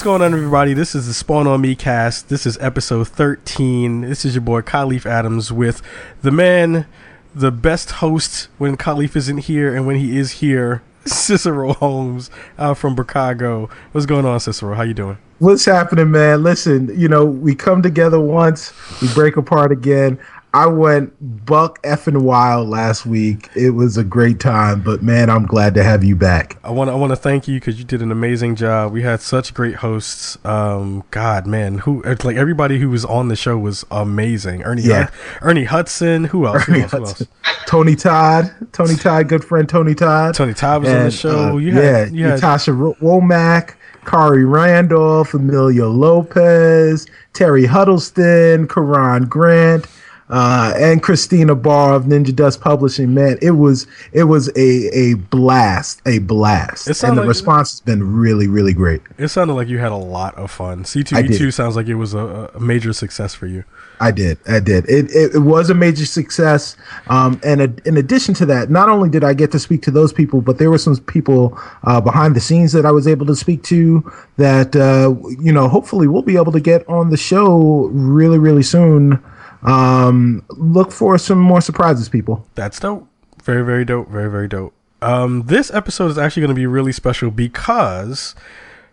What's going on, everybody? This is the Spawn on Me cast. This is episode 13. This is your boy Kahlief Adams with the man, the best host when Kahlief isn't here, and when he is here, Cicero Holmes out from Chicago. What's going on, Cicero? How you doing? What's happening, man? Listen, you know, we come together once, we break apart again. I went buck effing wild last week. It was a great time, but man, I'm glad to have you back. I want I want to thank you because you did an amazing job. We had such great hosts. Um, God, man, who like everybody who was on the show was amazing. Ernie, Yeah. Hud- Ernie Hudson. Who else? Who else? Who else? Tony Todd, Tony Todd, good friend Tony Todd. Tony Todd was on the show. uh, you yeah, had, you had Natasha Ro- Womack, Kari Randolph, Amelia Lopez, Terry Huddleston, Karan Grant, uh, and Christina Barr of Ninja Dust Publishing. Man, it was it was a a blast, a blast, and the like- response has been really really great. It sounded like you had a lot of fun. C two E two sounds like it was a, a major success for you. I did. I did. It, it, it was a major success. Um, and a, in addition to that, not only did I get to speak to those people, but there were some people uh, behind the scenes that I was able to speak to that, uh, you know, hopefully we'll be able to get on the show really, really soon. Um, look for some more surprises, people. That's dope. Very, very dope. Very, very dope. Um, this episode is actually going to be really special because,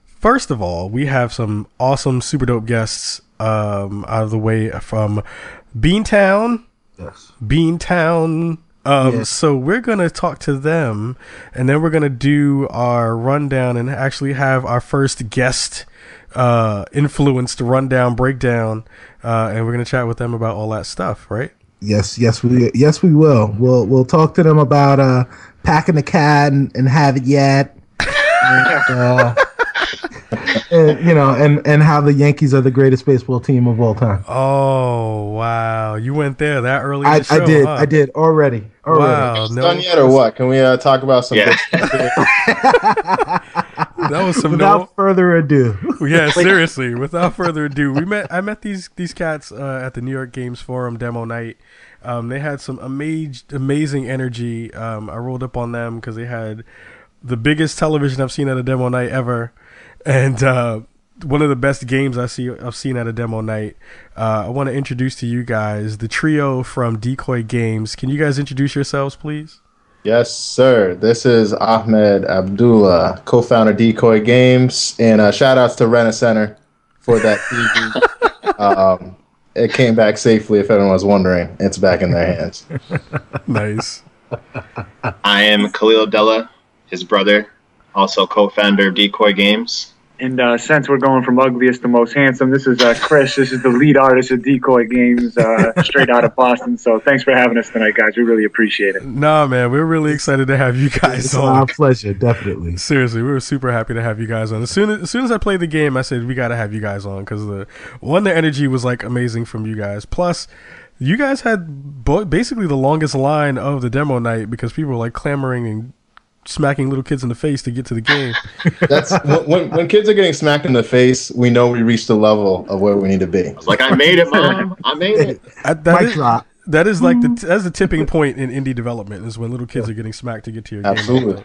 first of all, we have some awesome, super dope guests um, out of the way from Beantown. Yes. Beantown. Um, Yeah. So we're gonna talk to them, and then we're gonna do our rundown and actually have our first guest uh, influenced rundown breakdown, uh, and we're gonna chat with them about all that stuff, right? Yes, yes, we yes we will. We'll we'll talk to them about uh packing the cat and, and have it yet. and, uh, and, you know, and and how the Yankees are the greatest baseball team of all time. Oh wow, you went there that early. I, show, I did, huh? I did already. Already. Wow, no, done yet or what? Can we uh, talk about some? Yeah. that was some Without no. further ado, Yeah, seriously. Without further ado, we met. I met these these cats uh, at the New York Games Forum demo night. Um, they had some amazing amazing energy. Um, I rolled up on them because they had the biggest television I've seen at a demo night ever, and uh, one of the best games I see I've seen at a demo night. Uh, I want to introduce to you guys the trio from Decoy Games. Can you guys introduce yourselves, please? Yes, sir. This is Ahmed Abdullah, co-founder Decoy Games, and uh, shout outs to Rena Center for that TV. um, it came back safely. If anyone was wondering, it's back in their hands. Nice. I am Khalil Della, his brother, also co-founder of Decoy Games. And uh, since we're going from ugliest to most handsome, this is uh, Chris. This is the lead artist of Decoy Games, uh, straight out of Boston. So thanks for having us tonight, guys. We really appreciate it. Nah, man, we're really excited to have you guys it's on. our pleasure, definitely. Seriously, we were super happy to have you guys on. As soon as, as soon as I played the game, I said we got to have you guys on because the one the energy was like amazing from you guys. Plus, you guys had bo- basically the longest line of the demo night because people were like clamoring and smacking little kids in the face to get to the game. That's when, when when kids are getting smacked in the face, we know we reached the level of where we need to be. I like, I made it, mom. I made it. I, that Mic is- drop. that is like the that's the tipping point in indie development is when little kids are getting smacked to get to your game. Absolutely.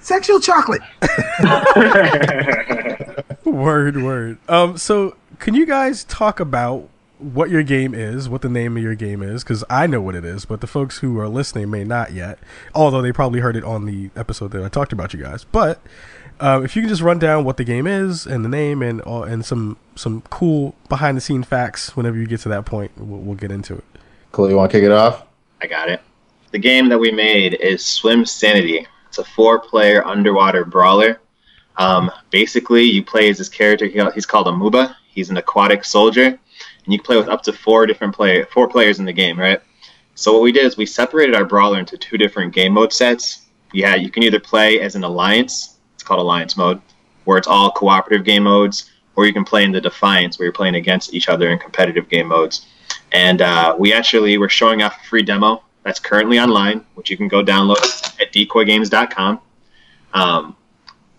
Sexual chocolate. Word, word. Um, so can you guys talk about what your game is, what the name of your game is? Because I know what it is, but the folks who are listening may not yet. Although they probably heard it on the episode that I talked about you guys. But uh, if you can just run down what the game is and the name and all, and some some cool behind the scene facts whenever you get to that point, we'll, we'll get into it. Chloe, you want to kick it off? I got it. The game that we made is Swim Sanity. It's a four-player underwater brawler. Um, basically, you play as this character. he- He's called Amuba. He's an aquatic soldier, and you can play with up to four different player, four players in the game, right? So what we did is we separated our brawler into two different game mode sets. Yeah, you can either play as an alliance. It's called alliance mode, where it's all cooperative game modes, or you can play in the Defiance, where you're playing against each other in competitive game modes. And uh, we actually were showing off a free demo that's currently online, which you can go download at decoygames.com. Um,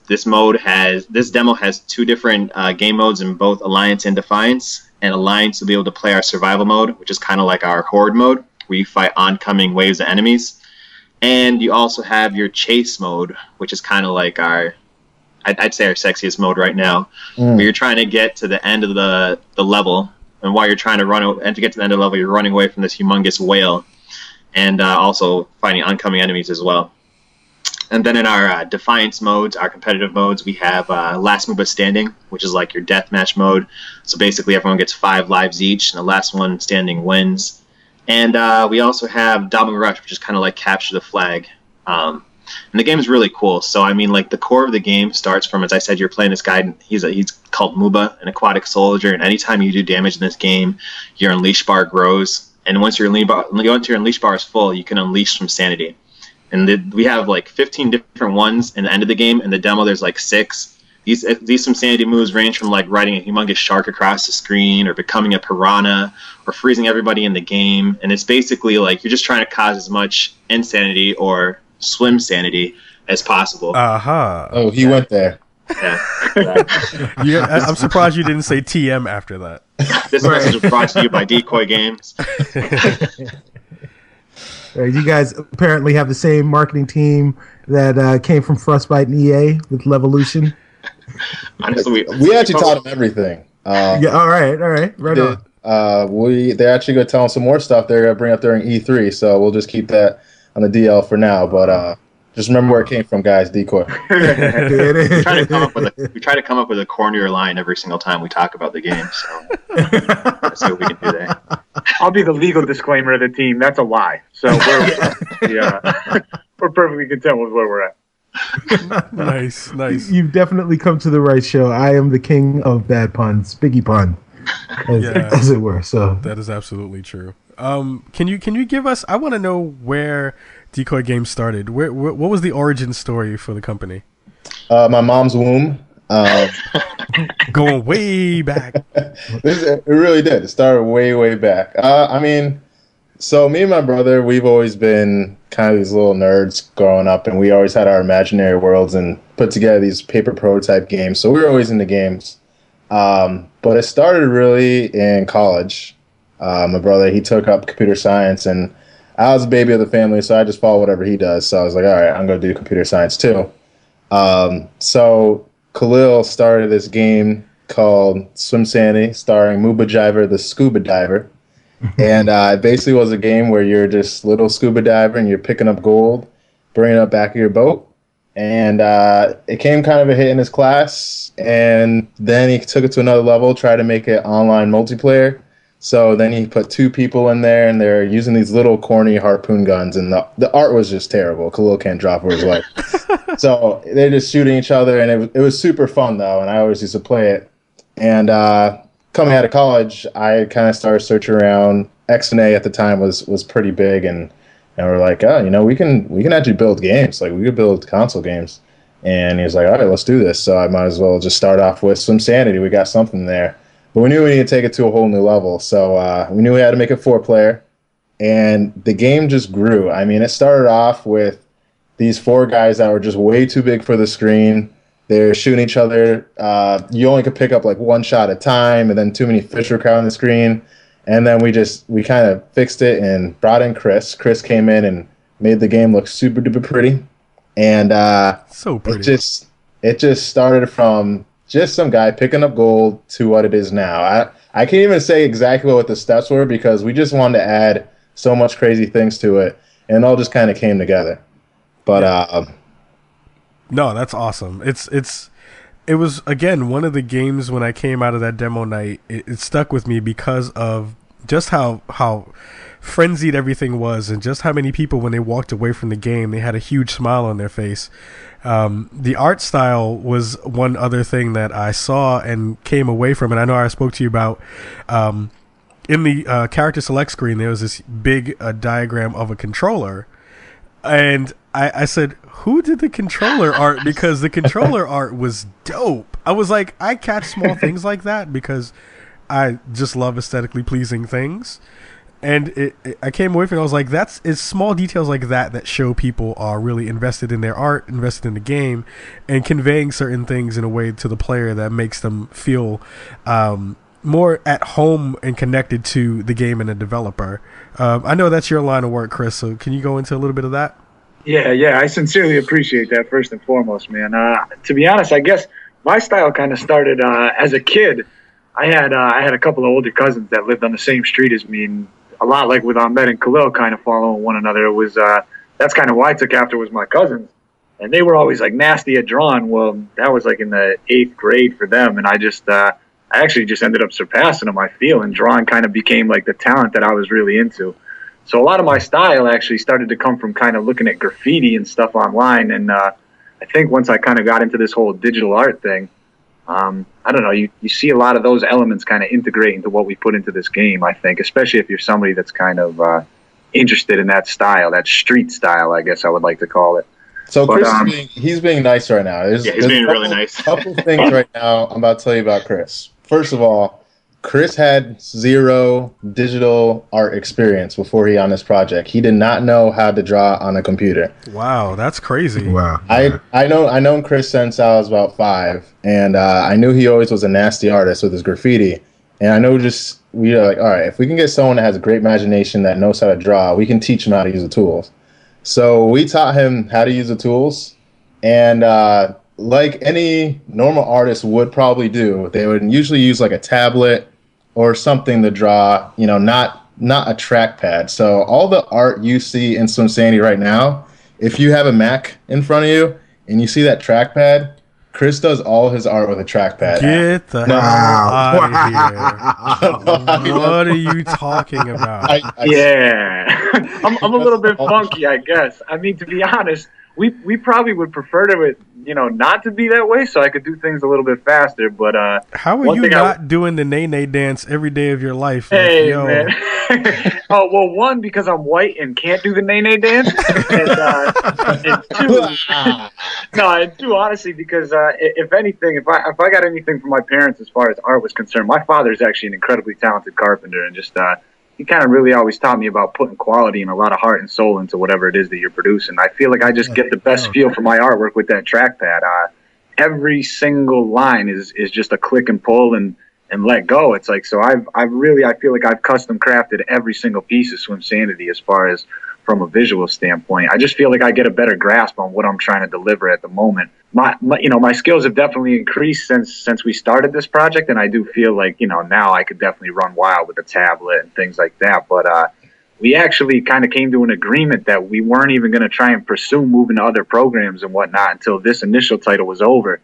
this mode has this demo has two different uh, game modes in both Alliance and Defiance. And Alliance will be able to play our survival mode, which is kind of like our horde mode, where you fight oncoming waves of enemies. And you also have your chase mode, which is kind of like our I'd, I'd say our sexiest mode right now, Mm. where you're trying to get to the end of the the level, and while you're trying to run and to get to the end of the level, you're running away from this humongous whale, and uh, also fighting oncoming enemies as well. And then in our uh, defiance modes, our competitive modes, we have uh, last Muba standing, which is like your deathmatch mode. So basically, everyone gets five lives each, and the last one standing wins. And uh, we also have Dabu Rush, which is kind of like capture the flag. Um, and the game is really cool. So I mean, like the core of the game starts from, as I said, you're playing this guy. He's a, he's called Muba, an aquatic soldier, and anytime you do damage in this game, your unleash bar grows. And once your unleash bar, once your unleash bar is full, you can unleash from sanity. And the, we have like 15 different ones in the end of the game. In the demo, there's like six. These eh, these some sanity moves range from like riding a humongous shark across the screen, or becoming a piranha, or freezing everybody in the game. And it's basically like you're just trying to cause as much insanity or swim sanity as possible. Aha. Oh, he went there. yeah. Yeah, I- I'm surprised you didn't say TM after that. this message is brought to you by Decoy Games. Uh, you guys apparently have the same marketing team that uh, came from Frostbite and EA with Levolution. Honestly, we, We actually taught him everything. Uh, Yeah, all right, all right, right did, on. uh, we they actually going to tell him some more stuff they're going to bring up during E3, so we'll just keep that on the DL for now. But uh, just remember where it came from, guys. Decoy. we try to come up with a we try to come up with a cornier line every single time we talk about the game. So let's see what we can do there. I'll be the legal disclaimer of the team. That's a lie. So we're yeah, we're perfectly content with where we're at. Nice, nice. You've definitely come to the right show. I am the king of bad puns, Biggie pun, as, Yeah. as it were. So That is absolutely true. Um, can you can you give us? I want to know where Decoy Games started. Where, where what was the origin story for the company? Uh, my mom's womb. Um, Going way back. this, it really did. It started way, way back. Uh, I mean, so me and my brother, we've always been kind of these little nerds growing up, and we always had our imaginary worlds and put together these paper prototype games. So we were always into games. Um, but it started really in college. Uh, my brother, he took up computer science, and I was the baby of the family, so I just follow whatever he does. So I was like, all right, I'm going to do computer science too. Um, so Khalil started this game called Swim Sanity, starring Muba Jiver, the scuba diver. and uh, it basically was a game where you're just little scuba diver and you're picking up gold, bringing it up back of your boat. And uh, it came kind of a hit in his class. And then he took it to another level, tried to make it online multiplayer. So then he put two people in there, and they're using these little corny harpoon guns, and the, the art was just terrible. Khalil can't drop for his life. so they're just shooting each other, and it, was- it was super fun though, and I always used to play it. And uh, coming out of college, I kind of started searching around. XNA at the time was was pretty big, and and we're like, oh, you know, we can we can actually build games. Like we could build console games. And he was like, all right, let's do this. So I might as well just start off with some sanity. We got something there. But we knew we needed to take it to a whole new level. So uh, we knew we had to make it four player. And the game just grew. I mean, it started off with these four guys that were just way too big for the screen. They're shooting each other. Uh, you only could pick up like one shot at a time, and then too many fish were crowding the screen. And then we just we kind of fixed it and brought in Chris. Chris came in and made the game look super duper pretty. And uh, So it just it just started from just some guy picking up gold to what it is now. I I can't even say exactly what the steps were because we just wanted to add so much crazy things to it, and it all just kind of came together. But uh, No, that's awesome. It's it's it was again one of the games when I came out of that demo night. It, it stuck with me because of just how how frenzied everything was, and just how many people when they walked away from the game they had a huge smile on their face. Um, the art style was one other thing that I saw and came away from, and I know I spoke to you about. Um, in the uh, character select screen, there was this big uh, diagram of a controller, and I, I said, "Who did the controller art?" Because the controller art was dope. I was like, I catch small things like that because I just love aesthetically pleasing things, and it, it, I came away from it. I was like, "That's it's small details like that that show people are really invested in their art, invested in the game, and conveying certain things in a way to the player that makes them feel." Um, more at home and connected to the game and the developer. Um, I know that's your line of work, Chris. So can you go into a little bit of that? Yeah, yeah, I sincerely appreciate that first and foremost, man. Uh, to be honest, I guess my style kind of started uh, as a kid. I had uh, I had a couple of older cousins that lived on the same street as me, and a lot like with Ahmed and Khalil, kind of following one another. It was uh, that's kind of why I took after was my cousins, and they were always like nasty at drawing. Well, that was like in the eighth grade for them, and I just uh, I actually just ended up surpassing them. I feel, and drawing kind of became like the talent that I was really into. So a lot of my style actually started to come from kind of looking at graffiti and stuff online. And uh, I think once I kind of got into this whole digital art thing, um, I don't know, you, you see a lot of those elements kind of integrate into what we put into this game, I think, especially if you're somebody that's kind of uh, interested in that style, that street style, I guess I would like to call it. So But, Chris, um, being, he's being nice right now. There's, Yeah, he's being couple, really nice. couple things right now I'm about to tell you about Chris. First of all, Chris had zero digital art experience before he on this project. He did not know how to draw on a computer. Wow, that's crazy. Wow. I I know I known Chris since I was about five, and uh, I knew he always was a nasty artist with his graffiti. And I know just we are like, all right, if we can get someone that has a great imagination that knows how to draw, we can teach him how to use the tools. So we taught him how to use the tools, and uh, like any normal artist would probably do, they would usually use like a tablet or something to draw. You know, not not a trackpad. So all the art you see in Swim Sanity right now, if you have a Mac in front of you and you see that trackpad, Chris does all his art with a trackpad. Get the No. hell out of here. What are you talking about? I, I, Yeah, I'm, I'm a little bit funky, I guess. I mean, to be honest, we we probably would prefer to it, you know, not to be that way, so I could do things a little bit faster. But uh, How are you thing I- not doing the nay nay dance every day of your life? Like, hey, yo, man. oh well, one because I'm white and can't do the nay nay dance, and, uh, and two, no, and two, honestly, because uh, if anything, if I if I got anything from my parents as far as art was concerned, my father is actually an incredibly talented carpenter, and just uh, he kind of really always taught me about putting quality and a lot of heart and soul into whatever it is that you're producing. I feel like I just get the best feel for my artwork with that trackpad. Uh, every single line is is just a click and pull and and let go. It's like so I've I've really I feel like I've custom crafted every single piece of Swim Sanity as far as from a visual standpoint. I just feel like I get a better grasp on what I'm trying to deliver at the moment. My, my you know my skills have definitely increased since since we started this project, and I do feel like you know now I could definitely run wild with a tablet and things like that. But uh, we actually kind of came to an agreement that we weren't even going to try and pursue moving to other programs and whatnot until this initial title was over,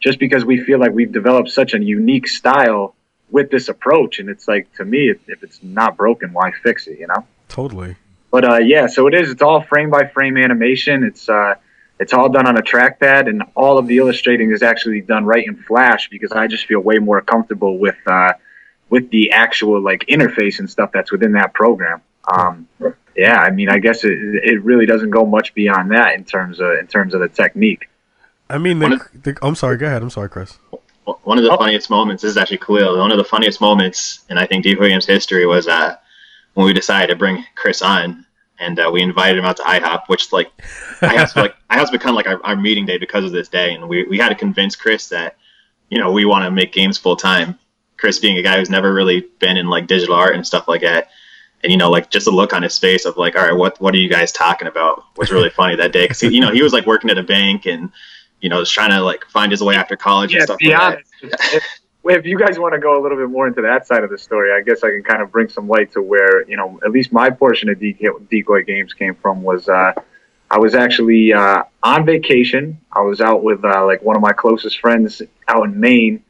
just because we feel like we've developed such a unique style with this approach. And it's like to me, if, if it's not broken, why fix it? You know. totally. But uh, yeah, so it is. It's all frame by frame animation. It's uh, it's all done on a trackpad, and all of the illustrating is actually done right in Flash because I just feel way more comfortable with uh, with the actual like interface and stuff that's within that program. Um, yeah, I mean, I guess it it really doesn't go much beyond that in terms of in terms of the technique. I mean, the, the, I'm sorry. Go ahead. I'm sorry, Chris. one of the funniest moments this is actually Khalil. One of the funniest moments in I think Decoy Games' history was uh, when we decided to bring Chris on, and uh, we invited him out to IHOP, which like IHOP's like IHOP's become like our, our meeting day because of this day, and we we had to convince Chris that you know we want to make games full time. Chris being a guy who's never really been in like digital art and stuff like that. And you know, like just the look on his face of like, all right, what what are you guys talking about? Was really funny that day because you know he was like working at a bank and you know was trying to like find his way after college and stuff. be like that. honest, if, if you guys want to go a little bit more into that side of the story, I guess I can kind of bring some light to where you know at least my portion of Decoy, Games came from was uh, I was actually uh, on vacation. I was out with uh, like one of my closest friends out in Maine,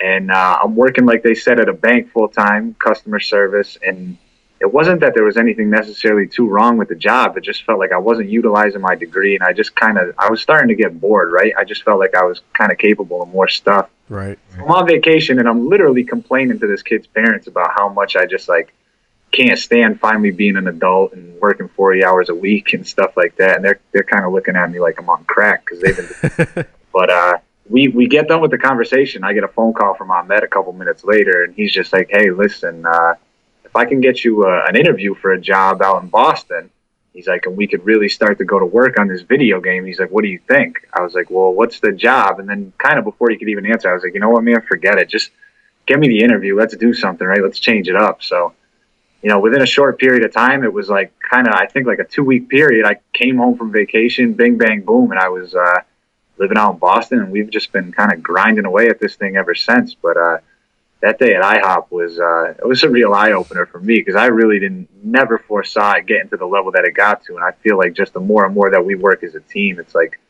and uh, I'm working like they said at a bank full time, customer service, and it wasn't that there was anything necessarily too wrong with the job. It just felt like I wasn't utilizing my degree, and I just kind of I was starting to get bored. Right, I just felt like I was kind of capable of more stuff. Right. I'm on vacation and I'm literally complaining to this kid's parents about how much I just like can't stand finally being an adult and working 40 hours a week and stuff like that. And they're they're kind of looking at me like I'm on crack because they've been. but uh, we we get done with the conversation. I get a phone call from Ahmed a couple minutes later, and he's just like, "Hey, listen, uh, if I can get you uh, an interview for a job out in Boston." He's like, and we could really start to go to work on this video game. He's like, what do you think? I was like, well, what's the job? And then kind of before he could even answer, I was like, you know what, man, forget it. Just get me the interview. Let's do something, right? Let's change it up. So you know, within a short period of time, it was like kind of, I think like a two week period. I came home from vacation, bing, bang, boom, and I was uh, living out in Boston, and we've just been kind of grinding away at this thing ever since. But uh, that day at IHOP was uh, it was a real eye opener for me because I really didn't never foresaw it getting to the level that it got to, and I feel like just the more and more that we work as a team, it's like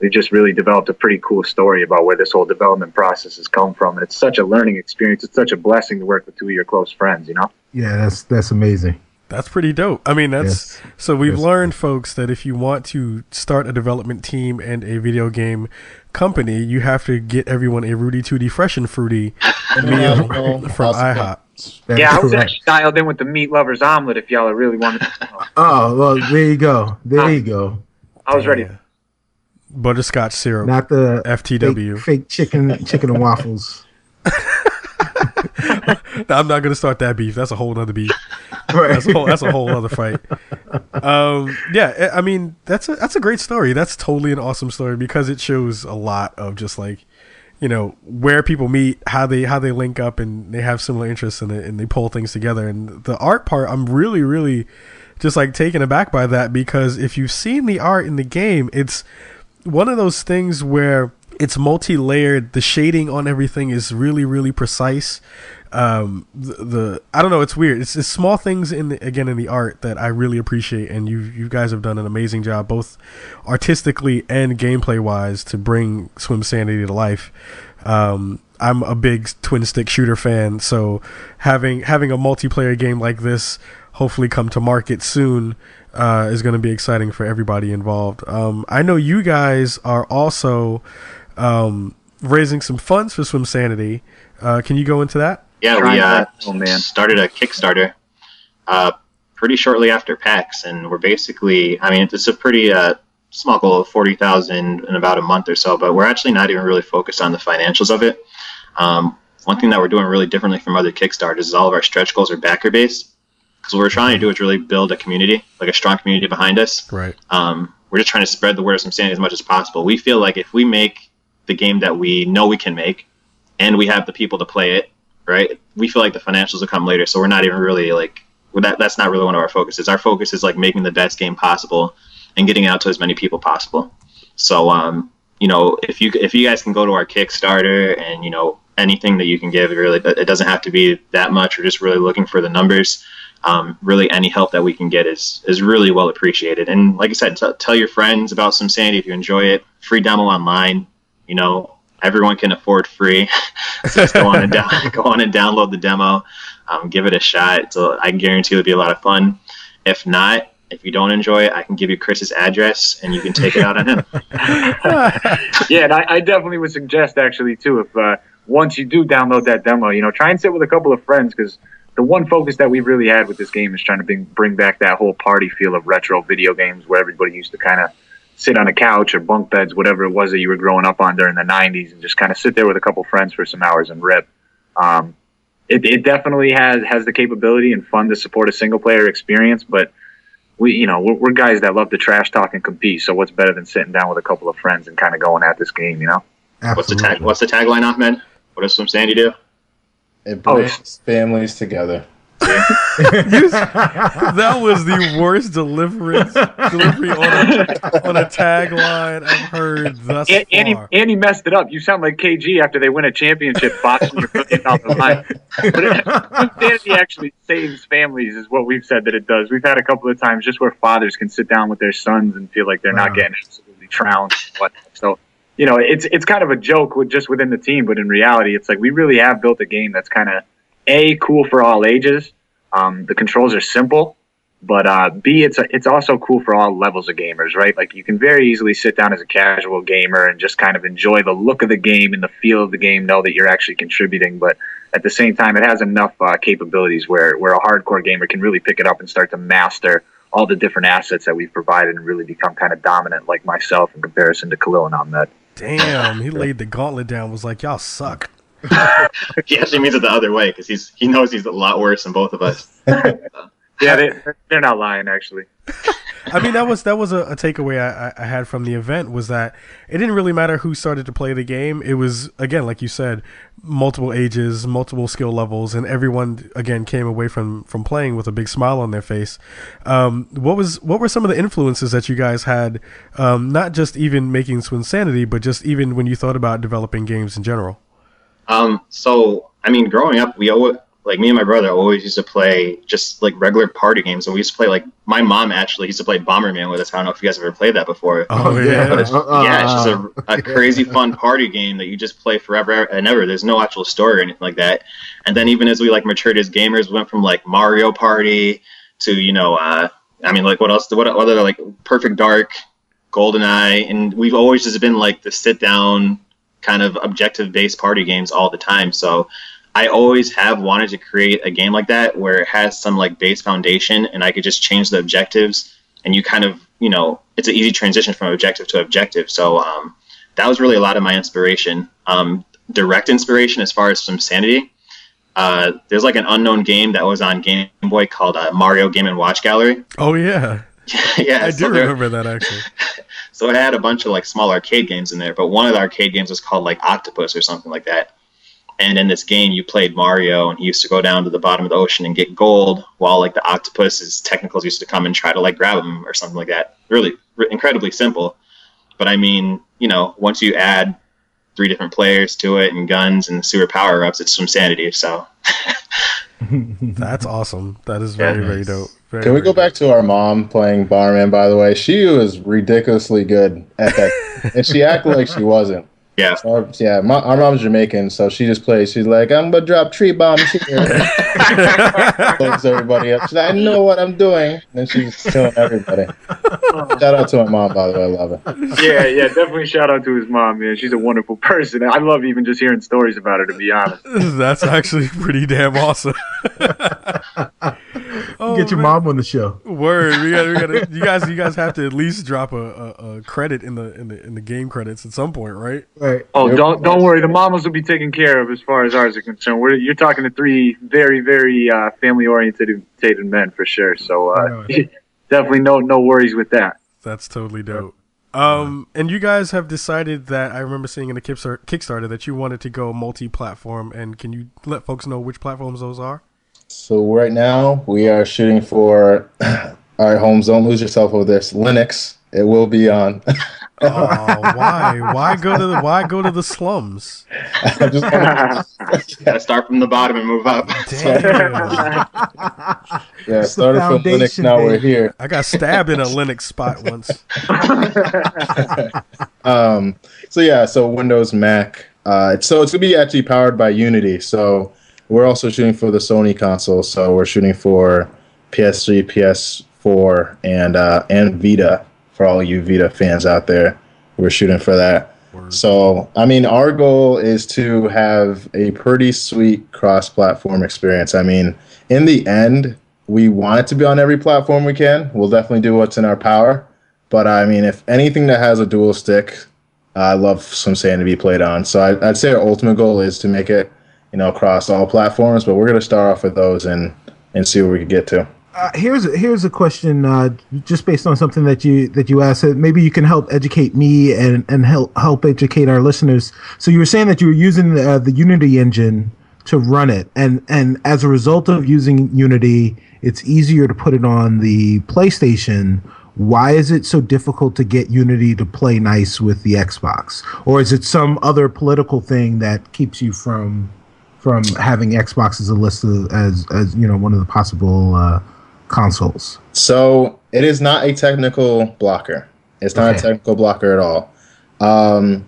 we've just really developed a pretty cool story about where this whole development process has come from, and it's such a learning experience. It's such a blessing to work with two of your close friends, you know. Yeah, that's that's amazing. That's pretty dope. I mean, that's Yes. so we've Yes. learned, folks, that if you want to start a development team and a video game company, you have to get everyone a Rudy Tooty Fresh and Fruity meal from IHOP. That yeah, I was correct. actually dialed in with the meat lovers omelet. If y'all really wanted, to know. Oh well, there you go. There you go. I was ready. Yeah. Butterscotch syrup. Not the FTW. fake, fake chicken chicken and waffles. I'm not gonna start that beef. That's a whole other beef. Right. That's a whole. That's a whole other fight. Um, yeah, I I mean that's a that's a great story. That's totally an awesome story because it shows a lot of just like, you know, where people meet, how they how they link up, and they have similar interests in it, and they pull things together. And the art part, I'm really really just like taken aback by that because if you've seen the art in the game, it's one of those things where it's multi-layered. The shading on everything is really, really precise. Um, the, the I don't know, it's weird. It's, it's small things in the, again in the art that I really appreciate, and you you guys have done an amazing job, both artistically and gameplay wise, to bring Swim Sanity to life. Um, I'm a big twin stick shooter fan, so having having a multiplayer game like this hopefully come to market soon uh, is going to be exciting for everybody involved. Um, I know you guys are also um, raising some funds for Swim Sanity. Uh, can you go into that? Yeah, we uh, oh, man. started a Kickstarter uh, pretty shortly after PAX, and we're basically, I mean, it's a pretty uh, small goal of 40,000 in about a month or so, but we're actually not even really focused on the financials of it. Um, one thing that we're doing really differently from other Kickstarters is all of our stretch goals are backer based. Because what we're trying to do is really build a community, like a strong community behind us. Right. Um, we're just trying to spread the word of some sanity as much as possible. We feel like if we make the game that we know we can make, and we have the people to play it, right? We feel like the financials will come later. So we're not even really like that. That's not really one of our focuses. Our focus is like making the best game possible and getting out to as many people possible. So, um, you know, if you if you guys can go to our Kickstarter and you know anything that you can give, really, it doesn't have to be that much. We're just really looking for the numbers um, really any help that we can get is is really well appreciated. And like I said, t- tell your friends about some sanity if you enjoy it. Free demo online. You know, everyone can afford free. so just go on and down, go on and download the demo. Um, give it a shot. So I can guarantee it'll be a lot of fun. If not, if you don't enjoy it, I can give you Chris's address and you can take it out on him. yeah, and I, I definitely would suggest actually too if uh, once you do download that demo, you know, try and sit with a couple of friends because the one focus that we've really had with this game is trying to bring bring back that whole party feel of retro video games where everybody used to kind of sit on a couch or bunk beds, whatever it was that you were growing up on during the '90s, and just kind of sit there with a couple friends for some hours and rip. Um, it, it definitely has has the capability and fun to support a single player experience, but we, you know, we're, we're guys that love to trash talk and compete. So what's better than sitting down with a couple of friends and kind of going at this game, you know? What's the Absolutely. tag? What's the tagline, Ahmed? What does some sandy do? It brings families together. That was the worst deliverance delivery on a, on a tagline I've heard thus And, and, he, and he messed it up. You sound like KG after they win a championship, boxing your million dollar line. But it, insanity actually saves families, is what we've said that it does. We've had a couple of times just where fathers can sit down with their sons and feel like they're Wow. not getting absolutely trounced. So, you know, it's it's kind of a joke with just within the team, but in reality, it's like we really have built a game that's kind of a cool for all ages. Um, the controls are simple, but uh, B, it's it's also cool for all levels of gamers, right? Like you can very easily sit down as a casual gamer and just kind of enjoy the look of the game and the feel of the game, know that you're actually contributing. But at the same time, it has enough uh, capabilities where where a hardcore gamer can really pick it up and start to master all the different assets that we've provided and really become kind of dominant, like myself in comparison to Khalil and Ahmed. Damn, he laid the gauntlet down. Was like, y'all suck. He actually means it the other way because he's he knows he's a lot worse than both of us. Yeah, they, they're not lying actually. I mean, that was that was a, a takeaway I, I had from the event was that it didn't really matter who started to play the game. It was again, like you said, multiple ages, multiple skill levels, and everyone again came away from from playing with a big smile on their face. Um, what was what were some of the influences that you guys had? Um, not just even making Swim Sanity, but just even when you thought about developing games in general. Um, so I mean, growing up, we always like me and my brother always used to play just like regular party games, and we used to play like my mom actually used to play Bomberman with us. I don't know if you guys ever played that before. Oh, yeah. But it's, Uh, yeah, it's just a, a crazy fun party game that you just play forever and ever. There's no actual story or anything like that. And then even as we like matured as gamers, we went from like Mario Party to you know, uh, I mean, like what else? What other like Perfect Dark, GoldenEye, and we've always just been like the sit down kind of objective based party games all the time. So I always have wanted to create a game like that where it has some like base foundation and I could just change the objectives and you kind of, you know, it's an easy transition from objective to objective. So um, that was really a lot of my inspiration. Um, direct inspiration as far as some sanity. Uh, there's like an unknown game that was on Game Boy called uh, Mario Game and Watch Gallery. Oh yeah, yeah, I so do remember that actually. so it had a bunch of like small arcade games in there, but one of the arcade games was called like Octopus or something like that. And in this game, you played Mario, and he used to go down to the bottom of the ocean and get gold, while like the octopus's technicals used to come and try to like grab him or something like that. Really, incredibly simple. But I mean, you know, once you add three different players to it and guns and sewer power ups, it's some sanity. So That's awesome. That is very Yeah. very dope. Very, Can we very go back to our mom playing Barman? By the way, she was ridiculously good at that, and she acted like she wasn't. Yeah, Our, yeah, my, our mom's Jamaican, so she just plays. She's like, "I'm gonna drop tree bombs here." Blows everybody up. She's like, "I know what I'm doing," and then she's killing everybody. Shout out to my mom, by the way. I love her. yeah, yeah, definitely shout out to his mom, man. She's a wonderful person. I love even just hearing stories about her, to be honest. That's actually pretty damn awesome. oh, Get your man. mom on the show. Word, we got, we got. You guys, you guys have to at least drop a, a, a credit in the in the in the game credits at some point, right? Right. Oh, Yep. don't don't worry. The mamas will be taken care of as far as ours are concerned. We're, you're talking to three very very uh, family oriented men for sure. So uh, definitely no no worries with that. That's totally dope. Um, and you guys have decided that I remember seeing in the Kickstarter that you wanted to go multi-platform. And can you let folks know which platforms those are? So right now we are shooting for. All right, Holmes, don't lose yourself over this. Linux. It will be on. Oh, why? Why go to the Why go to the slums? I just wanna- gotta start from the bottom and move up. Damn, yeah, the started from Linux. foundation, Now we're here. I got stabbed in a Linux spot once. Um, so yeah, so Windows, Mac. Uh, so it's gonna be actually powered by Unity. So we're also shooting for the Sony console. So we're shooting for PS3, PS4, and uh, and Vita for all you Vita fans out there. We're shooting for that. So I mean, our goal is to have a pretty sweet cross-platform experience. I mean, in the end, we want it to be on every platform we can. We'll definitely do what's in our power. But I mean, if anything that has a dual stick, I love some sand to be played on. So I, I'd say our ultimate goal is to make it, you know, across all platforms. But we're gonna start off with those and and see where we can get to. Uh, here's here's a question, uh, just based on something that you that you asked. Maybe you can help educate me and and help help educate our listeners. So you were saying that you were using the, uh, the Unity engine to run it, and and as a result of using Unity, it's easier to put it on the PlayStation. Why is it so difficult to get Unity to play nice with the Xbox, or is it some other political thing that keeps you from from having Xbox as a list of, as as you know one of the possible uh, consoles. So it is not a technical blocker. It's not Okay. a technical blocker at all. Um,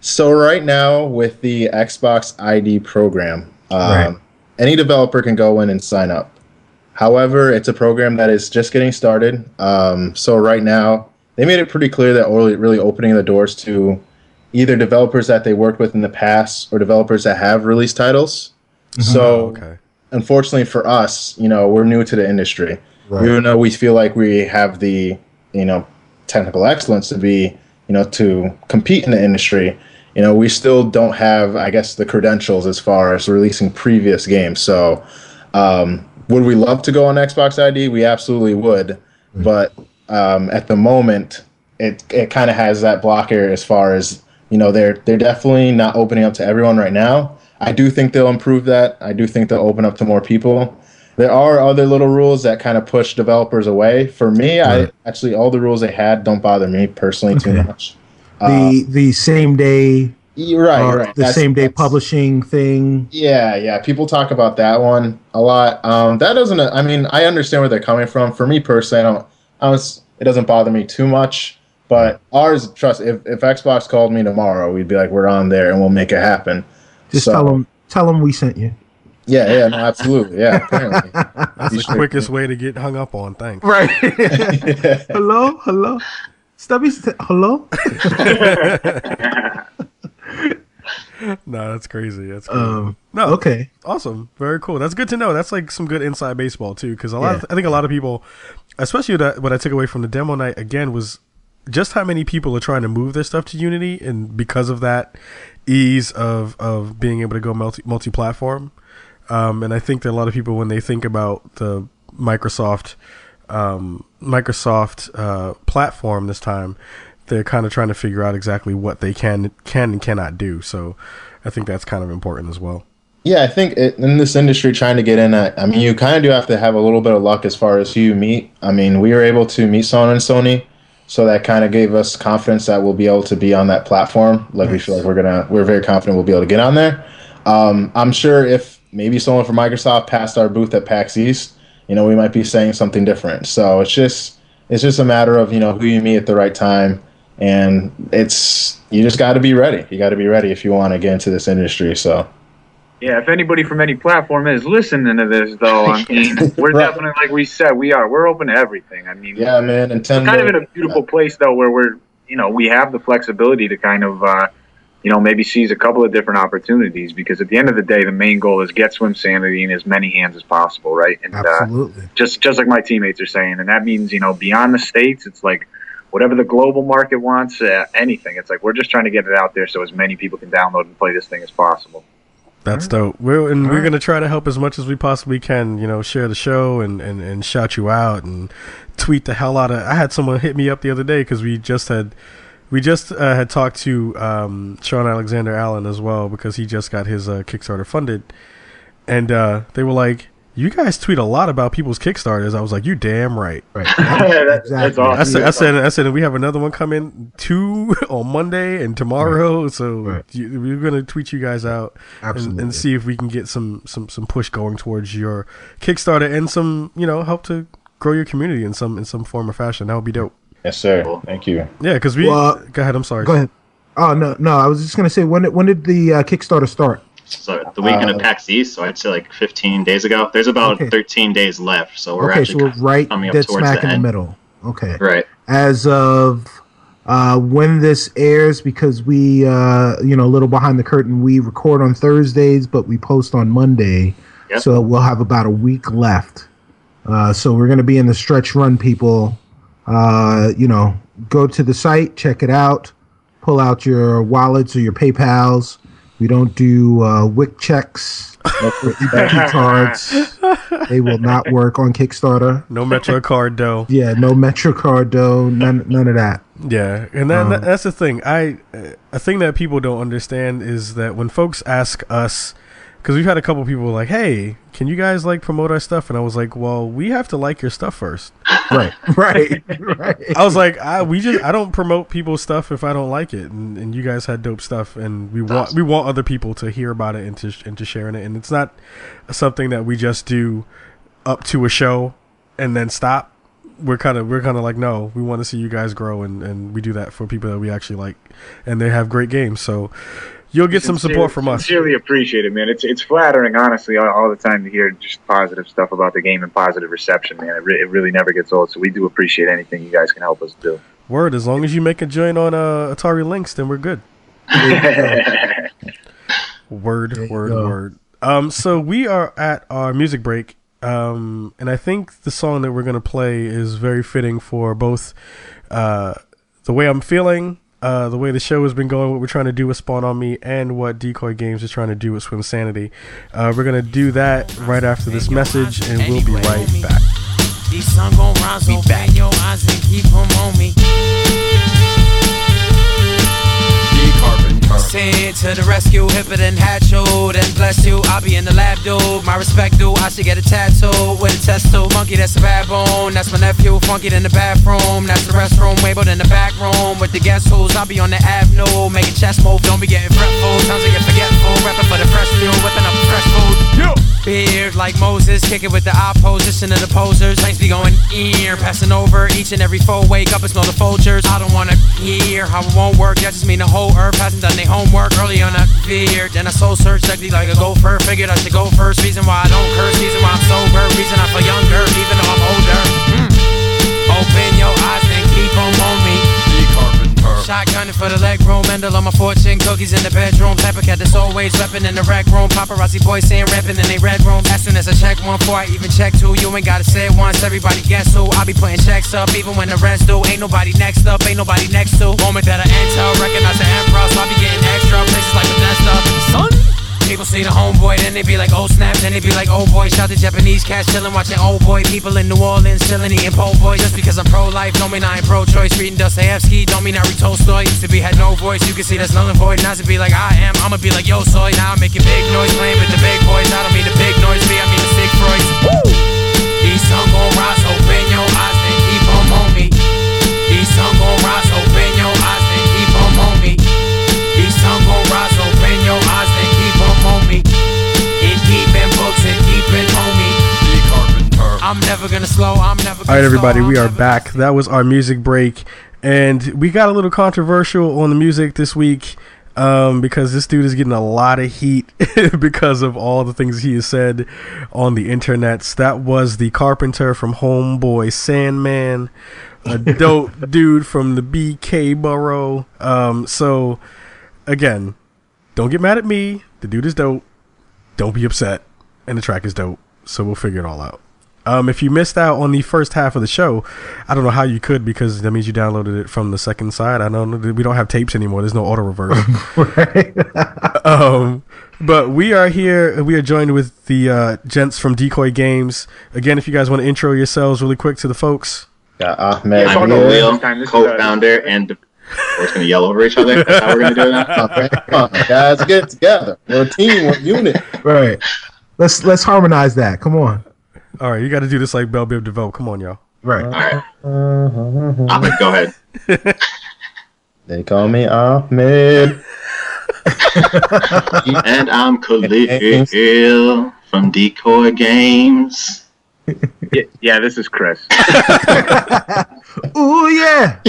so right now with the Xbox ID program, um, Right. any developer can go in and sign up. However, it's a program that is just getting started. Um, so right now, they made it pretty clear that only really opening the doors to either developers that they worked with in the past or developers that have released titles. So Okay. unfortunately for us, you know, we're new to the industry. Right. Even though we feel like we have the, you know, technical excellence to be, you know, to compete in the industry, you know, we still don't have, I guess, the credentials as far as releasing previous games. So, um, would we love to go on Xbox ID? We absolutely would. But um, at the moment, it it kind of has that blocker as far as you know they're they're definitely not opening up to everyone right now. I do think they'll improve that. I do think they'll open up to more people. There are other little rules that kind of push developers away. For me, I actually all the rules they had don't bother me personally too much. the the same day right, uh, right. the That's- same day publishing thing. Yeah, yeah. People talk about that one a lot. Um, that doesn't. I mean, I understand where they're coming from. For me personally, I don't. I was. It doesn't bother me too much. But ours, trust. If if Xbox called me tomorrow, we'd be like, we're on there and we'll make it happen. Just So- tell them tell them we sent you. Yeah, yeah, no, absolutely. Yeah, apparently. That's the sure quickest way to get hung up on. Thanks. Right. hello, hello. Stubby, st- hello. No, that's crazy. That's crazy. Um, no, okay. awesome, very cool. That's good to know. That's like some good inside baseball too, because a lot. Of, I think a lot of people, especially that what I took away from the demo night again was just how many people are trying to move their stuff to Unity, and because of that ease of of being able to go multi multi platform. Um, and I think that a lot of people, when they think about the Microsoft um, Microsoft uh, platform this time, they're kind of trying to figure out exactly what they can can and cannot do. So I think that's kind of important as well. Yeah, I think it, in this industry, trying to get in, I mean, you kind of do have to have a little bit of luck as far as who you meet. I mean, we were able to meet someone in Sony, so that kind of gave us confidence that we'll be able to be on that platform. Like we feel like we're gonna, we're very confident we'll be able to get on there. Um, I'm sure if maybe someone from Microsoft passed our booth at PAX East, you know, we might be saying something different. So it's just, it's just a matter of you know who you meet at the right time, and it's you just got to be ready. You got to be ready if you want to get into this industry. So. Yeah, if anybody from any platform is listening to this, though, I mean, we're Right. definitely like we said, we are. We're open to everything. I mean, Yeah, man. Nintendo. we're kind of in a beautiful place though, where we're, you know, we have the flexibility to kind of, uh, you know, maybe seize a couple of different opportunities. Because at the end of the day, the main goal is get Swim Sanity in as many hands as possible, right? And uh, Absolutely. just just like my teammates are saying, and that means you know beyond the states, it's like whatever the global market wants, uh, anything. It's like we're just trying to get it out there so as many people can download and play this thing as possible. That's dope. We're and we're Alright. gonna try to help as much as we possibly can. You know, share the show and, and, and shout you out and tweet the hell out of. I had someone hit me up the other day because we just had we just uh, had talked to um, Sean Alexander Allen as well because he just got his uh, Kickstarter funded, and uh, they were like, "You guys tweet a lot about people's Kickstarters." I was like, "You damn right." Right. That's- that's awesome. I said, I said, I said, we have another one coming two on Monday and tomorrow. So Right. you, we're gonna tweet you guys out and, and see if we can get some some some push going towards your Kickstarter and some you know help to grow your community in some in some form or fashion. That would be dope. Yes, sir. Thank you. Yeah, because we. Well, go ahead. I'm sorry. Go ahead. Oh no, no. I was just gonna say when did, when did the uh, Kickstarter start? So the weekend Uh, of PAX East, so I'd say like 15 days ago. There's about Okay. 13 days left, so we're okay, so actually we're right coming up dead towards smack the in the end. middle. Okay. right. As of uh, when this airs, because we, uh, you know, a little behind the curtain, we record on Thursdays, but we post on Monday. Yep. So we'll have about a week left. Uh, so we're going to be in the stretch run, people. Uh, you know, go to the site, check it out, pull out your wallets or your PayPal's. We don't do uh, WIC checks EBT cards. They will not work on Kickstarter. No Metro card though. Yeah, no MetroCard though, none none of that. Yeah, and that, Um, that- that's the thing. I a thing that people don't understand is that when folks ask us, because we've had a couple people like, "Hey, can you guys like promote our stuff?" And I was like, "Well, we have to like your stuff first. Right, right, right. I was like, I, "We just I don't promote people's stuff if I don't like it." And, and you guys had dope stuff, and we want we want other people to hear about it and to and to sharing it. And it's not something that we just do up to a show and then stop. We're kind of we're kind of like no, we want to see you guys grow, and, and we do that for people that we actually like, and they have great games. So you'll get some support from us. Sincerely appreciate it, man. It's it's flattering, honestly, all, all the time to hear just positive stuff about the game and positive reception, man. It, re- it really never gets old. So we do appreciate anything you guys can help us do. Word, as long as you make a join on uh, Atari Links, then we're good. Word, There word, go. word. Um, so we are at our music break, um, and I think the song that we're gonna play is very fitting for both uh, the way I'm feeling, uh, the way the show has been going, what we're trying to do with Spawn on Me, and what Decoy Games is trying to do with Swim Sanity. Uh, we're gonna do that right after this message, and we'll be right back. These sun gon' rise, open your eyes and keep 'em on me. To the rescue, hipper than hatchet, and bless you. I'll be in the lab, dude. My respect, dude. I should get a tattoo with a test tube. Monkey, that's a bad bone. That's my nephew. Funky in the bathroom. That's the restroom. Wayboat in the back room with the guest who's. I'll be on the avenue, making chest move. Don't be getting fretful. Times I get forgetful. Repping for the fresh fuel, whipping up fresh food. Beard like Moses, kick it with the opposition of the posers. Tanks be going ear, passing over each and every foe. Wake up and smell the vultures. I don't wanna hear how it won't work. That just mean the whole earth hasn't done their homework. Early on I feared, then I soul searched ugly like a gopher. Figured I should go first. Reason why I don't curse, reason why I'm sober, reason I feel younger, even though I'm older. Mm. Open your eyes Shotgunning for the leg room, Mendel on my fortune, cookies in the bedroom. Pepper cat that's always reppin' in the rec room. Paparazzi boys saying rapping in they red room. As soon as I check one, before I even check two, you ain't gotta say it once. Everybody guess who? I be putting checks up, even when the rest do. Ain't nobody next up, ain't nobody next to. Moment that I enter, recognize the emperor, so I be getting extra places like Bethesda. Son. People see the homeboy, then they be like, oh snap, then they be like, oh boy, shout the Japanese cats chillin', watching old boy, people in New Orleans chillin', eating po' boy. Just because I'm pro-life, don't mean I ain't pro-choice. Reading Dostoevsky, don't mean I read Tolstoy. Used to be had no voice, you can see that's null and void. Now to be like I am, I'ma be like yo soy. Now I'm making big noise, playing with the big boys. I don't mean the big noise, me, I mean the sick. Woo! These sun gon' rise, I'm never gonna slow, I'm never gonna All right, everybody, we are back. That was our music break, and we got a little controversial on the music this week um, because this dude is getting a lot of heat because of all the things he has said on the internets. That was the carpenter from Homeboy Sandman, a dope dude from the BK borough. Um, so, again, don't get mad at me. The dude is dope. Don't be upset. And the track is dope. So we'll figure it all out. Um, if you missed out on the first half of the show, I don't know how you could because that means you downloaded it from the second side. I don't know. We don't have tapes anymore. There's no auto reverse. right? um, but we are here. We are joined with the uh, gents from Decoy Games. Again, if you guys want to intro yourselves really quick to the folks. Got Ahmed Yeah, I'm no, here. Khalil, This time, co-founder, and we're just gonna yell over each other. That's how we're gonna do it now. Okay, guys, get together. We're a team, we're a unit. right. Let's let's harmonize that. Come on. All right, you got to do this like Bell Biv DeVoe. Come on, y'all. Right. All right, Ahmed, go ahead. They call me Ahmed. And I'm Khalil from Decoy Games. Yeah, yeah, this is Chris. Ooh yeah.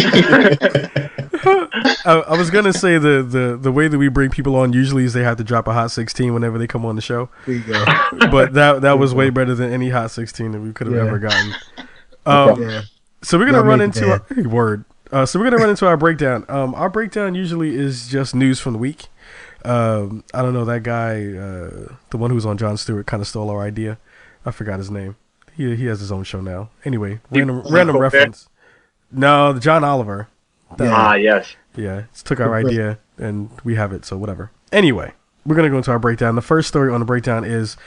I, I was gonna say the, the the way that we bring people on usually is they have to drop a hot sixteen whenever they come on the show. There you go. But that that was way better than any hot sixteen that we could have Yeah. ever gotten. Um, Yeah. So we're gonna Y'all run into our word. Uh, so we're gonna run into our breakdown. Um, our breakdown usually is just news from the week. Um, I don't know that guy, uh, the one who was on Jon Stewart, kind of stole our idea. I forgot his name. He he has his own show now. Anyway, random random reference. No, John Oliver. Yeah. Ah, yes. Yeah, it's took our idea and we have it, so whatever. Anyway, we're gonna go into our breakdown. The first story on the breakdown is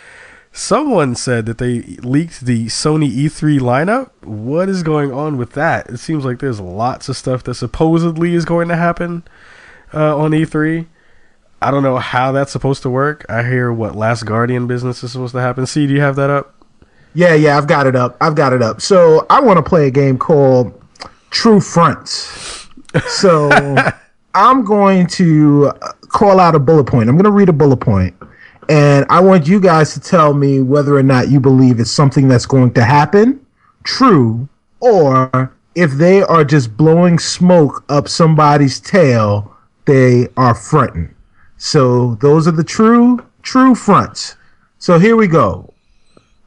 someone said that they leaked the Sony E3 lineup. What is going on with that? It seems like there's lots of stuff that supposedly is going to happen uh, on E3. I don't know how that's supposed to work. I hear what Last Guardian business is supposed to happen. See, do you have that up? Yeah, yeah, I've got it up. I've got it up. So I want to play a game called True Fronts. So I'm going to uh, call out a bullet point. I'm going to read a bullet point, and I want you guys to tell me whether or not you believe it's something that's going to happen, true, or if they are just blowing smoke up somebody's tail, they are fronting. So those are the true, true fronts. So here we go.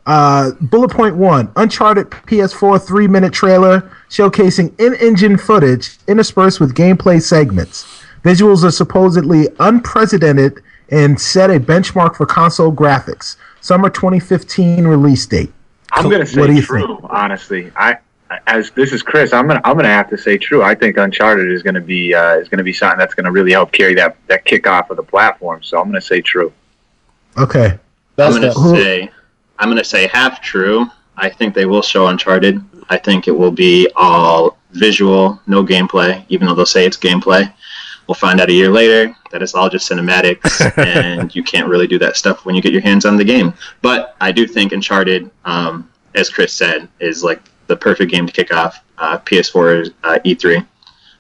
Uh, bullet point one Uncharted PS4 three minute trailer showcasing in engine footage interspersed with gameplay segments. Visuals are supposedly unprecedented and set a benchmark for console graphics. Summer 2015 release date. I'm So, gonna what do say you true. Honestly, I as this is Chris, I'm gonna I'm gonna have to say true. I think Uncharted is gonna be uh, is gonna be something that's gonna really help carry that that kickoff of the platform. So I'm gonna say true. Okay. That's I'm gonna the, say, I'm gonna say half true, I think they will show Uncharted. I think it will be all visual, no gameplay, even though they'll say it's gameplay. We'll find out a year later that it's all just cinematics, and you can't really do that stuff when you get your hands on the game. But I do think Uncharted, um, as Chris said, is like the perfect game to kick off uh, PS4 uh, E3.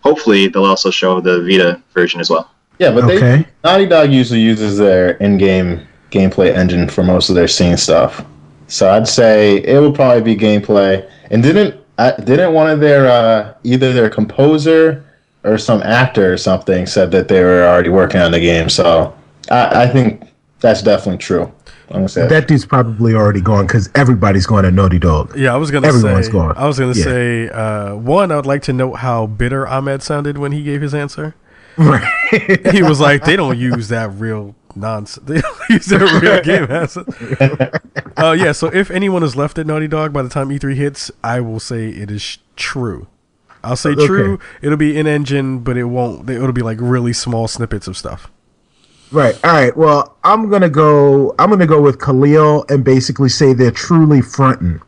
Hopefully, they'll also show the Vita version as well. Yeah, but Okay. they Naughty Dog usually uses their in-game gameplay engine for most of their scene stuff. So I'd say it would probably be gameplay. And didn't didn't one of their uh, either their composer or some actor or something said that they were already working on the game? So I, I think that's definitely true. Say that. That dude's probably already gone because everybody's going to Naughty Dog. Yeah, I was gonna say. Everyone's say. gone. I was gonna Yeah. say uh, one. I would like to note how bitter Ahmed sounded when he gave his answer. Right. He was like, "They don't use that real nonsense. They don't use that real game asset." Uh, yeah. So if anyone is left at Naughty Dog by the time E3 hits, I will say it is true. I'll say Okay. true. It'll be in engine, but it won't. It'll be like really small snippets of stuff. Right. All right. Well, I'm gonna go. I'm gonna go with Khalil and basically say they're truly fronting,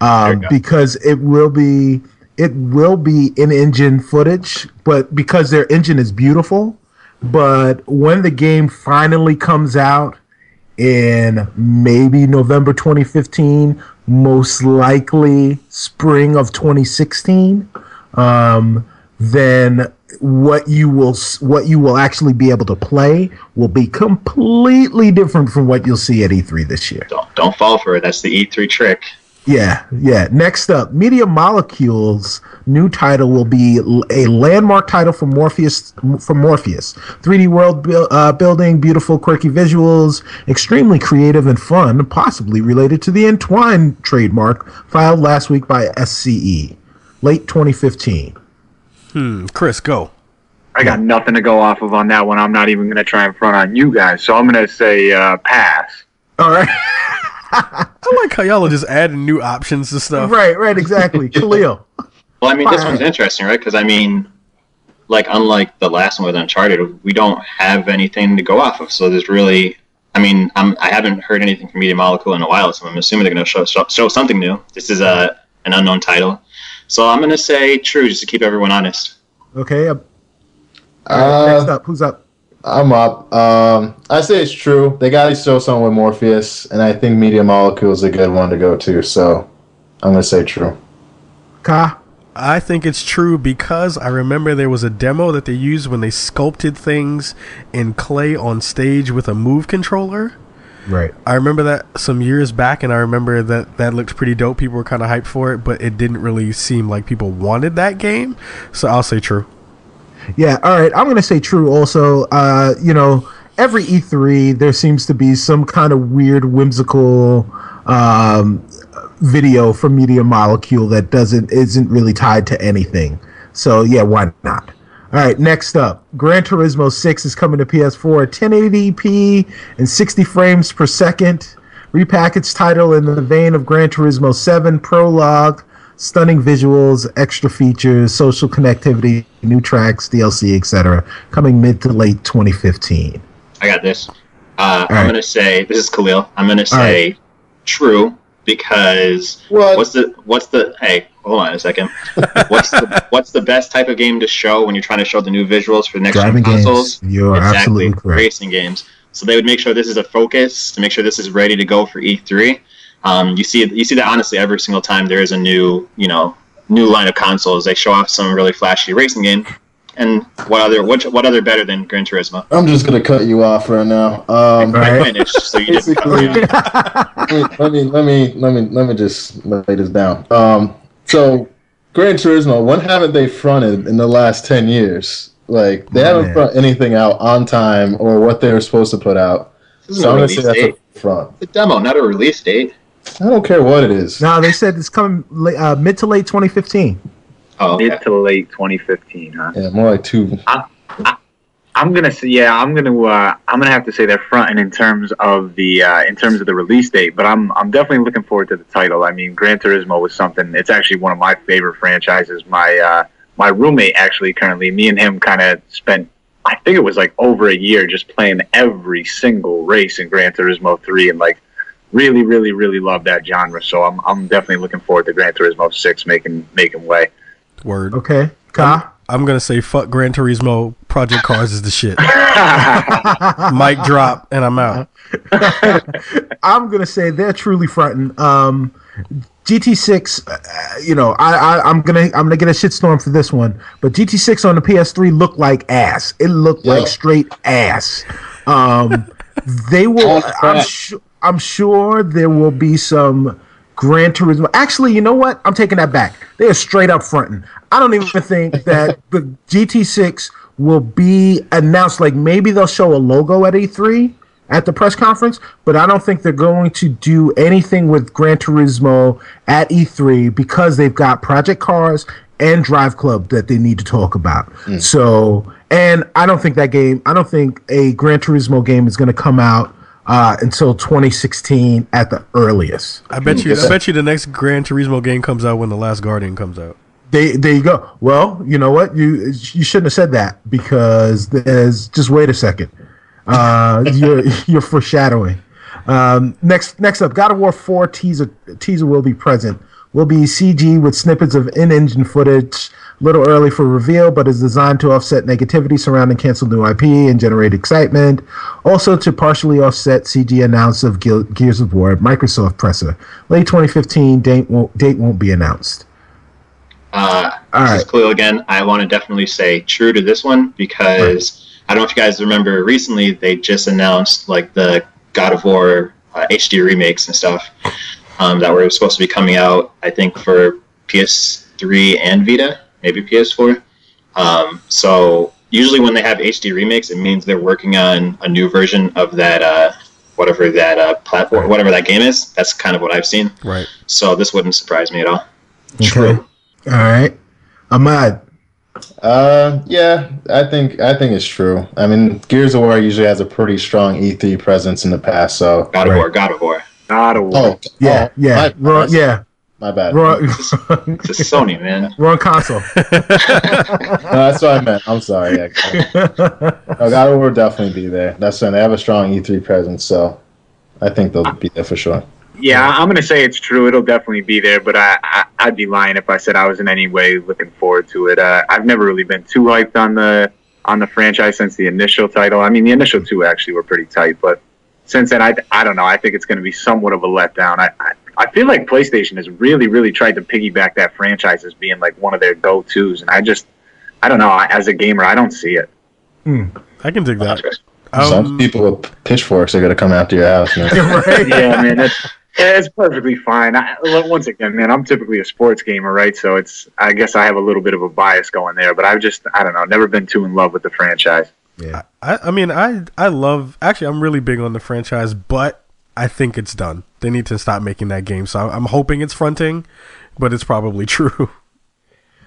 um, because it will be it will be in engine footage, but because their engine is beautiful, but when the game finally comes out in maybe November 2015, most likely spring of 2016, um, then what you will what you will actually be able to play will be completely different from what you'll see at E3 this year. Don't don't fall for it. That's the E3 trick. Yeah, yeah. Next up, Media Molecule's new title will be a landmark title for Morpheus. For Morpheus, 3D world buil- uh, building, beautiful, quirky visuals, extremely creative and fun, possibly related to the Entwine trademark filed last week by SCE, late 2015. Hmm. Chris, go. I got nothing to go off of on that one. I'm not even going to try and front on you guys. So I'm going to say uh, pass. All right, I like how y'all are just adding new options to stuff. right, right, exactly. Khalil. Well, I mean, this one's interesting, right? Because I mean, like unlike the last one with Uncharted, we don't have anything to go off of. So there's really, I mean, I'm, I haven't heard anything from Media Molecule in a while, so I'm assuming they're going to show, show show something new. This is a an unknown title, so I'm going to say true, just to keep everyone honest. Okay. Uh, Uh, next up, who's up? I'm up. Um, I say it's true. They got to show something with Morpheus, and I think Media Molecule is a good one to go to. So I'm gonna say true. Ka. I think it's true because I remember there was a demo that they used when they sculpted things in clay on stage with a move controller. Right. I remember that some years back, and I remember that that looked pretty dope. People were kind of hyped for it, but it didn't really seem like people wanted that game. So I'll say true. Yeah, all right. I'm going to say true also. Uh, you know, every E3, there seems to be some kind of weird, whimsical um, video from Media Molecule that doesn't isn't really tied to anything. So, yeah, why not? All right, next up, Gran Turismo 6 is coming to PS4 at 1080p and 60 frames per second. Repackaged title in the vein of Gran Turismo 7 Prologue stunning visuals, extra features, social connectivity, new tracks, DLC, etc. Coming mid to late 2015. I got this. Uh, I'm right. going to say this is Khalil. I'm going to All say true because What? what's the what's the hey hold on a second what's the what's the best type of game to show when you're trying to show the new visuals for the next gen Driving games. consoles You're absolutely correct. racing games so they would make sure this is a focus to make sure this is ready to go for E3 um, you see you see that honestly every single time there is a new you know new line of consoles they show off some really flashy racing game and what other what, what other better than Gran Turismo I'm just gonna cut you off right now. Um, I right. finished so you didn't cut me off. let me let me let me let me just lay this down. Um, so Gran Turismo, when haven't they fronted in the last ten years? Like they Oh, haven't man. front anything out on time or what they were supposed to put out. This is So a I'm gonna release say that's date. a front. The demo, not a release date. I don't care what it is. No, they said it's coming la- uh, mid to late 2015. Oh, okay. Mid to late 2015, huh? Yeah, more like two. I'm gonna say, yeah, I'm gonna, uh, I'm gonna have to say they're fronting in terms of the, uh, in terms of the release date. But I'm, I'm definitely looking forward to the title. I mean, Gran Turismo was something. It's actually one of my favorite franchises. My, uh, my roommate actually currently, me and him kind of spent, I think it was like over a year just playing every single race in Gran Turismo 3 and like really, really, really love that genre. So I'm I'm definitely looking forward to Gran Turismo Six making making way. Word. Okay, Ka. I'm gonna say fuck Gran Turismo. Project Cars is the shit. Mic drop, and I'm out. I'm gonna say they're truly fronting. Um, GT6, uh, you know, I, I I'm gonna I'm gonna get a shitstorm for this one, but GT6 on the PS3 looked like ass. It looked Yeah. like straight ass. Um, they will. Oh, I'm sure. I'm sure there will be some Gran Turismo. Actually, you know what? I'm taking that back. They are straight up fronting. I don't even think that the GT6 will be announced. Like maybe they'll show a logo at E3 at the press conference, but I don't think they're going to do anything with Gran Turismo at E3 because they've got Project Cars and Drive Club that they need to talk about. Hmm. So, and I don't think that game, I don't think a Gran Turismo game is going to come out uh, until 2016 at the earliest. I bet you. I bet you the next Gran Turismo game comes out when the Last Guardian comes out. They, there you go. Well, you know what? You you shouldn't have said that because there's just wait a second. Uh, you're you're foreshadowing. Um, next next up, God of War 4 teaser teaser will be present. Will be CG with snippets of in-engine footage. A little early for reveal, but is designed to offset negativity surrounding canceled new IP and generate excitement. Also to partially offset CG announced of Ge- Gears of War Microsoft presser. Late 2015 date won't, date won't be announced. Uh, All this right. is Khalil again. I want to definitely say true to this one because I don't know if you guys remember recently they just announced like the God of War uh, HD remakes and stuff um, that were supposed to be coming out. I think for PS3 and Vita, maybe PS4. Um, so usually when they have HD remakes, it means they're working on a new version of that uh, whatever that uh, platform, whatever that game is. That's kind of what I've seen. Right. So this wouldn't surprise me at all. Okay. All right. Ahmad. Uh, yeah, I think I think it's true. I mean, Gears of War usually has a pretty strong E3 presence in the past, so God of Right. War, God of War. God of War. oh Yeah, oh, yeah, my, yeah, my bad. wrong, It's a Sony, man. wrong console. No, that's what I meant. I'm sorry. Yeah. no, God will definitely be there. That's when they have a strong E3 presence, so I think they'll be there for sure. Yeah, I'm gonna say it's true. It'll definitely be there, but I, I I'd be lying if I said I was in any way looking forward to it. Uh, I've never really been too hyped on the on the franchise since the initial title. I mean, the initial two actually were pretty tight, but since then, I I don't know. I think it's going to be somewhat of a letdown. I, I I feel like PlayStation has really really tried to piggyback that franchise as being like one of their go tos, and I just I don't know. I, as a gamer, I don't see it. I can dig that. Some Um, people with pitchforks are gonna come after your house, man. right? yeah, man, that's it's perfectly fine. I, once again, man, I'm typically a sports gamer, right? So it's I guess I have a little bit of a bias going there, but I've just I don't know, never been too in love with the franchise. Yeah. I, I mean, I I love. Actually, I'm really big on the franchise, but I think it's done. They need to stop making that game. So I'm hoping it's fronting, but it's probably true.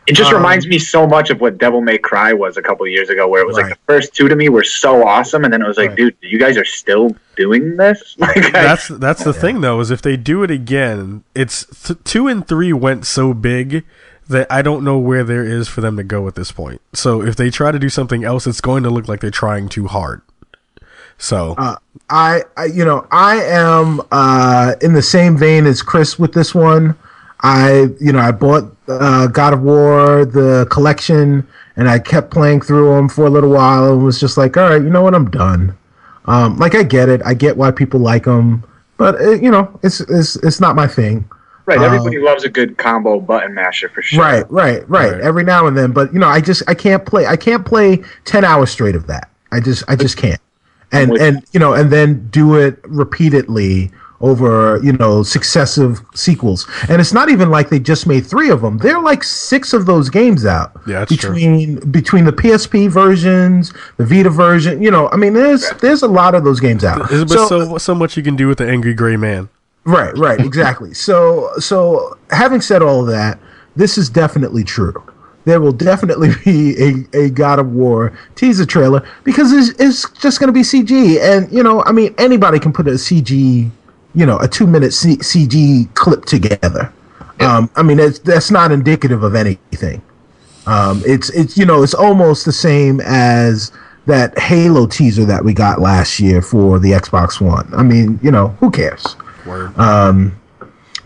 It just Um, reminds me so much of what Devil May Cry was a couple of years ago, where it was Right. like the first two to me were so awesome, and then it was like, Right. dude, you guys are still doing this? Like, That's that's the thing though is if they do it again, it's th- two and three went so big that I don't know where there is for them to go at this point. So if they try to do something else, it's going to look like they're trying too hard. So Uh, I, I, you know, I am uh, in the same vein as Chris with this one. I, you know, I bought uh, God of War the collection, and I kept playing through them for a little while, and was just like, all right, you know what, I'm done. Um, like I get it, I get why people like them, but uh you know, it's it's it's not my thing. right. um, Everybody loves a good combo button masher for sure. Right, right, right, Right. Every now and then, but you know, I just I can't play. I can't play ten hours straight of that. I just I just can't. And and you know, and then do it repeatedly over you know successive sequels. And it's not even like they just made three of them. There are like six of those games out. Yeah, that's true. between between the PSP versions, the Vita version. You know, I mean, there's there's a lot of those games out. there's but so so much you can do with the angry gray man. Right, right, exactly. so, so having said all of that, this is definitely true. There will definitely be a, a God of War teaser trailer because it's, it's just going to be CG, and you know, I mean, anybody can put a CG, you know, a two minute C- CG clip together. Um, I mean, it's, that's not indicative of anything. Um, it's it's you know, it's almost the same as that Halo teaser that we got last year for the Xbox One. I mean, you know, who cares? Word. Um,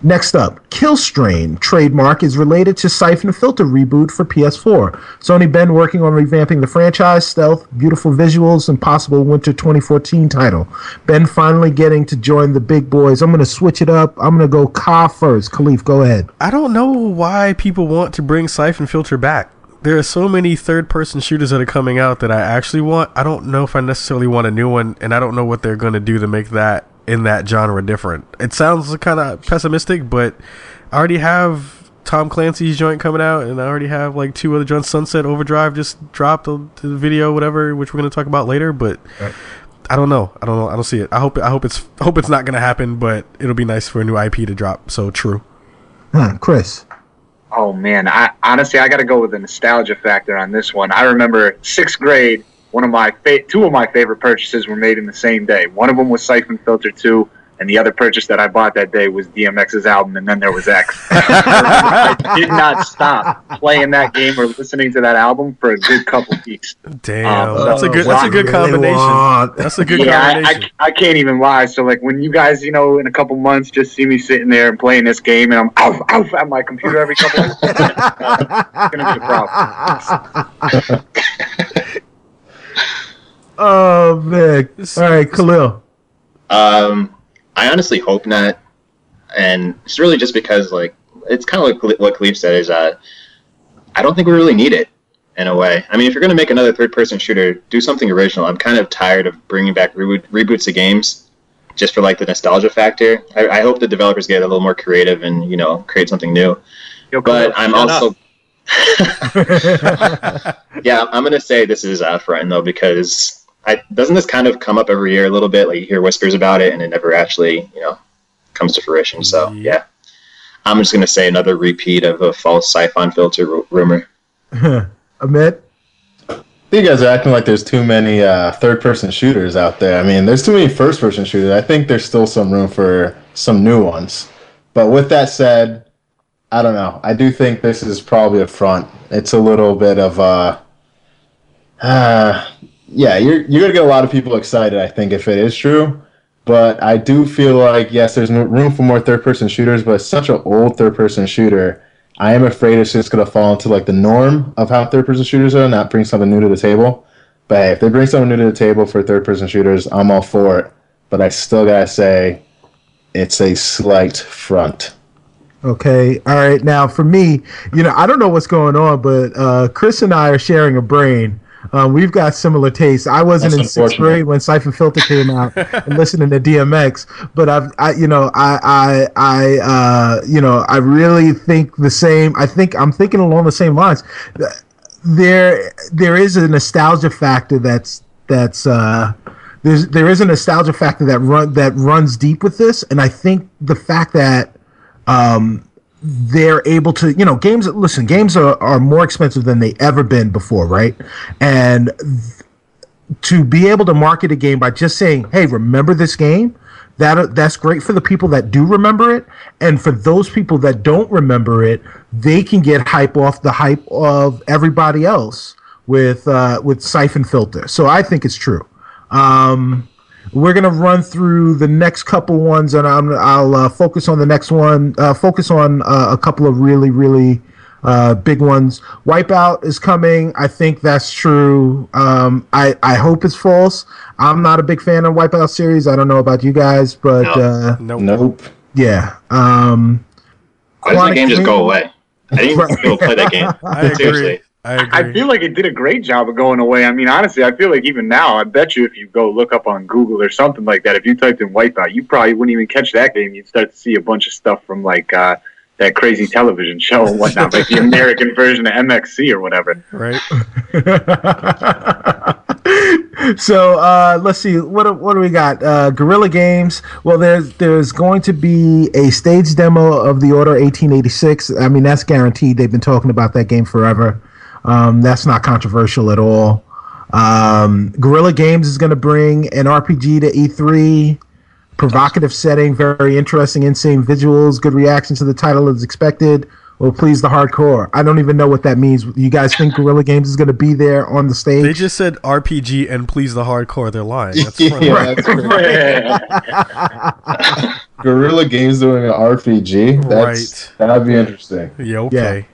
next up, Killstrain trademark is related to Siphon Filter reboot for PS4. Sony been working on revamping the franchise, stealth, beautiful visuals, and possible winter 2014 title. Bend finally getting to join the big boys. I'm gonna switch it up. I'm gonna go Ka first. Kahlief, go ahead. I don't know why people want to bring Siphon Filter back. There are so many third person shooters that are coming out that I actually want. I don't know if I necessarily want a new one, and I don't know what they're to do to make that in that genre different. It sounds kind of pessimistic, but I already have Tom Clancy's joint coming out, and I already have like two other joints. Sunset Overdrive just dropped the the video, whatever, which we're going to talk about later, but. I don't know. I don't know. I don't see it. I hope. I hope it's. I hope it's not gonna happen. But it'll be nice for a new IP to drop. So true. Huh, Chris. Oh man, I honestly I got to go with the nostalgia factor on this one. I remember sixth grade. One of my fa- two of my favorite purchases were made in the same day. One of them was Siphon Filter Two, and the other purchase that I bought that day was DMX's album, and then there was X. I did not stop playing that game or listening to that album for a good couple weeks. Damn, Um, that's a good. what That's a good combination. want. That's a good yeah, I, combination. I, I can't even lie. So like when you guys, you know, in a couple months, just see me sitting there and playing this game, and I'm off, off at my computer every couple. of it's gonna be a problem. oh man! All right, Khalil. Um, I honestly hope not, and it's really just because like it's kind of like what Kahlief said is uh, I don't think we really need it in a way. I mean, if you're gonna make another third-person shooter, do something original. I'm kind of tired of bringing back reboot, reboots of games just for like the nostalgia factor. I, I hope the developers get a little more creative and you know create something new. Yo, But Khalil, I'm shut also yeah, I'm gonna say this is uh, front though because I doesn't this kind of come up every year a little bit? Like you hear whispers about it, and it never actually you know comes to fruition. So Yeah. yeah, I'm just gonna say another repeat of a false siphon filter ru- rumor. Ahmed. You guys are acting like there's too many uh, third-person shooters out there. I mean, there's too many first-person shooters. I think there's still some room for some new ones. But with that said, I don't know. I do think this is probably a front. It's a little bit of uh, uh yeah. You're you're gonna get a lot of people excited. I think if it is true. But I do feel like yes, there's room for more third-person shooters. But it's such an old third-person shooter. I am afraid it's just gonna fall into like the norm of how third-person shooters are, not bring something new to the table. But hey, if they bring something new to the table for third-person shooters, I'm all for it. But I still gotta say, it's a slight front. Okay. All right. Now, for me, you know, I don't know what's going on, but uh, Chris and I are sharing a brain. Um, we've got similar tastes. I wasn't That's in sixth grade when Siphon Filter came out and listening to DMX, but I've, I, you know, I, I, I, uh, you know, I really think the same. I think I'm thinking along the same lines. There, there is a nostalgia factor that's that's uh, there's there is a nostalgia factor that run that runs deep with this, and I think the fact that um, they're able to, you know, games. Listen, games are, are more expensive than they ever been before, right? And to be able to market a game by just saying, "Hey, remember this game." That that's great for the people that do remember it, and for those people that don't remember it, they can get hype off the hype of everybody else with uh, with Siphon Filter. So I think it's true. Um, we're gonna run through the next couple ones, and I'm, I'll uh, focus on the next one. Uh, focus on uh, a couple of really, really uh, big ones. Wipeout is coming. I think that's true. Um, I I hope it's false. I'm not a big fan of Wipeout series. I don't know about you guys, but No. uh, Nope. Nope. yeah. Um, Why doesn't the game just go away? I didn't even be to play that game. I agree. I I feel like it did a great job of going away. I mean, honestly, I feel like even now, I bet you if you go look up on Google or something like that, if you typed in Wipeout, you probably wouldn't even catch that game. You'd start to see a bunch of stuff from like uh, that crazy television show and whatnot, like the American version of MXC or whatever. right? so uh, let's see what do- what do we got? Uh, Guerrilla Games. Well, there's there's going to be a stage demo of the Order 1886. I mean, that's guaranteed. They've been talking about that game forever. Um, that's not controversial at all. Um, Guerrilla Games is going to bring an RPG to E3. Provocative setting, very interesting, insane visuals, good reaction to the title as expected. Will please the hardcore. I don't even know what that means. You guys think Guerrilla Games is going to be there on the stage? They just said RPG and please the hardcore. They're lying. That's funny. yeah, that's great. Guerrilla Games doing an RPG. That's Right. that'd be interesting. Yeah, okay.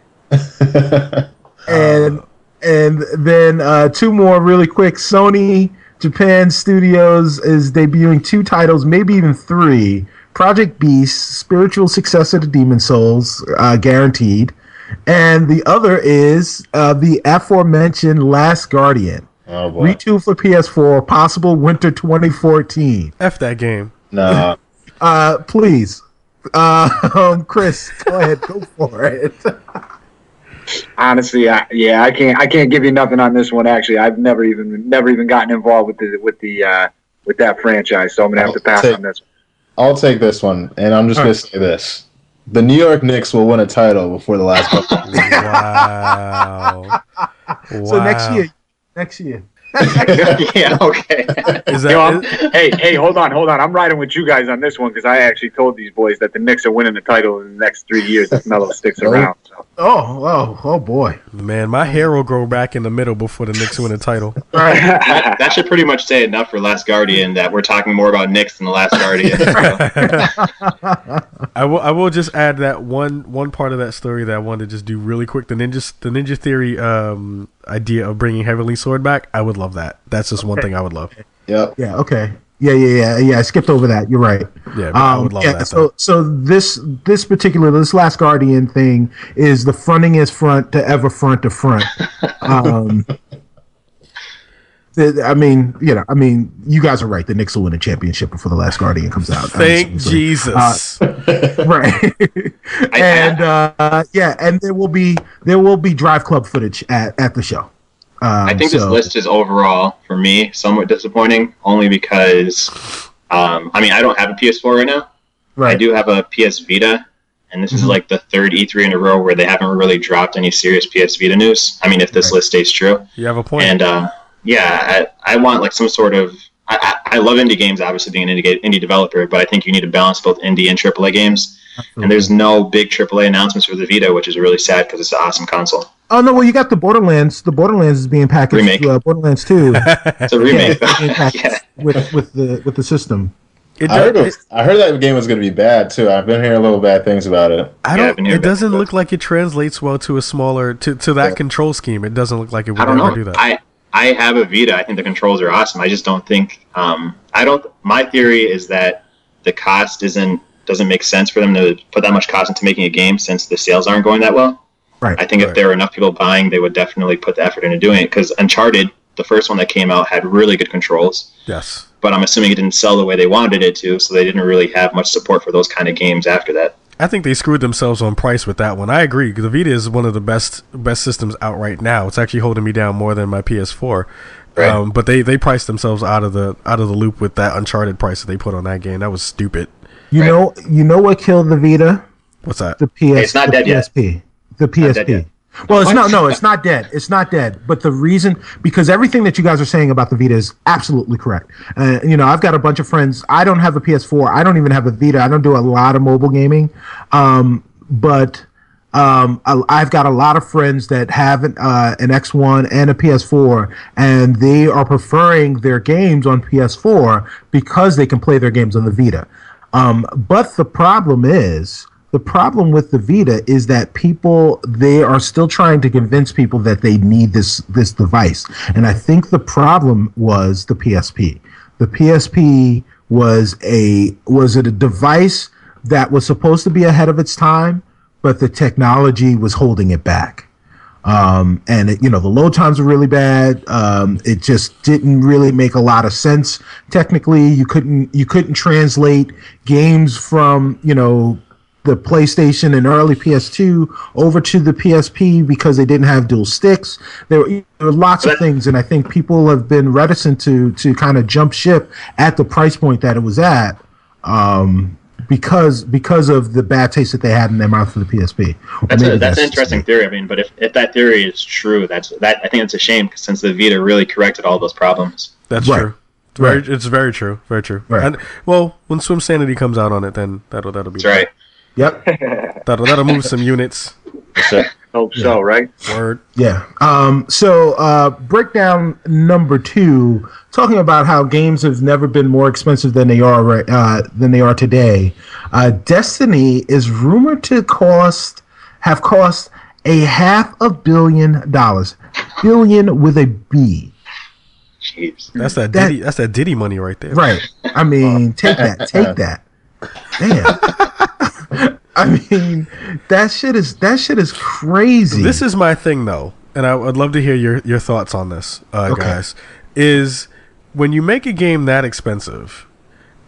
And and then uh, two more really quick. Sony Japan Studios is debuting two titles, maybe even three. Project Beast, spiritual successor to Demon's Souls, uh, guaranteed, and the other is uh, the aforementioned Last Guardian. Oh boy. Retool for PS4, possible winter 2014. F that game. Nah. Uh, please, uh, um, Chris, go ahead, go for it. Honestly, I, yeah, I can't. I can't give you nothing on this one. Actually, I've never even never even gotten involved with the with the uh, with that franchise, so I'm gonna have to pass Take- on this. I'll take this one, and I'm just gonna say this: the New York Knicks will win a title before the last couple. Wow. So next year, next year. yeah, okay. Is Yo, I'm- that is- hey, hey, hold on, hold on. I'm riding with you guys on this one because I actually told these boys that the Knicks are winning the title in the next three years if Melo sticks around. So. Oh, oh, oh boy. man? My hair will grow back in the middle before the Knicks win the title. that, that should pretty much say enough for Last Guardian that we're talking more about Knicks than the Last Guardian. I will. I will just add that one one part of that story that I wanted to just do really quick. The ninja the Ninja Theory um, idea of bringing Heavenly Sword back. I would love that. That's just one thing I would love. yep. Yeah. Okay. Yeah. Yeah. Yeah. Yeah. I skipped over that. You're right. Yeah, I would love yeah, that. So, though. so this this particular this last Guardian thing is the frontingest front to ever front to front. Um, the- I mean, you know, I mean, you guys are right. The Knicks will win a championship before the last Guardian comes out. Thank Honestly. Jesus. right and uh, yeah and there will be there will be drive club footage at, at the show um, I think this list is overall, for me, somewhat disappointing, only because, um, I mean, I don't have a PS4 right now. right I do have a PS Vita, and this is Mhm. like the third E3 in a row where they haven't really dropped any serious PS Vita news. I mean, if this Right. list stays true. you have a point. And uh, yeah, I, I want like some sort of. I, I I love indie games, obviously being an indie, indie developer, but I think you need to balance both indie and AAA games. And there's no big AAA announcements for the Vita, which is really sad because it's an awesome console. oh no well you got the borderlands the borderlands is being packaged Remake. uh, borderlands 2 It's a remake. yeah, being packaged yeah. with with the with the system it, I heard, it was, I heard that game was going to be bad too. I've been hearing a little bad things about it. I don't. been hearing it doesn't look like it translates well to a smaller to, to that Yeah. control scheme. It doesn't look like it would I don't ever know. do that. I I have a Vita. I think the controls are awesome. I just don't think. Um, I don't. My theory is that the cost isn't doesn't make sense for them to put that much cost into making a game since the sales aren't going that well. right I think if there were enough people buying, they would definitely put the effort into doing it. Because Uncharted, the first one that came out, had really good controls, yes. but I'm assuming it didn't sell the way they wanted it to, so they didn't really have much support for those kind of games after that. I think they screwed themselves on price with that one. I agree. The Vita is one of the best best systems out right now. It's actually holding me down more than my PS4. Right. Um, but they, they priced themselves out of the out of the loop with that Uncharted price that they put on that game. That was stupid. you Right. know you know what killed the vita What's that? the ps It's not the dead yet. psp the psp yet. Well it's not no it's not dead. It's not dead. But the reason because everything that you guys are saying about the vita is absolutely correct. Uh, you know i've got a bunch of friends. I don't have a ps4 i don't even have a vita. I don't do a lot of mobile gaming. Um, but um, I, I've got a lot of friends that have an, uh, an X1 and a PS4, and they are preferring their games on PS4 because they can play their games on the Vita. Um, but the problem is, the problem with the Vita is that people they are still trying to convince people that they need this this device, and I think the problem was the PSP. The PSP was a was it a device that was supposed to be ahead of its time, but the technology was holding it back. Um, and it, you know the load times were really bad. Um, it just didn't really make a lot of sense. Technically, you couldn't you couldn't translate games from you know the PlayStation and early PS2 over to the PSP because they didn't have dual sticks. There were, there were lots of things, and I think people have been reticent to to kind of jump ship at the price point that it was at. Um, because because of the bad taste that they had in their mouth for the PSP. That's a, that's an interesting me. theory. I mean, but if, if that theory is true, that's that I think it's a shame 'cause since the Vita really corrected all those problems. That's Right. true. It's very, Right. it's very true. Very true. Right. And well, when Swim Sanity comes out on it, then that'll that'll be That's right. Yep. That'll that'll move some units. For sure. Hope so, right? Word. Yeah. Um, so uh, breakdown number two, talking about how games have never been more expensive than they are right uh, than they are today. Uh, Destiny is rumored to cost have cost a half a billion dollars, billion with a B. Jeez. That's that That- Diddy. That's that Diddy money right there. Right. I mean, take that. Take that. Damn. I mean, that shit is that shit is crazy. This is my thing though, and I would love to hear your your thoughts on this, uh, Okay. guys. Is when you make a game that expensive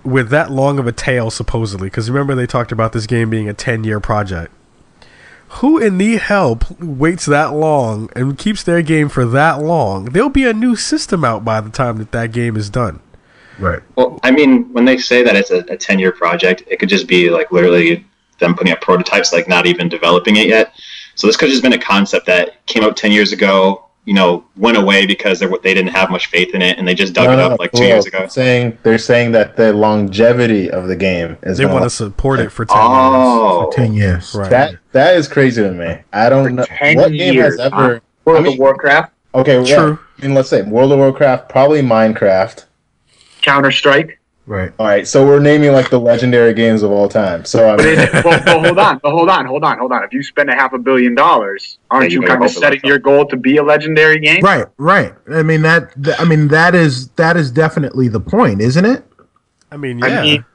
with that long of a tail, supposedly, because remember they talked about this game being a ten year project. Who in the hell waits that long and keeps their game for that long? There'll be a new system out by the time that that game is done. right. Well, I mean, when they say that it's a, a 10 year project, it could just be like literally them putting up prototypes, like not even developing it yet. So this could have just been a concept that came out 10 years ago, you know, went away because they they didn't have much faith in it and they just dug No, it up no, like two years ago. Saying they're saying that the longevity of the game is They want to support it for ten oh. years. Oh, Ten years. Right. That that is crazy to me. I don't For know 10 what game years, has ever. World I mean- of Warcraft, Okay, yeah. True. I mean, let's say World of Warcraft, probably Minecraft. Counter Strike. Right. All right, so we're naming like the legendary games of all time. So I mean, well, well, hold on, but hold on, hold on, hold on. If you spend a half a billion dollars, aren't Yeah, you you kind of setting your goal to be a legendary game? Right. Right. I mean that. th- I mean that is that is definitely the point, isn't it? I mean, yeah. I mean,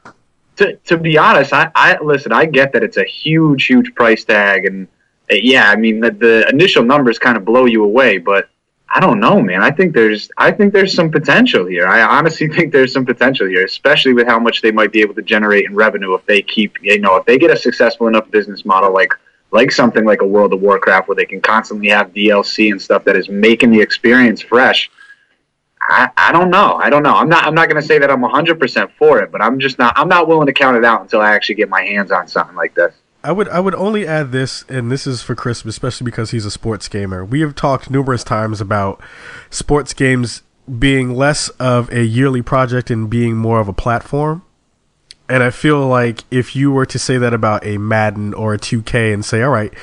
to, to be honest, I, I listen. I get that it's a huge, huge price tag, and uh, yeah, I mean the, the initial numbers kind of blow you away. But I don't know, man. I think there's I think there's some potential here. I honestly think there's some potential here, especially with how much they might be able to generate in revenue if they keep, you know, if they get a successful enough business model like like something like a World of Warcraft where they can constantly have DLC and stuff that is making the experience fresh. I, I don't know. I don't know. I'm not. I'm not going to say that I'm 100 percent for it, but I'm just not. I'm not willing to count it out until I actually get my hands on something like this. I would I would only add this, and this is for Chris, especially because he's a sports gamer. We have talked numerous times about sports games being less of a yearly project and being more of a platform. And I feel like if you were to say that about a Madden or a 2K and say, all right,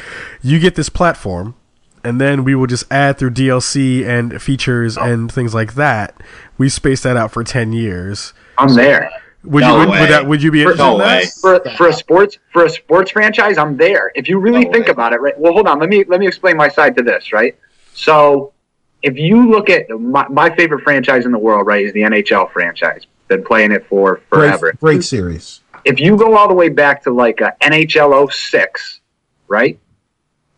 you get this platform, and then we will just add through DLC and features oh. and things like that, we space that out for 10 years. I'm there Would No you would, way. would that would you be For- interested in no that? way. for for a sports for a sports franchise. I'm there. If you really No think way. about it, right? Well, hold on. Let me let me explain my side to this, right? So, if you look at my, my favorite franchise in the world, right, is the NHL franchise. Been playing it for forever. Great, great series. if you go all the way back to like a NHL 06, right?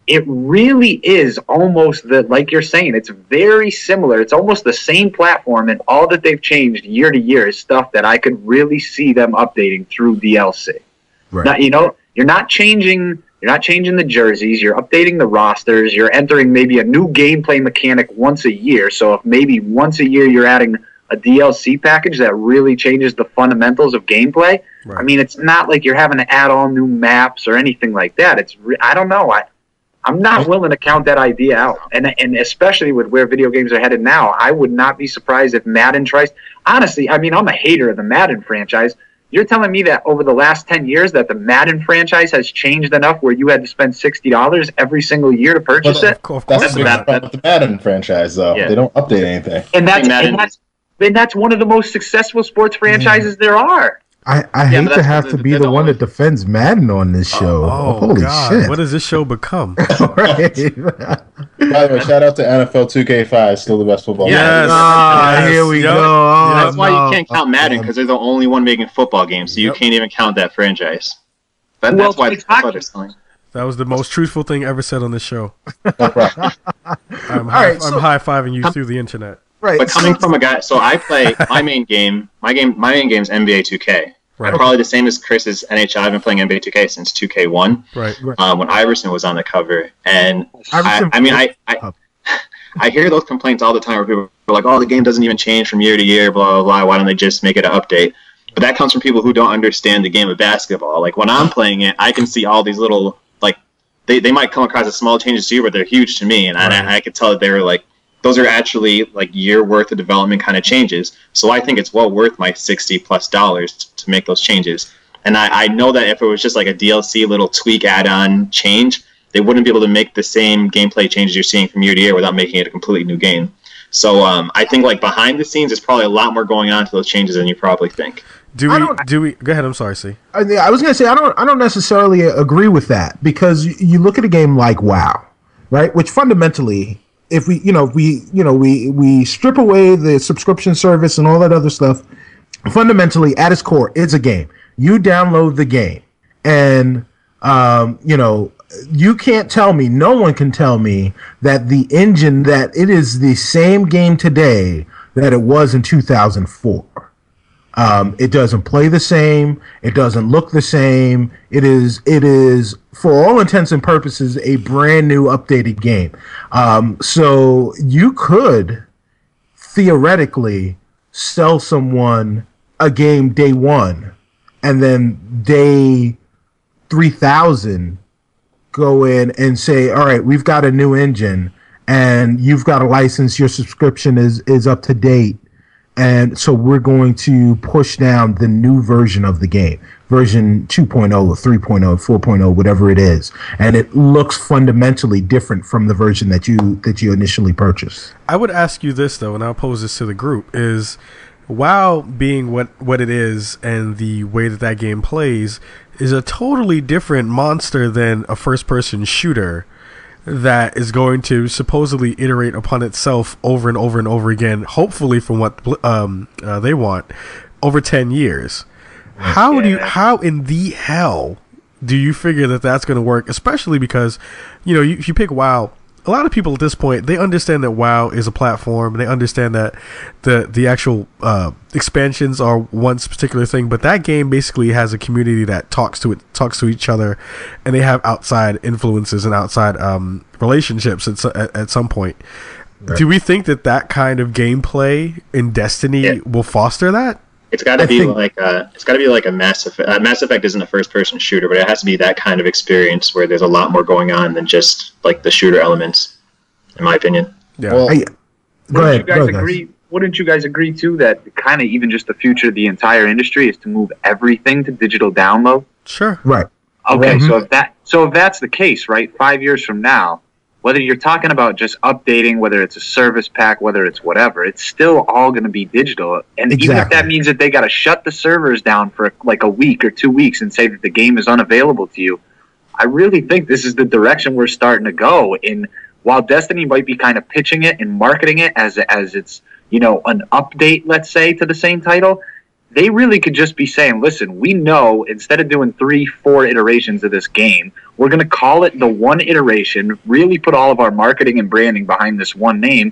It really is almost the like you're saying. It's very similar. It's almost the same platform, and all that they've changed year to year is stuff that I could really see them updating through DLC. Right. Not, you know, you're not changing. You're not changing the jerseys. You're updating the rosters. You're entering maybe a new gameplay mechanic once a year. So if maybe once a year you're adding a DLC package that really changes the fundamentals of gameplay, Right. I mean, it's not like you're having to add all new maps or anything like that. It's re- I don't know. I I'm not willing to count that idea out, and and especially with where video games are headed now, I would not be surprised if Madden tries. Honestly, I mean, I'm a hater of the Madden franchise. You're telling me that over the last ten years that the Madden franchise has changed enough where you had to spend sixty dollars every single year to purchase Well, it, Of course, that's That's the big about- problem with the Madden franchise, though. Yeah. They don't update anything. and that's and that's and that's one of the most successful sports franchises there are. I, I Yeah, hate to have to be that's the all one it- that defends Madden on this show. Oh, Holy God. shit! What does this show become? right. By the way, shout out to NFL 2K5, still the best football. Yes. Ah, Yes. here we Yep. go. Oh, That's why you can't count Madden because they're the only one making football games, so you Yep. can't even count that franchise. That, Well, that's why it's that's why selling. That was the most truthful thing ever said on this show. No. I'm, high, right, so- I'm high fiving you through the internet. Right. But coming from a guy, so I play my main game. My game, my main game is NBA 2K. Right. Probably the same as Chris's NHL. I've been playing NBA 2K since 2K1 Right. um, when Iverson was on the cover, and I, I mean, I, I, I hear those complaints all the time where people are like, "Oh, the game doesn't even change from year to year." Blah blah blah. Why don't they just make it an update? But that comes from people who don't understand the game of basketball. Like when I'm playing it, I can see all these little like they, they might come across as small changes to you, but they're huge to me, and Right. I, I could tell that they were like those are actually like year worth of development kind of changes. So I think it's well worth my sixty plus dollars to make those changes. And I, I know that if it was just like a DLC little tweak add on change, they wouldn't be able to make the same gameplay changes you're seeing from year to year without making it a completely new game. So um, I think like behind the scenes, there's probably a lot more going on to those changes than you probably think. Do we? don't- we? Go ahead. I'm sorry. See. I, I was gonna say I don't I don't necessarily agree with that because you, you look at a game like WoW, right? Which fundamentally, if we you know if we you know we we strip away the subscription service and all that other stuff, fundamentally at its core, it's a game. You download the game, and um, you know you can't tell me, no one can tell me that the engine that it is the same game today that it was in 2004. Um, it doesn't play the same. It doesn't look the same. It is it is for all intents and purposes a brand new updated game. Um, so you could theoretically sell someone a game day one, and then day three thousand go in and say, all right, we've got a new engine, and you've got a license. Your subscription is is up to date and so we're going to push down the new version of the game. Version 2.0 or 3.0 4.0 whatever it is. And it looks fundamentally different from the version that you that you initially purchased. I would ask you this though, and I'll pose this to the group: is WoW being what what it is and the way that that game plays is a totally different monster than a first person shooter that is going to supposedly iterate upon itself over and over and over again, hopefully from what um, uh, they want, over 10 years. How do you, how in the hell do you figure that that's going to work? Especially because, you know, you, if you pick WoW, a lot of people at this point they understand that WoW is a platform. They understand that the the actual uh, expansions are one particular thing, but that game basically has a community that talks to it, talks to each other, and they have outside influences and outside um, relationships at, at at some point. Do we think that that kind of gameplay in Destiny Yeah. will foster that? It's got to be think- like a, it's got to be like a Mass Effect. Uh, Mass Effect isn't a first-person shooter, but it has to be that kind of experience where there's a lot more going on than just like the shooter elements, in my opinion. Yeah. Well, I, go Wouldn't ahead you guys go ahead, agree? Wouldn't you guys agree too that kind of even just the future of the entire industry is to move everything to digital download? sure. right Okay, Mhm. so if that so if that's the case, right? Five years from now, whether you're talking about just updating, whether it's a service pack, whether it's whatever, it's still all going to be digital. And even if that means that they got to shut the servers down for like a week or two weeks and say that the game is unavailable to you, I really think this is the direction we're starting to go. In while Destiny might be kind of pitching it and marketing it as as it's you know an update, let's say, to the same title, they really could just be saying, listen, we know instead of doing three, four iterations of this game, we're going to call it the one iteration, really put all of our marketing and branding behind this one name.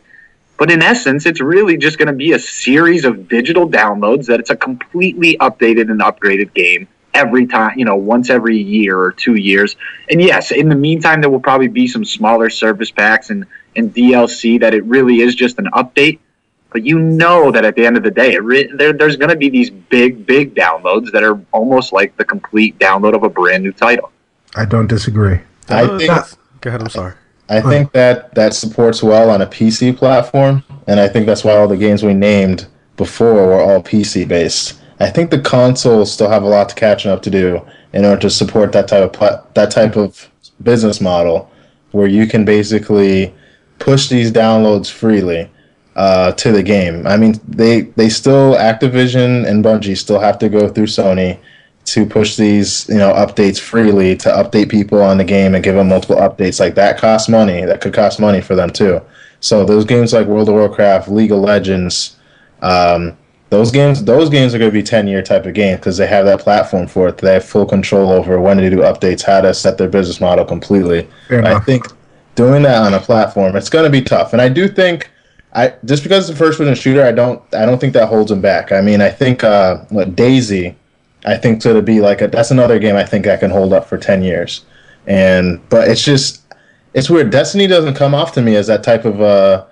But in essence, it's really just going to be a series of digital downloads that it's a completely updated and upgraded game every time, you know, once every year or two years. And yes, in the meantime, there will probably be some smaller service packs and, and DLC that it really is just an update but you know that at the end of the day, it re- there, there's going to be these big, big downloads that are almost like the complete download of a brand new title. i don't disagree I Uh, think that's- go ahead. I'm sorry. I think that that supports well on a PC platform, and I think that's why all the games we named before were all PC based. I think the consoles still have a lot to catch up to do in order to support that type of pla- that type of business model, where you can basically push these downloads freely uh, to the game. I mean, they they still Activision and Bungie still have to go through Sony to push these you know updates freely to update people on the game and give them multiple updates. Like that costs money. That could cost money for them too. So those games like world of warcraft league of legends um, those games those games are going to be 10 year type of games because they have that platform for it. They have full control over when to do updates how to set their business model completely. I think doing that on a platform it's going to be tough. And i do think I just because it's a first person shooter, I don't I don't think that holds him back. I mean, I think uh, what DayZ, I think to be like a, that's another game I think I can hold up for ten years, and but it's just it's weird. Destiny doesn't come off to me as that type of uh,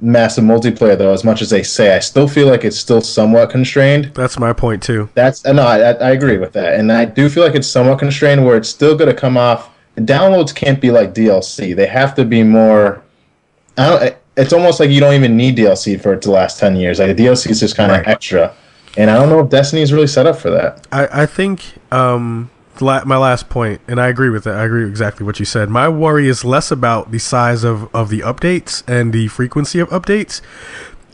massive multiplayer though. As much as they say, I still feel like it's still somewhat constrained. That's my point too. That's uh, no, I, I agree with that, and I do feel like it's somewhat constrained where it's still going to come off. The downloads can't be like DLC; they have to be more. I don't. It's almost like you don't even need DLC for it to last ten years. Like a DLC is just kind of Right. extra, and I don't know if Destiny is really set up for that. I, I think um, la- my last point, and I agree with that. I agree with exactly what you said. My worry is less about the size of, of the updates and the frequency of updates.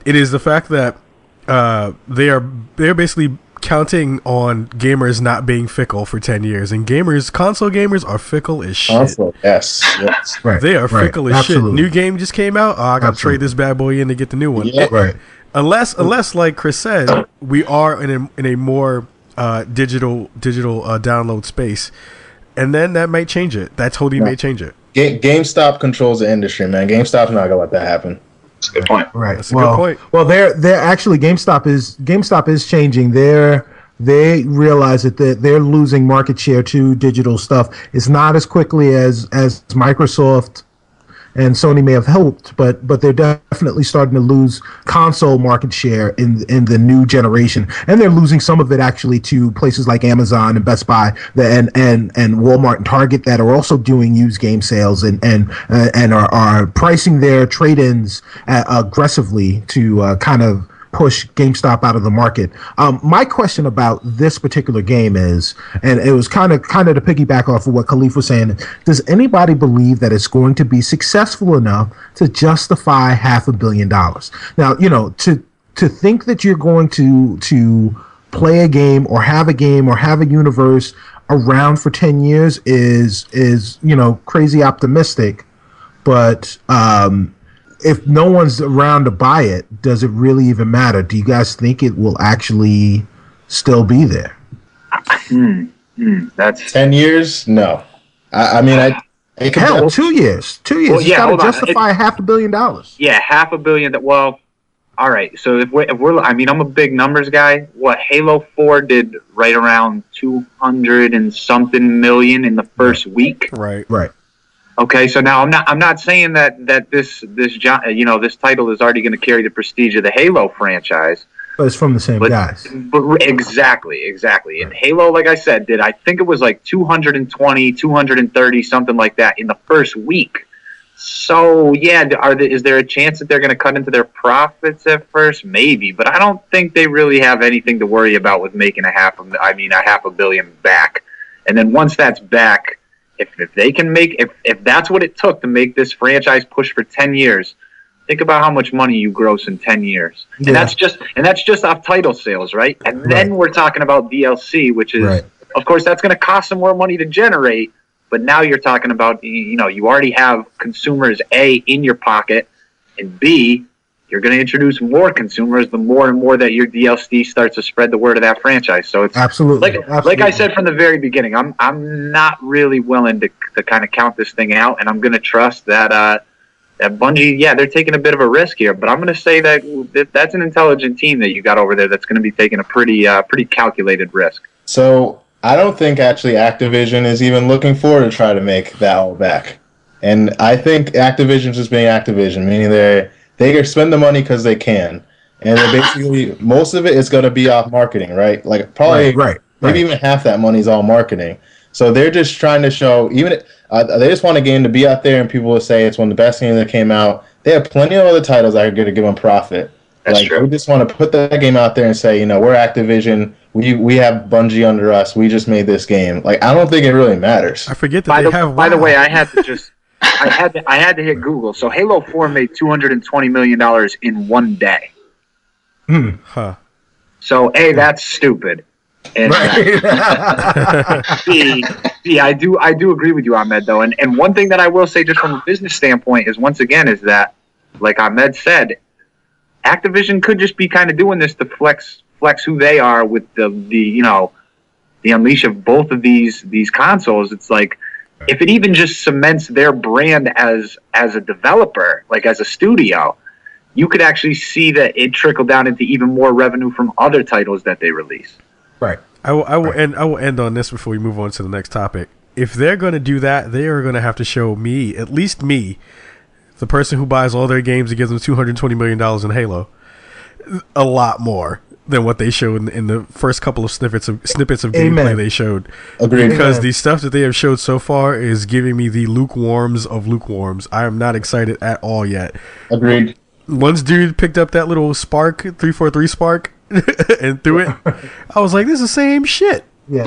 It is the fact that uh, they are they're basically counting on gamers not being fickle for ten years, and gamers, console gamers, are fickle as shit. Console, yes, yes. Right. They are right, fickle as absolutely. shit. New game just came out. Oh, I got to Absolutely. trade this bad boy in to get the new one. Yeah. Right. Unless, unless, like Chris said, we are in a in a more uh, digital digital uh, download space, and then that might change it. That totally may change it. Ga- GameStop controls the industry, man. GameStop's not gonna let that happen. That's a good point. Right. That's a good well, point. Well, they're they're actually GameStop is GameStop is changing. They're they realize that they're, they're losing market share to digital stuff. It's not as quickly as as Microsoft and Sony may have helped, but but they're definitely starting to lose console market share in in the new generation, and they're losing some of it actually to places like Amazon and Best Buy, and and and Walmart and Target that are also doing used game sales and and uh, and are, are pricing their trade-ins uh, aggressively to uh, kind of push GameStop out of the market. Um, my question about this particular game is, and it was kind of kind of to piggyback off of what Kahlief was saying. Does anybody believe that it's going to be successful enough to justify half a billion dollars? Now, you know, to to think that you're going to to play a game or have a game or have a universe around for 10 years is is you know crazy optimistic but um if no one's around to buy it, does it really even matter? Do you guys think it will actually still be there? Hmm, hmm, that's Ten years? No. I, I mean, I. It could Hell, two years. Two years. Well, it's yeah, got to hold on. justify half a billion dollars. yeah, half a billion. That well, all right. So if we're, if we're, I mean, I'm a big numbers guy. What Halo Four did right around two hundred and something million in the first week. Right. Right. Okay, so now I'm not I'm not saying that that this this you know this title is already going to carry the prestige of the Halo franchise, But it's from the same but guys. but exactly exactly. And Halo, like I said, did I think it was like 220, 230 something like that in the first week. So yeah, are the, is there a chance that they're going to cut into their profits at first? Maybe, but I don't think they really have anything to worry about with making a half a I mean a half a billion back. And then once that's back, if, if they can make if, if that's what it took to make this franchise push for 10 years think about how much money you gross in 10 years. And that's just and that's just off title sales right? And then we're talking about dlc which is Right. of course that's going to cost them more money to generate but now you're talking about you know you already have consumers a in your pocket and b you're going to introduce more consumers the more and more that your dlc starts to spread the word of that franchise so it's Absolutely. like Absolutely. like I said from the very beginning, I'm I'm not really willing to to kind of count this thing out, and I'm going to trust that uh, that Bungie, yeah, they're taking a bit of a risk here, but I'm going to say that, that that's an intelligent team that you got over there that's going to be taking a pretty uh, pretty calculated risk. So I don't think actually Activision is even looking forward to try to make that all back. And I think Activision's just being Activision, meaning they they can spend the money because they can, and they're basically most of it is going to be off marketing, right? Like probably Right, right, maybe right. even half that money is all marketing. So they're just trying to show even uh, they just want a game to be out there and people will say it's one of the best games that came out. They have plenty of other titles that are going to give them profit. That's like true. we just want to put that game out there and say, you know, we're Activision. We we have Bungie under us. We just made this game. Like I don't think it really matters. I forget that By they the have. by the way, I had to just I had to, I had to hit Google. So Halo Four made 220 million dollars in one day. huh? So a that's stupid. And, uh, B, B, I do I do agree with you, Ahmed, though. And and one thing that I will say just from a business standpoint is once again is that, like Ahmed said, Activision could just be kind of doing this to flex flex who they are with the the you know the unleash of both of these these consoles. It's like if it even just cements their brand as as a developer, like as a studio, you could actually see that it trickle down into even more revenue from other titles that they release. right. I will, I will end. I will end on this before we move on to the next topic. If they're going to do that, they are going to have to show me, at least me, the person who buys all their games and gives them two hundred twenty million dollars in Halo, a lot more than what they showed in, in the first couple of snippets of snippets of gameplay they showed. Agreed. Because Amen. the stuff that they have showed so far is giving me the lukewarms of lukewarms. I am not excited at all yet. Agreed. Once dude picked up that little spark, three four three spark, and threw it, I was like, "This is the same shit." Yeah.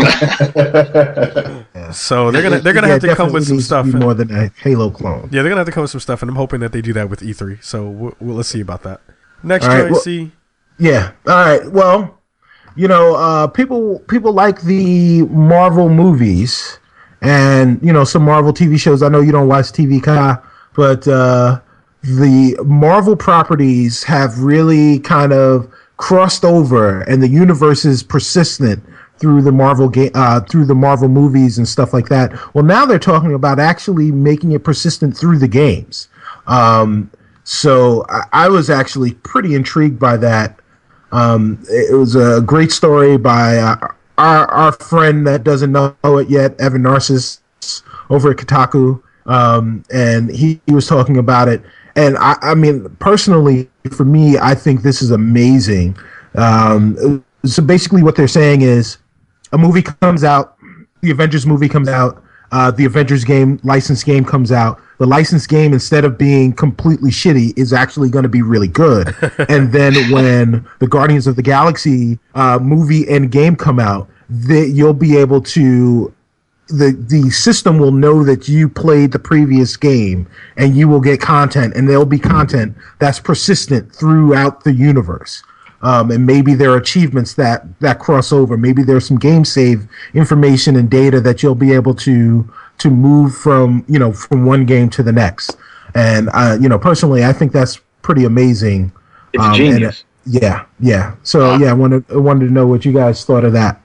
So they're gonna they're gonna Yeah, have to come with some stuff. more than a Halo clone. yeah, they're gonna have to come with some stuff, and I'm hoping that they do that with E3. So we'll, we'll, let's see about that. Next All right, choice, well- see. Yeah. All right. Well, you know, uh, people people like the Marvel movies and you know some Marvel TV shows. I know you don't watch TV, Ka, but uh, the Marvel properties have really kind of crossed over, and the universe is persistent through the Marvel game, uh, through the Marvel movies and stuff like that. Well, now they're talking about actually making it persistent through the games. Um, so I, I was actually pretty intrigued by that. Um, it was a great story by uh, our our friend that doesn't know it yet, Evan Narcisse, over at Kotaku, um, and he, he was talking about it. And I, I mean, personally, for me, I think this is amazing. Um, so basically, what they're saying is, a movie comes out, the Avengers movie comes out, uh, the Avengers game licensed game comes out. The licensed game, instead of being completely shitty, is actually going to be really good. and then when the Guardians of the Galaxy uh, movie and game come out, that you'll be able to the the system will know that you played the previous game and you will get content and there'll be content that's persistent throughout the universe um, and maybe there are achievements that that cross over maybe there's some game save information and data that you'll be able to to move from you know from one game to the next and uh, you know personally i think that's pretty amazing It's Um, and, genius. uh, yeah yeah so Uh, yeah i wanted i wanted to know what you guys thought of that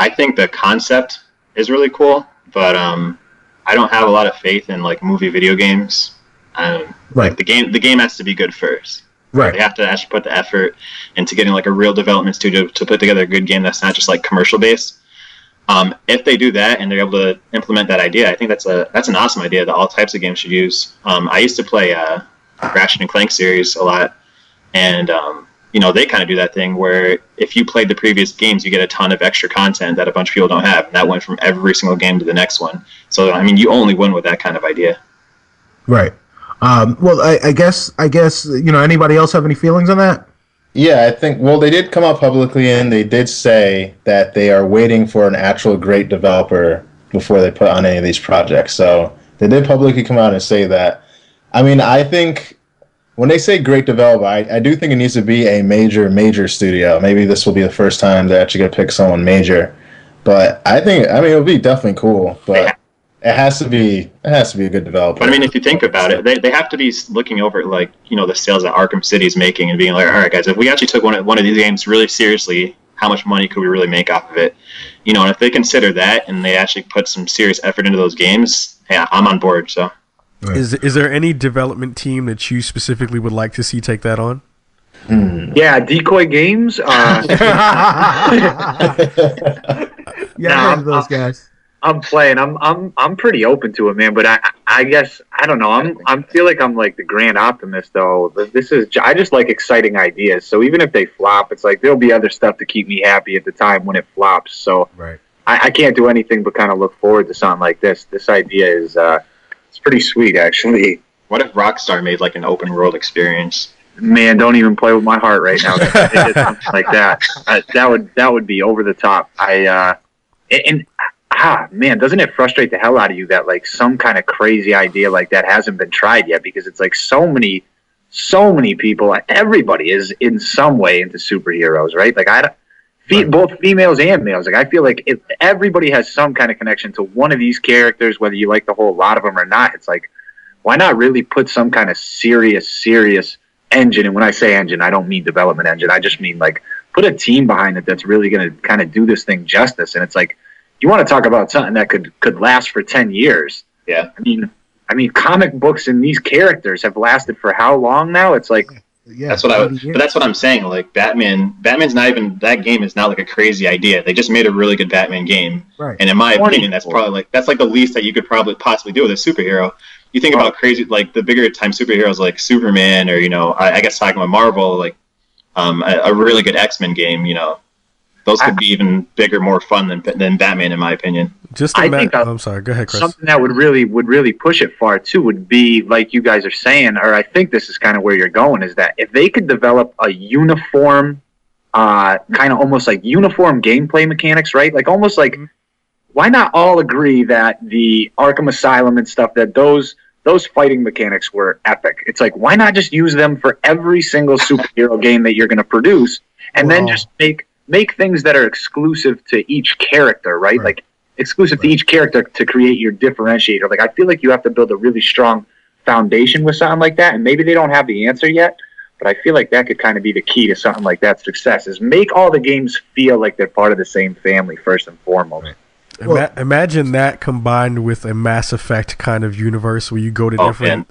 I think the concept is really cool, but um, I don't have a lot of faith in like movie video games. Um, right the game the game has to be good first. Right They have to actually put the effort into getting like a real development studio to put together a good game that's not just like commercial based. Um, if they do that and they're able to implement that idea, I think that's a that's an awesome idea that all types of games should use. Um, I used to play uh, Ratchet and Clank series a lot, and um, you know they kind of do that thing where if you played the previous games, you get a ton of extra content that a bunch of people don't have, and that went from every single game to the next one. So I mean, you only win with that kind of idea. Right. Um, well, I, I guess I guess you know. Anybody else have any feelings on that? Yeah, I think. Well, they did come out publicly and they did say that they are waiting for an actual great developer before they put on any of these projects. So they did publicly come out and say that. I mean, I think when they say great developer, I, I do think it needs to be a major, major studio. Maybe this will be the first time they're actually going to pick someone major. But I think, I mean, it'll be definitely cool. But it has to be, it has to be a good developer. But I mean, if you think about it, they, they have to be looking over like you know the sales that Arkham City is making and being like, all right, guys, if we actually took one of, one of these games really seriously, how much money could we really make off of it? You know, and if they consider that and they actually put some serious effort into those games, yeah, I'm on board. So Is is there any development team that you specifically would like to see take that on? Yeah, Decoy Games. Uh, Yeah, Nah, I heard those guys. I'm playing. I'm I'm I'm pretty open to it, man. But I I guess I don't know. I'm I'm feel like I'm like the grand optimist though. This is I just like exciting ideas. So even if they flop, it's like there'll be other stuff to keep me happy at the time when it flops. So Right. I, I can't do anything but kind of look forward to something like this. This idea is uh, it's pretty sweet actually. what if Rockstar made like an open world experience? Man, don't even play with my heart right now. They did something like that. Uh, that would that would be over the top. I uh, and, and ah man, doesn't it frustrate the hell out of you that like some kind of crazy idea like that hasn't been tried yet? Because it's like so many, so many people, everybody is in some way into superheroes, right? Like I, don't- fe- both females and males. Like I feel like if everybody has some kind of connection to one of these characters, whether you like the whole lot of them or not. It's like why not really put some kind of serious, serious engine? And when I say engine, I don't mean development engine. I just mean like put a team behind it that's really going to kind of do this thing justice. And it's like you want to talk about something that could could last for ten years. Yeah. I mean, I mean, comic books and these characters have lasted for how long now? It's like Yeah, that's what I would. But that's what I'm saying. Like Batman, Batman's not even that game is not like a crazy idea. They just made a really good Batman game, right. and in my Twenty opinion, that's probably like that's like the least that you could probably possibly do with a superhero. You think about crazy like the bigger time superheroes like Superman or you know I, I guess talking about Marvel like um, a, a really good X Men game. You know, those could be even bigger, more fun than than Batman in my opinion. Just I ima- think, uh, I'm sorry. Go ahead, Chris. something that would really would really push it far too would be like you guys are saying or i think this is kind of where you're going is that if they could develop a uniform uh, kind of almost like uniform gameplay mechanics, right? Like almost like why not all agree that the Arkham Asylum and stuff that those those fighting mechanics were epic. It's like why not just use them for every single superhero game that you're going to produce, and then just make make things that are exclusive to each character, right? Right. Like exclusive to each character to create your differentiator. Like I feel like you have to build a really strong foundation with something like that, and maybe they don't have the answer yet. But I feel like that could kind of be the key to something like that success is make all the games feel like they're part of the same family first and foremost. Ima- Well- imagine that combined with a Mass Effect kind of universe where you go to Oh, different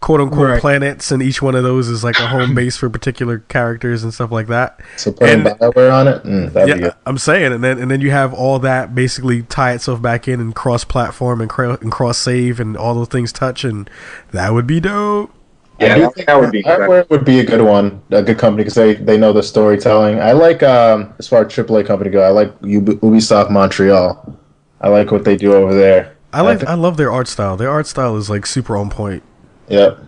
quote unquote Right. planets, and each one of those is like a home base for particular characters and stuff like that. So putting And- Bioware on it, mm, that'd be Yeah, good. I'm saying, and then and then you have all that basically tie itself back in and cross platform and, cra- and cross save and all those things touch, and that would be dope. I Yeah, do think that would be good. Bioware would be a good one, a good company because they, they know the storytelling. I like um as far as AAA company go, I like Ub- Ubisoft Montreal. I like what they do over there. I like think- I love their art style. Their art style is like super on point. Yep.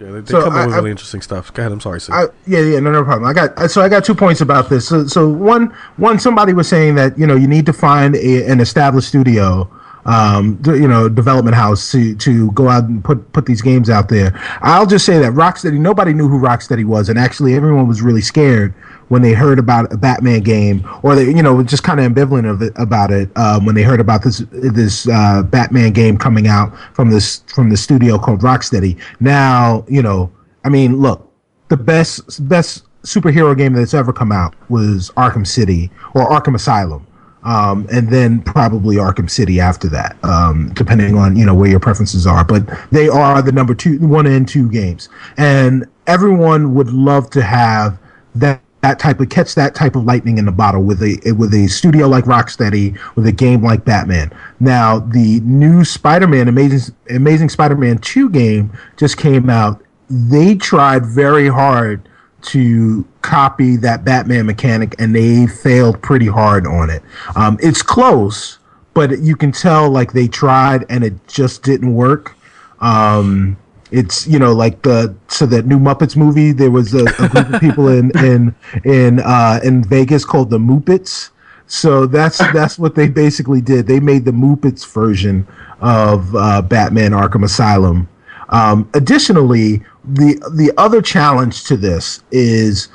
Yeah, they, they So come up I- with I- really interesting stuff. Go ahead. I'm sorry, Sid. I, yeah, yeah, no, no problem. I got so I got two points about this. So, so one, one, somebody was saying that you know you need to find a, an established studio, um, you know, development house to to go out and put put these games out there. I'll just say that Rocksteady, nobody knew who Rocksteady was, and actually everyone was really scared when they heard about a Batman game, or they, you know, just kind of ambivalent of it about it um, when they heard about this this uh, Batman game coming out from this from the studio called Rocksteady. Now, you know, I mean, look, the best best superhero game that's ever come out was Arkham City or Arkham Asylum. Um, and then probably Arkham City after that, um, depending on you know where your preferences are. But they are the number two, one and two games, and everyone would love to have that that type of catch that type of lightning in the bottle with a with a studio like Rocksteady with a game like Batman. Now the new Spider-Man Amazing Amazing Spider-Man 2 game just came out. They tried very hard to copy that Batman mechanic and they failed pretty hard on it. Um, it's close, but you can tell like they tried and it just didn't work. Um, it's you know like the so that new Muppets movie. There was a, a group of people in in in uh, in Vegas called the Muppets. So that's that's what they basically did. They made the Muppets version of uh, Batman Arkham Asylum. Um, additionally, the the other challenge to this is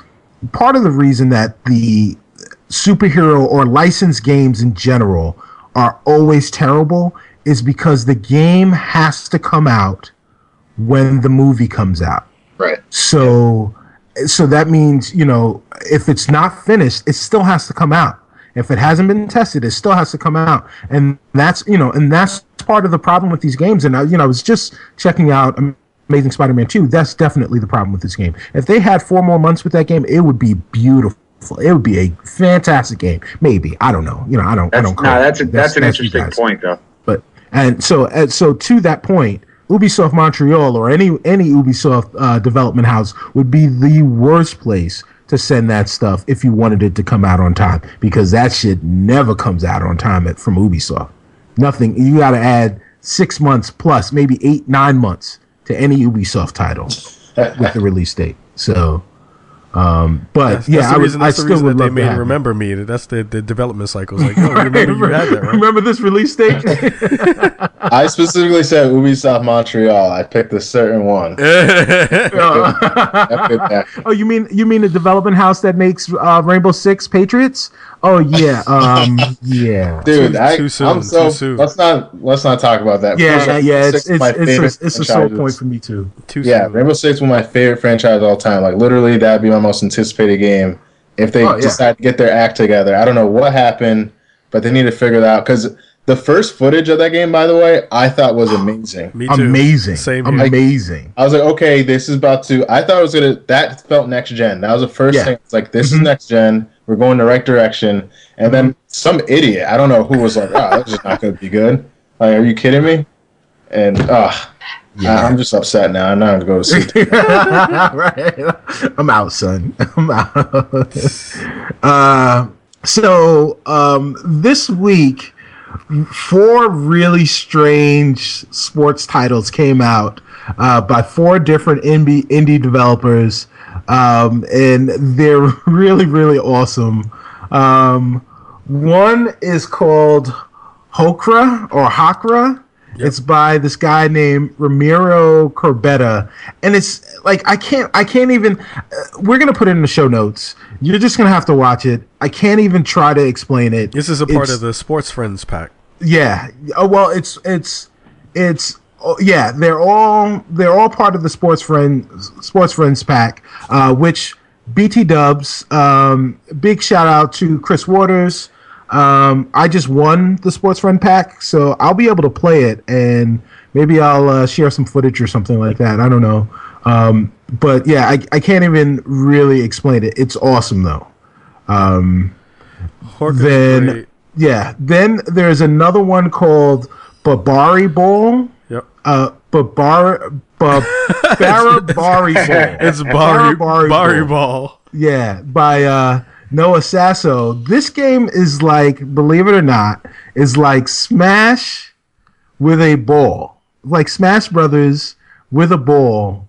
part of the reason that the superhero or licensed games in general are always terrible is because the game has to come out when the movie comes out. Right. So so that means, you know, if it's not finished, it still has to come out. If it hasn't been tested, it still has to come out. And that's, you know, and that's part of the problem with these games. And I, you know, I was just checking out Amazing Spider-Man 2. That's definitely the problem with this game. If they had four more months with that game, it would be beautiful. It would be a fantastic game. Maybe. I don't know. You know, I don't I That's, don't no, that's a, that's, an you interesting point, though. But and so and so to that point, Ubisoft Montreal or any any Ubisoft uh, development house would be the worst place to send that stuff if you wanted it to come out on time because that shit never comes out on time at, from Ubisoft. Nothing. You got to add six months plus, maybe eight nine months to any Ubisoft title with the release date. So. Um, but That's, yeah, that's the I, would, reason, I that's the still reason would that they love to made remember me. That's the, the development cycles. Like, oh, remember you had that, right? Remember this release date? I specifically said Ubisoft Montreal. I picked a certain one. I picked that. Oh, you mean you mean the development house that makes uh, Rainbow Six Patriots? Oh yeah, um, yeah, Dude, Too- I, too soon, I'm so. too soon. Let's not. Let's not talk about that. yeah, Rainbow yeah. Six It's is it's my it's favorite a, it's a sore point for me too. Too Yeah, soon. Rainbow Six was my favorite franchise of all time. Like literally, that'd be my most anticipated game. If they Oh, yeah. decide to get their act together, I don't know what happened, but they need to figure it out. Because the first footage of that game, by the way, I thought was amazing. Me too. Amazing, Same here. amazing. I was like, okay, this is about to. I thought it was gonna. That felt next gen. That was the first Yeah. thing. It's like this is Mhm. next gen. We're going the right direction. And then some idiot, I don't know who was like, oh, that's just not gonna be good. Like, are you kidding me? And uh, I, am just upset now. I'm not gonna go to sleep. right. I'm out, son. I'm out. uh, so um, this week, four really strange sports titles came out uh, by four different indie indie developers. Um, and they're really really awesome. Um, one is called Hokra or Hakra. It's by this guy named Ramiro Corbetta, and it's like I can't I can't even. Uh, we're gonna put it in the show notes. You're just gonna have to watch it. I can't even try to explain it. This is a part It's- of the Sports Friends pack. yeah. Oh well, it's it's it's oh, yeah. They're all they're all part of the sports friend sports friends pack, uh, which BT Dubs. Um, big shout out to Chris Waters. Um, I just won the sports friend pack, so I'll be able to play it, and maybe I'll uh, share some footage or something like that. I don't know. Um, but yeah, I, I can't even really explain it. It's awesome though. Is Then great. yeah, then there's another one called Babari Ball. Uh, Babar Barabari Ball. It's Barry Barabari Barry Ball. Ball. Yeah, by uh, Noah Sasso. This game is like, believe it or not, is like Smash with a ball, like Smash Brothers with a ball,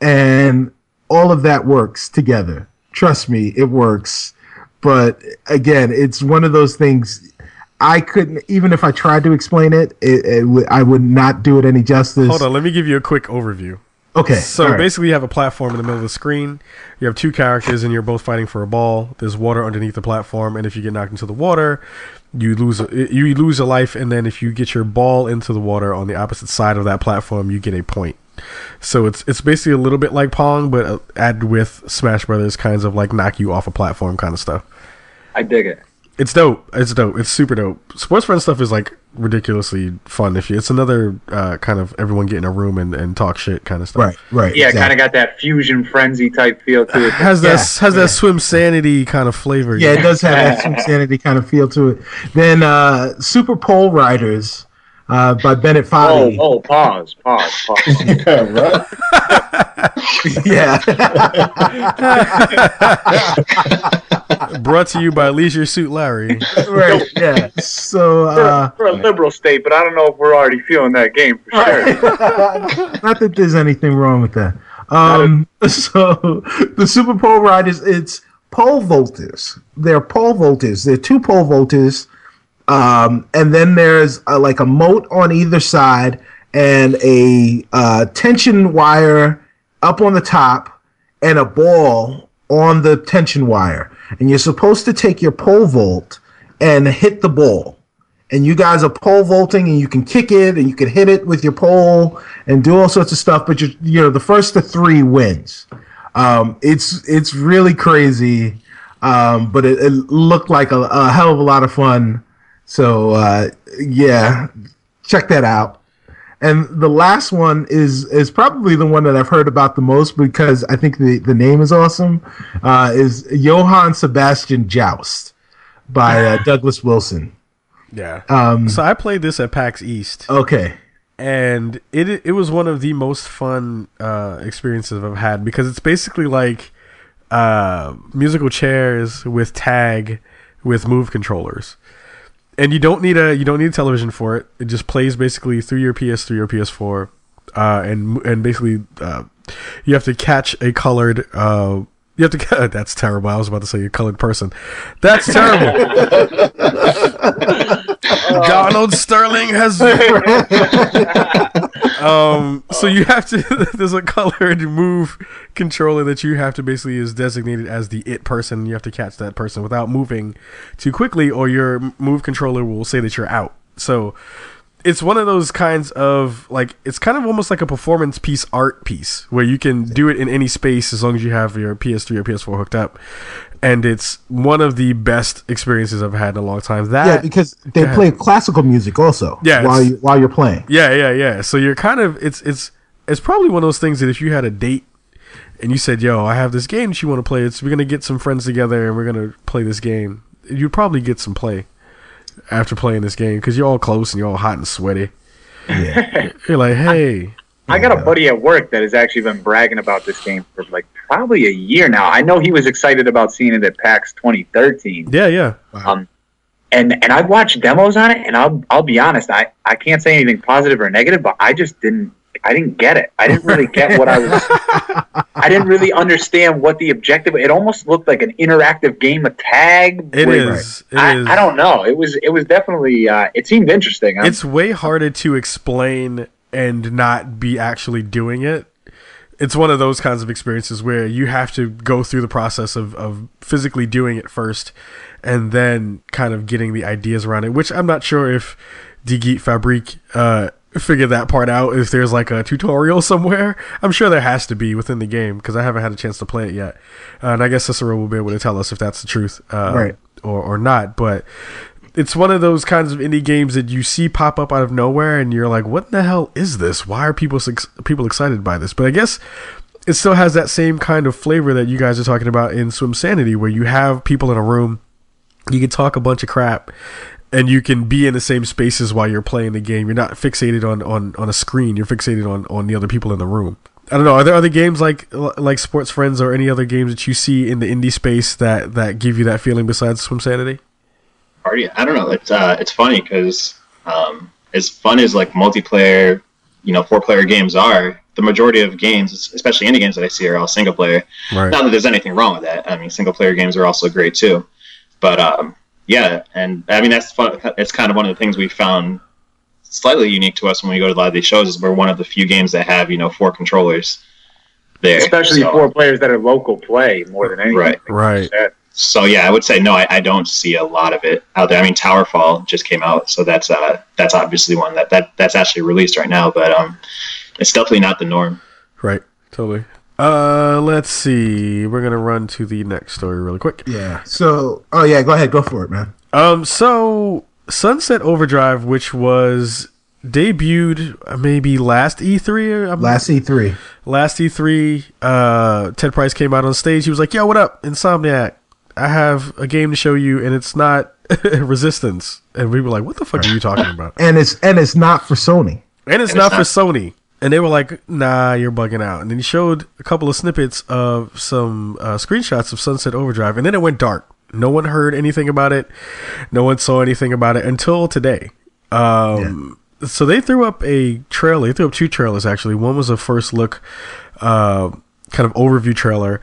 and all of that works together. Trust me, it works. But again, it's one of those things. I couldn't, even if I tried to explain it, it, it w- I would not do it any justice. Hold on, let me give you a quick overview. Okay. So all right. basically, you have a platform in the middle of the screen. You have two characters, and you're both fighting for a ball. There's water underneath the platform, and if you get knocked into the water, you lose a, you lose a life. And then if you get your ball into the water on the opposite side of that platform, you get a point. So it's it's basically a little bit like Pong, but uh, add with Smash Brothers, kinds of like knock you off a platform kind of stuff. I dig it. It's dope. It's dope. It's super dope. Sports friend stuff is like ridiculously fun. If you, it's another uh, kind of everyone get in a room and, and talk shit kind of stuff. right, right. Yeah, exactly. kind of got that fusion frenzy type feel to it. has that Yeah, has that swim sanity kind of flavor. Yeah, it does have that swim sanity kind of feel to it. Then uh, Super Pole Riders uh, by Bennett Oh, Foddy. oh, pause, pause, pause. Yeah, right. Yeah. Brought to you by Leisure Suit Larry. right. Yeah. So uh, We're a liberal state, but I don't know if we're already feeling that game for sure. not that there's anything wrong with that. Um, so the Super Pole Riders, it's pole vaulters. They're pole vaulters. They're two pole vaulters. Um, and then there's uh like a moat on either side and a uh, tension wire up on the top and a ball on the tension wire. And you're supposed to take your pole vault and hit the ball. And you guys are pole vaulting and you can kick it and you can hit it with your pole and do all sorts of stuff. But you you know the first to three wins. Um, it's it's really crazy, um, but it, it looked like a, a hell of a lot of fun. So uh, yeah, check that out. And the last one is is probably the one that I've heard about the most because I think the, the name is awesome. Uh, is Johann Sebastian Joust by uh, Douglas Wilson. Yeah. Um, so I played this at PAX East, Okay. and it it was one of the most fun uh, experiences I've had because it's basically like uh, musical chairs with tag with move controllers. And you don't need a you don't need a television for it. It just plays basically through your PS3 or PS4, uh, and and basically uh, you have to catch a colored. Uh, you have to. That's terrible. I was about to say a colored person. That's terrible. Donald Sterling has. um. So you have to. There's a colored move controller that you have to basically is designated as the it person. You have to catch that person without moving too quickly, or your move controller will say that you're out. So it's one of those kinds of like it's kind of almost like a performance piece art piece where you can do it in any space as long as you have your PS3 or PS4 hooked up. And it's one of the best experiences I've had in a long time. That Yeah, because they play classical music also. Yeah, while it's- you while you're playing. Yeah, yeah, yeah. So you're kind of it's it's it's probably one of those things that if you had a date and you said, "Yo, I have this game that you want to play. It's we're gonna get some friends together and we're gonna play this game." You'd probably get some play after playing this game because you're all close and you're all hot and sweaty. Yeah. You're like, "Hey, I got a buddy at work that has actually been bragging about this game for like probably a year now. I know he was excited about seeing it at PAX 2013. yeah, yeah, Um, and and I've watched demos on it, and I'll I'll be honest, I I can't say anything positive or negative, but I just didn't I didn't get it. I didn't really get what I was. I didn't really understand what the objective. It almost looked like an interactive game of tag. It with- is. It I, is. I don't know. It was. It was definitely. Uh, it seemed interesting. I'm- It's way harder to explain and not be actually doing it. It's one of those kinds of experiences where you have to go through the process of, of physically doing it first and then kind of getting the ideas around it, which I'm not sure if Die Gute Fabrik uh, figured that part out, if there's like a tutorial somewhere. I'm sure there has to be within the game because I haven't had a chance to play it yet. Uh, and I guess Cicero will be able to tell us if that's the truth uh, Right. or, or not. But it's one of those kinds of indie games that you see pop up out of nowhere, and you're like, "What the hell is this? Why are people people excited by this?" But I guess it still has that same kind of flavor that you guys are talking about in Swim Sanity, where you have people in a room, you can talk a bunch of crap, and you can be in the same spaces while you're playing the game. You're not fixated on on, on a screen. You're fixated on on the other people in the room. I don't know. Are there other games like like Sports Friends or any other games that you see in the indie space that that give you that feeling besides Swim Sanity? Party. I don't know. It's uh, it's funny because um, as fun as like multiplayer, you know, four player games are, the majority of games, especially indie games that I see, are all single player. Right. Not that there's anything wrong with that. I mean, single player games are also great too. But um, yeah, and I mean that's fun. It's kind of one of the things we found slightly unique to us when we go to a lot of these shows is we're one of the few games that have you know four controllers there, especially So- for players that are local play more than anything. Right. Right. So yeah, I would say no. I, I don't see a lot of it out there. I mean, Towerfall just came out, so that's uh that's obviously one that, that that's actually released right now. But um, it's definitely not the norm. Right. Totally. Uh, let's see. We're gonna run to the next story really quick. Yeah. So, oh yeah, go ahead, go for it, man. Um, so Sunset Overdrive, which was debuted uh, maybe last E3 or um, Last E3. last E3, uh, Ted Price came out on stage. He was like, "Yo, what up, Insomniac? I have a game to show you, and it's not Resistance." And we were like, "What the fuck are you talking about?" And it's and it's not for Sony. And it's And not it's for Sony. And they were like, "Nah, you're bugging out." And then he showed a couple of snippets of some uh, screenshots of Sunset Overdrive, and then it went dark. No one heard anything about it. No one saw anything about it until today. Um, So they threw up a trailer. They threw up two trailers actually. One was a first look, uh, kind of overview trailer,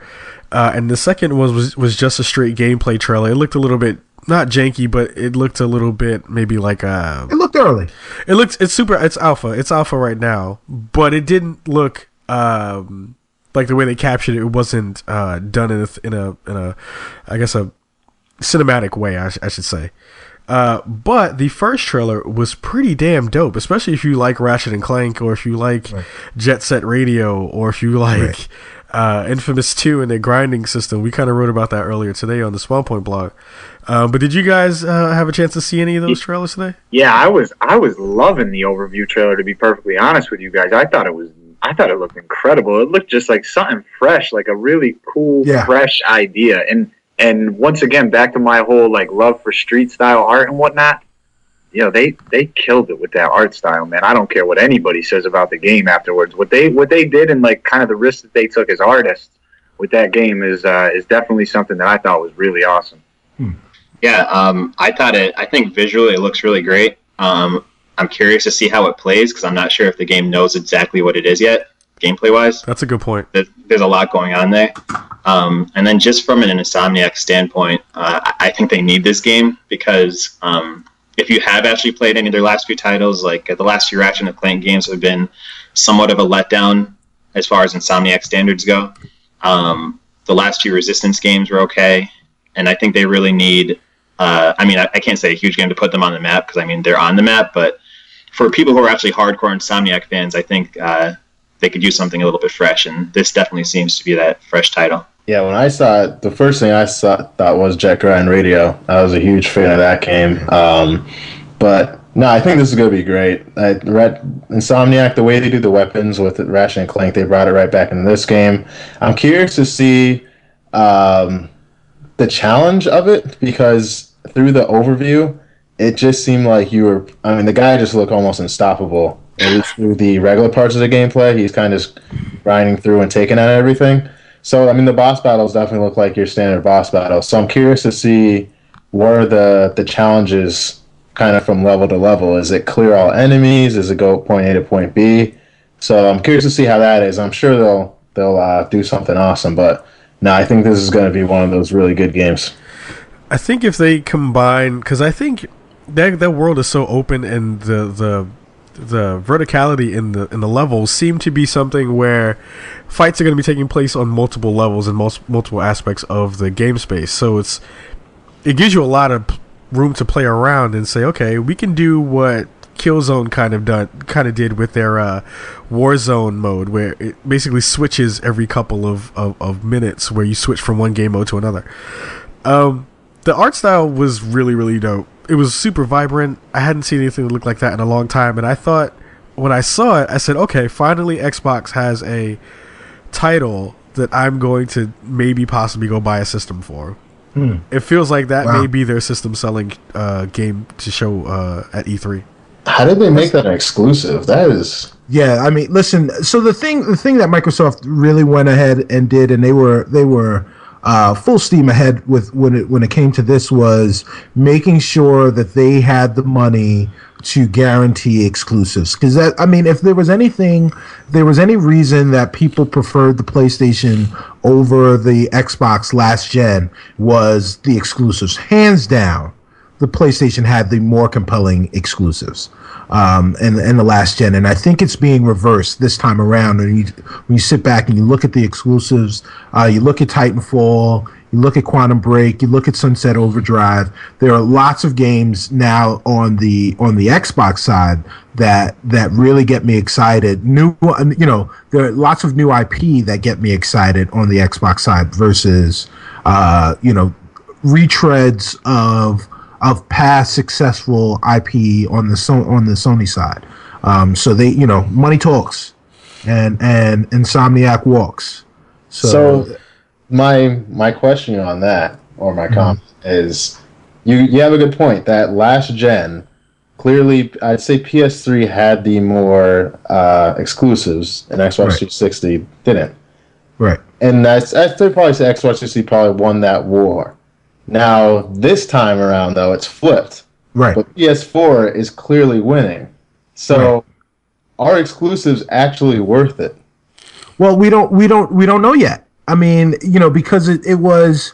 uh, and the second was, was was just a straight gameplay trailer. It looked a little bit not janky, but it looked a little bit maybe like uh, It looked early. it looks it's super it's alpha. It's alpha right now, but it didn't look um like the way they captured it, it wasn't uh done in a in a in a I guess a cinematic way, I, sh- I should say. Uh, but the first trailer was pretty damn dope, especially if you like Ratchet and Clank, or if you like Jet Set Radio, or if you like Right. Uh, Infamous Two and their grinding system. We kind of wrote about that earlier today on the Spawn Point blog. Um, but did you guys uh, have a chance to see any of those trailers today? Yeah, I was I was loving the overview trailer to be perfectly honest with you guys. I thought it was I thought it looked incredible. It looked just like something fresh, like a really cool, Yeah. fresh idea. And and once again, back to my whole like love for street style art and whatnot. You know, they they killed it with that art style, man. I don't care what anybody says about the game afterwards. What they what they did and like kind of the risk that they took as artists with that game is uh, is definitely something that I thought was really awesome. Yeah, um, I thought it. I think visually it looks really great. Um, I'm curious to see how it plays because I'm not sure if the game knows exactly what it is yet, gameplay wise. That's a good point. There's, there's a lot going on there. Um, and then just from an Insomniac standpoint, uh, I, I think they need this game because um, if you have actually played any of their last few titles, like uh, the last few Ratchet and Clank games have been somewhat of a letdown as far as Insomniac standards go. Um, the last few Resistance games were okay, and I think they really need. Uh, I mean, I, I can't say a huge game to put them on the map because I mean they're on the map, but for people who are actually hardcore Insomniac fans, I think uh, they could use something a little bit fresh, and this definitely seems to be that fresh title. Yeah, when I saw it, the first thing I saw thought was Jet Set Radio. I was a huge fan of that game. Um, but no, I think this is going to be great. I read Insomniac, the way they do the weapons with Ratchet and Clank, they brought it right back into this game. I'm curious to see um, the challenge of it because through the overview, it just seemed like you were. I mean, the guy just looked almost unstoppable. At least through the regular parts of the gameplay, he's kind of grinding through and taking out everything. So, I mean, the boss battles definitely look like your standard boss battle. So, I'm curious to see what are the the challenges kind of from level to level. Is it clear all enemies? Is it go point A to point B? So I'm curious to see how that is. I'm sure they'll they'll uh, do something awesome, but no, I think this is going to be one of those really good games. I think if they combine, because I think that that world is so open and the the the verticality in the in the levels seem to be something where fights are going to be taking place on multiple levels and multiple aspects of the game space. So it's it gives you a lot of room to play around and say, okay, we can do what Killzone kind of done kind of did with their uh, Warzone mode, where it basically switches every couple of, of, of minutes, where you switch from one game mode to another. Um, the art style was really really dope. It was super vibrant. I hadn't seen anything that looked like that in a long time, and I thought when I saw it, I said, okay, finally Xbox has a title that I'm going to maybe possibly go buy a system for. Hmm. It feels like that Wow. may be their system selling uh, game to show uh, at E3. How did they make that an exclusive? That is Yeah, I mean, listen. So the thing, the thing that Microsoft really went ahead and did, and they were they were uh, full steam ahead with when it when it came to this was making sure that they had the money to guarantee exclusives. Because that, I mean, if there was anything, there was any reason that people preferred the PlayStation over the Xbox last gen was the exclusives, hands down the PlayStation had the more compelling exclusives um, in, in the last gen, and I think it's being reversed this time around. And you, when you sit back and you look at the exclusives, uh, you look at Titanfall, you look at Quantum Break, you look at Sunset Overdrive. There are lots of games now on the on the Xbox side that that really get me excited. New, you know, there are lots of new IP that get me excited on the Xbox side versus, uh, you know, retreads of of past successful IP on the so- on the Sony side. Um, so they, you know, money talks, and and Insomniac walks. So, so. my my question on that, or my comment, is you you have a good point. That last gen, clearly, I'd say PS3 had the more uh, exclusives, and Xbox Right. 360 didn't. right, and that's I'd probably say Xbox 360 probably won that war. Now this time around though, it's flipped. right. But PS4 is clearly winning. So are exclusives actually worth it? Well, we don't we don't we don't know yet. I mean, you know, because it, it was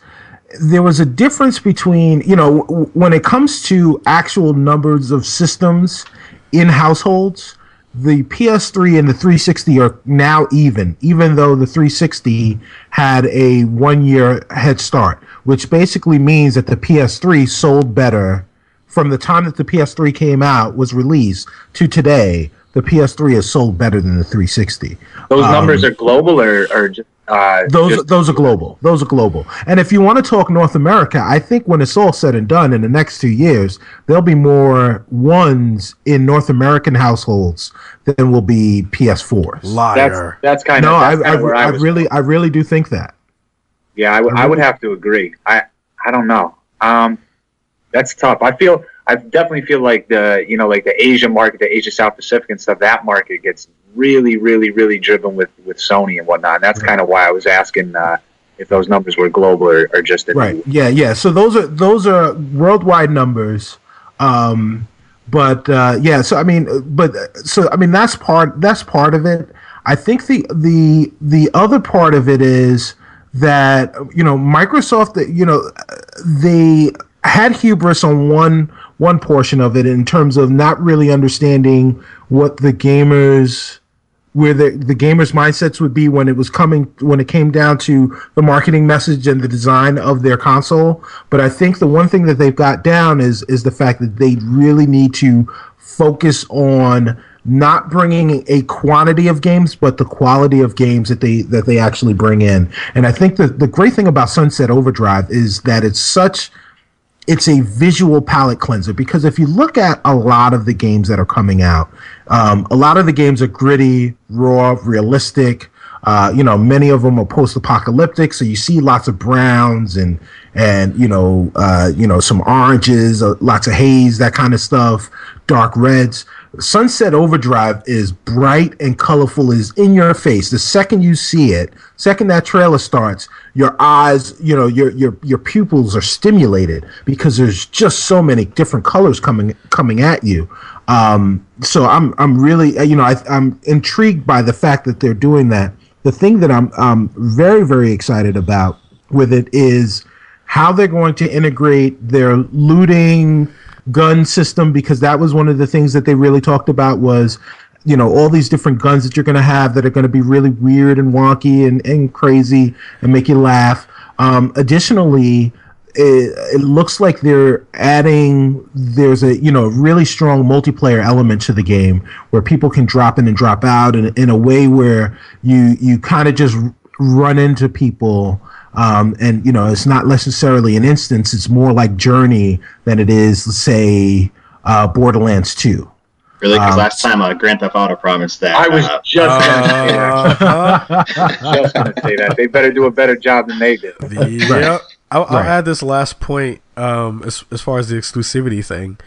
there was a difference between you know w- when it comes to actual numbers of systems in households. The PS3 and the 360 are now even, even though the 360 had a one year head start, which basically means that the PS3 sold better from the time that the PS3 came out, was released, to today. The PS3 has sold better than the 360 Those Um, numbers are global or, or just, uh, those just- those are global. Those are global. And if you want to talk North America, I think when it's all said and done in the next two years, there'll be more ones in North American households than will be PS4s. that's Liar. that's kind no, of I, I, where I, I was. really, I really do think that. Yeah, I would- I would have to agree. I I don't know. Um, that's tough. I feel I definitely feel like the you know like the Asia market, the Asia South Pacific and stuff. That market gets really, really, really driven with with Sony and whatnot. And that's kind of why I was asking uh, if those numbers were global or, or just Right. Yeah. Yeah. So those are those are worldwide numbers. Um, but uh, yeah. So I mean, but so I mean that's part that's part of it. I think the the the other part of it is that you know Microsoft you know they had hubris on one one portion of it in terms of not really understanding what the gamers where the, the gamers mindsets would be when it was coming when it came down to the marketing message and the design of their console. But i think the one thing that they've got down is is the fact that they really need to focus on not bringing a quantity of games but the quality of games that they that they actually bring in. And i think that the great thing about sunset overdrive is that it's such it's a visual palette cleanser because if you look at a lot of the games that are coming out, um, a lot of the games are gritty, raw, realistic. Uh, you know, many of them are post-apocalyptic, so you see lots of browns and and you know, uh, you know, some oranges, uh, lots of haze, that kind of stuff, dark reds. Sunset Overdrive is bright and colorful, is in your face. The second you see it, second that trailer starts, your eyes, you know, your your your pupils are stimulated because there's just so many different colors coming coming at you. Um, so I'm I'm really you know I, I'm intrigued by the fact that they're doing that. The thing that I'm um, very very excited about with it is how they're going to integrate their looting gun system because that was one of the things that they really talked about was you know all these different guns that you're going to have that are going to be really weird and wonky and, and crazy and make you laugh. Um, additionally it, it looks like they're adding there's a you know really strong multiplayer element to the game where people can drop in and drop out in, in a way where you you kind of just run into people um, and you know it's not necessarily an instance it's more like journey than it is say uh, borderlands 2 Really, because Um, last time uh, Grand Theft Auto promised that. I was uh, just gonna say that. Uh, Just gonna say that. They better do a better job than they did. yeah. I'll, I'll add this last point um, as, as far as the exclusivity thing.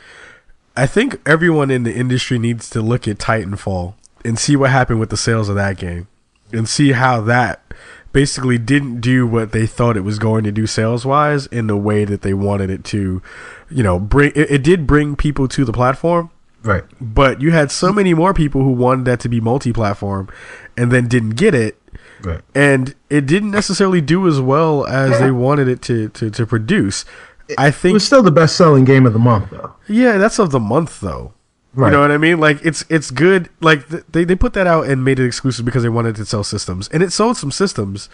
I think everyone in the industry needs to look at Titanfall and see what happened with the sales of that game and see how that basically didn't do what they thought it was going to do sales wise in the way that they wanted it to. You know, bring it, it did bring people to the platform, right. But you had so many more people who wanted that to be multi-platform and then didn't get it. Right. And it didn't necessarily do as well as they wanted it to to, to produce. I think it was still the best selling game of the month though. Yeah that's of the month though Right. you know what i mean? Like it's it's good like they, they put that out and made it exclusive because they wanted to sell systems. And it sold some systems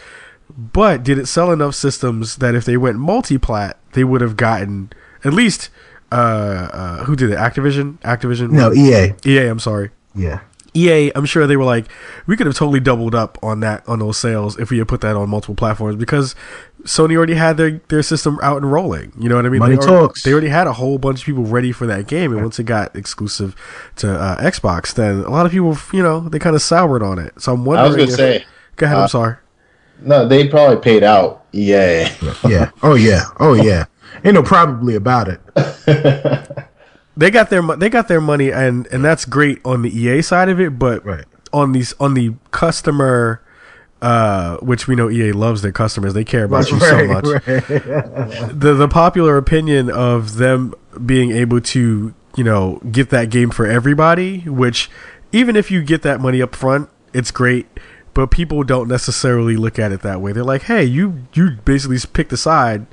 but did it sell enough systems that if they went multi-plat they would have gotten at least uh, uh who did it? Activision? Activision? No ea ea i'm sorry. Yeah. EA, I'm sure they were like, we could have totally doubled up on that on those sales if we had put that on multiple platforms because Sony already had their, their system out and rolling. You know what I mean? Money they, already, talks. they already had a whole bunch of people ready for that game, and once it got exclusive to uh, Xbox, then a lot of people, you know, they kind of soured on it. So I'm wondering. I was gonna if- say Go ahead. uh, I'm sorry. no. They probably paid out Yeah. Yeah oh yeah oh yeah ain't no probably about it They got their mo- they got their money, and and that's great on the EA side of it, but Right. on these on the customer. Uh, which we know EA loves their customers. They care about you so much. right. the the popular opinion of them being able to you know get that game for everybody which even if you get that money up front it's great but people don't necessarily look at it that way they're like hey you you basically picked a side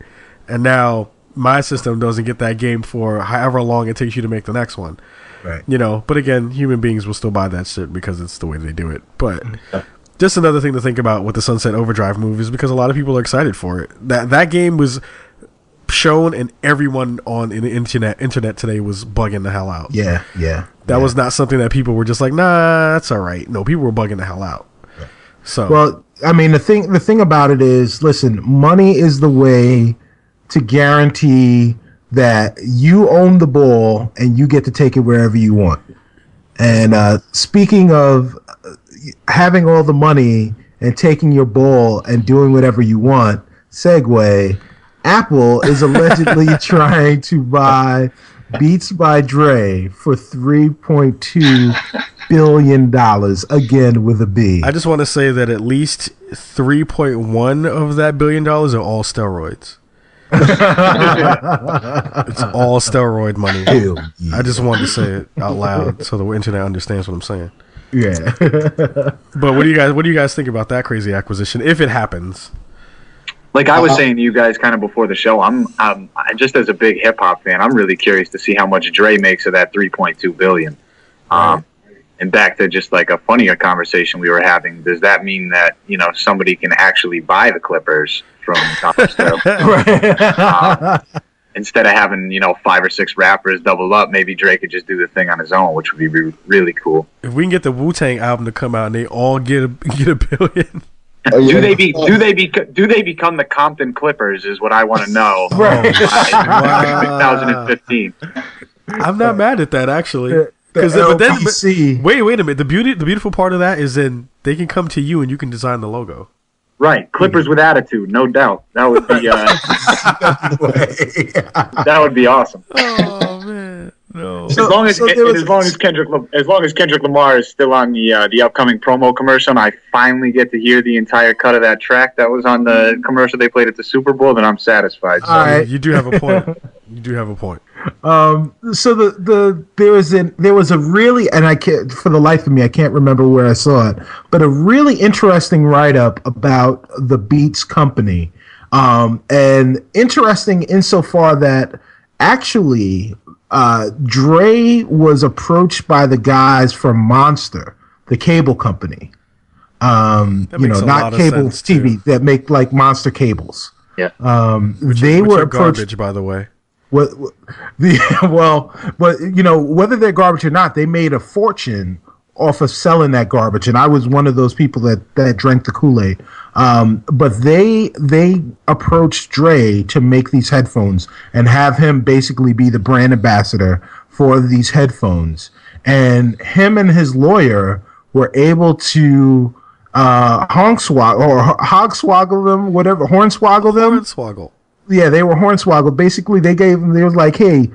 and now my system doesn't get that game for however long it takes you to make the next one right you know but again human beings will still buy that shit because it's the way they do it but just another thing to think about with the sunset overdrive move is because a lot of people are excited for it. That that game was shown and everyone on in the internet internet today was bugging the hell out. Yeah yeah that yeah. was not something that people were just like nah that's all right. No people were bugging the hell out. So Well, I mean, the thing the thing about it is, listen, money is the way to guarantee that you own the ball and you get to take it wherever you want. And uh, speaking of having all the money and taking your ball and doing whatever you want, segue. Apple is allegedly trying to buy Beats by Dre for three point two billion dollars again with a B. i just want to say that at least 3.1 of that billion dollars are all steroids it's all steroid money Hell I just wanted to say it out loud so the internet understands what I'm saying. Yeah. But what do you guys what do you guys think about that crazy acquisition if it happens? Like I was Uh-huh. saying to you guys kind of before the show, I'm, um, I just as a big hip hop fan, I'm really curious to see how much Dre makes of that 3.2 billion. Um, and back to just like a funnier conversation we were having, does that mean that you know somebody can actually buy the Clippers from Donald Sterling? instead of having you know five or six rappers double up? Maybe Drake could just do the thing on his own, which would be re- really cool. If we can get the Wu Tang album to come out and they all get a get a billion, Oh, yeah. Do they be do they be do they become the Compton Clippers? Is what I want to know. Right. Uh, 2015. I'm not mad at that actually. The- the Because but then LBC. but- wait wait a minute the beauty the beautiful part of that is then they can come to you and you can design the logo. Right, Clippers with attitude, no doubt. That would be uh, that would be awesome. Oh man, No. So- as long as so there was- as long as Kendrick as long as Kendrick Lamar is still on the uh, the upcoming promo commercial, and I finally get to hear the entire cut of that track that was on the commercial they played at the Super Bowl, then I'm satisfied. So. All right. You do have a point. You do have a point. Um, so the the there was an there was a really and I can't for the life of me I can't remember where I saw it, but a really interesting write up about the Beats Company, um, and interesting insofar that actually uh, Dre was approached by the guys from Monster, the cable company. Um, you know, not cable TV too. that make like Monster cables. Yeah. Um, they Which were are approached garbage, by the way. What, the well, but you know whether they're garbage or not, they made a fortune off of selling that garbage, and I was one of those people that that drank the Kool Aid. Um, but they they approached Dre to make these headphones and have him basically be the brand ambassador for these headphones, and him and his lawyer were able to uh swag or hogswoggle them, whatever, hornswoggle them Horn Swoggle. Yeah, they were hornswoggled. Basically, they gave them. They was like, "Hey,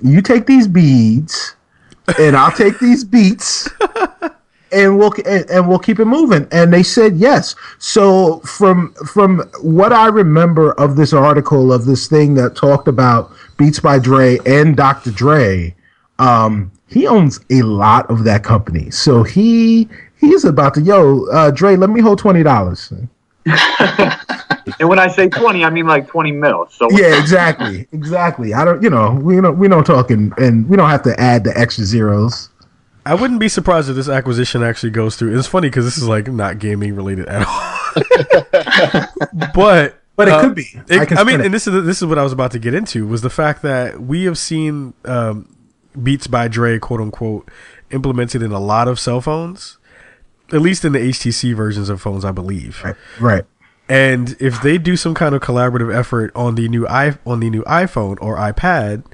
you take these beads, and I'll take these beats, and we'll and, and we'll keep it moving." And they said yes. So from from what I remember of this article of this thing that talked about Beats by Dre and Dr. Dre, um, he owns a lot of that company. So he he's about to yo, uh, Dre, let me hold twenty dollars. And when I say twenty, I mean like twenty mil. So Yeah, exactly, exactly. I don't, you know, we don't, we don't talk in, and we don't have to add the extra zeros. I wouldn't be surprised if this acquisition actually goes through. It's funny because this is like not gaming related at all. but But it uh, could be. it- I I mean, it. and this is this is what I was about to get into was the fact that we have seen um, Beats by Dre, quote unquote, implemented in a lot of cell phones, at least in the HTC versions of phones, I believe. Right, right. And if they do some kind of collaborative effort on the new i on the new iPhone or iPad,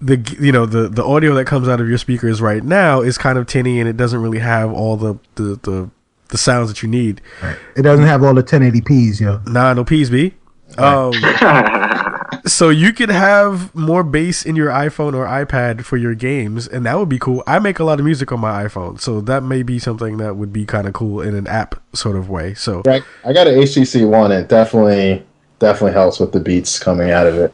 the you know the the audio that comes out of your speakers right now is kind of tinny and it doesn't really have all the the the, the sounds that you need. right. It doesn't have all the 1080p's, yo. Nah, no PSB. Um, so you could have more bass in your iPhone or iPad for your games, and that would be cool. I make a lot of music on my iPhone, so that may be something that would be kind of cool in an app sort of way. So Right. I got an HTC One. It definitely definitely helps with the beats coming out of it.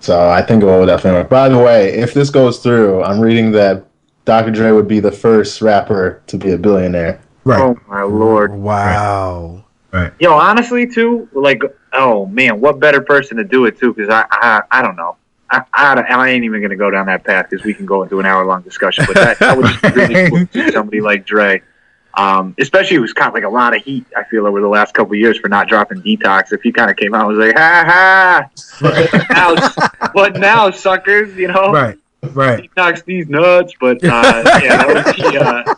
So I think it will definitely work. By the way, if this goes through, I'm reading that Dr. Dre would be the first rapper to be a billionaire. Right, Oh my lord. wow. right. Yo, honestly, too, like, oh man, what better person to do it too? Because I, I, I don't know. I, I, I ain't even gonna go down that path because we can go into an hour long discussion. But that, that would just be really cool to somebody like Dre. Um, especially it was kind of like a lot of heat. I feel over the last couple of years for not dropping detox. If he kind of came out and was like, ha ha, now, but now suckers, you know, Right, right. detox these nuts. But uh, yeah, that would be uh,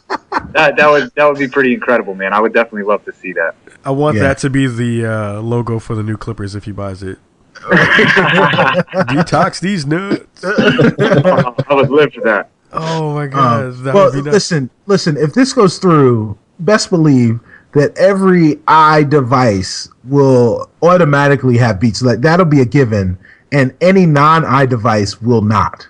that, that would that would be pretty incredible, man. I would definitely love to see that. I want Yeah. that to be the uh, logo for the new Clippers if he buys it. Detox these nuts. I would live for that. Oh my god, Um, that well, would be nuts. listen, listen. If this goes through, best believe that every i device will automatically have beats. Like that'll be a given, and any non i device will not.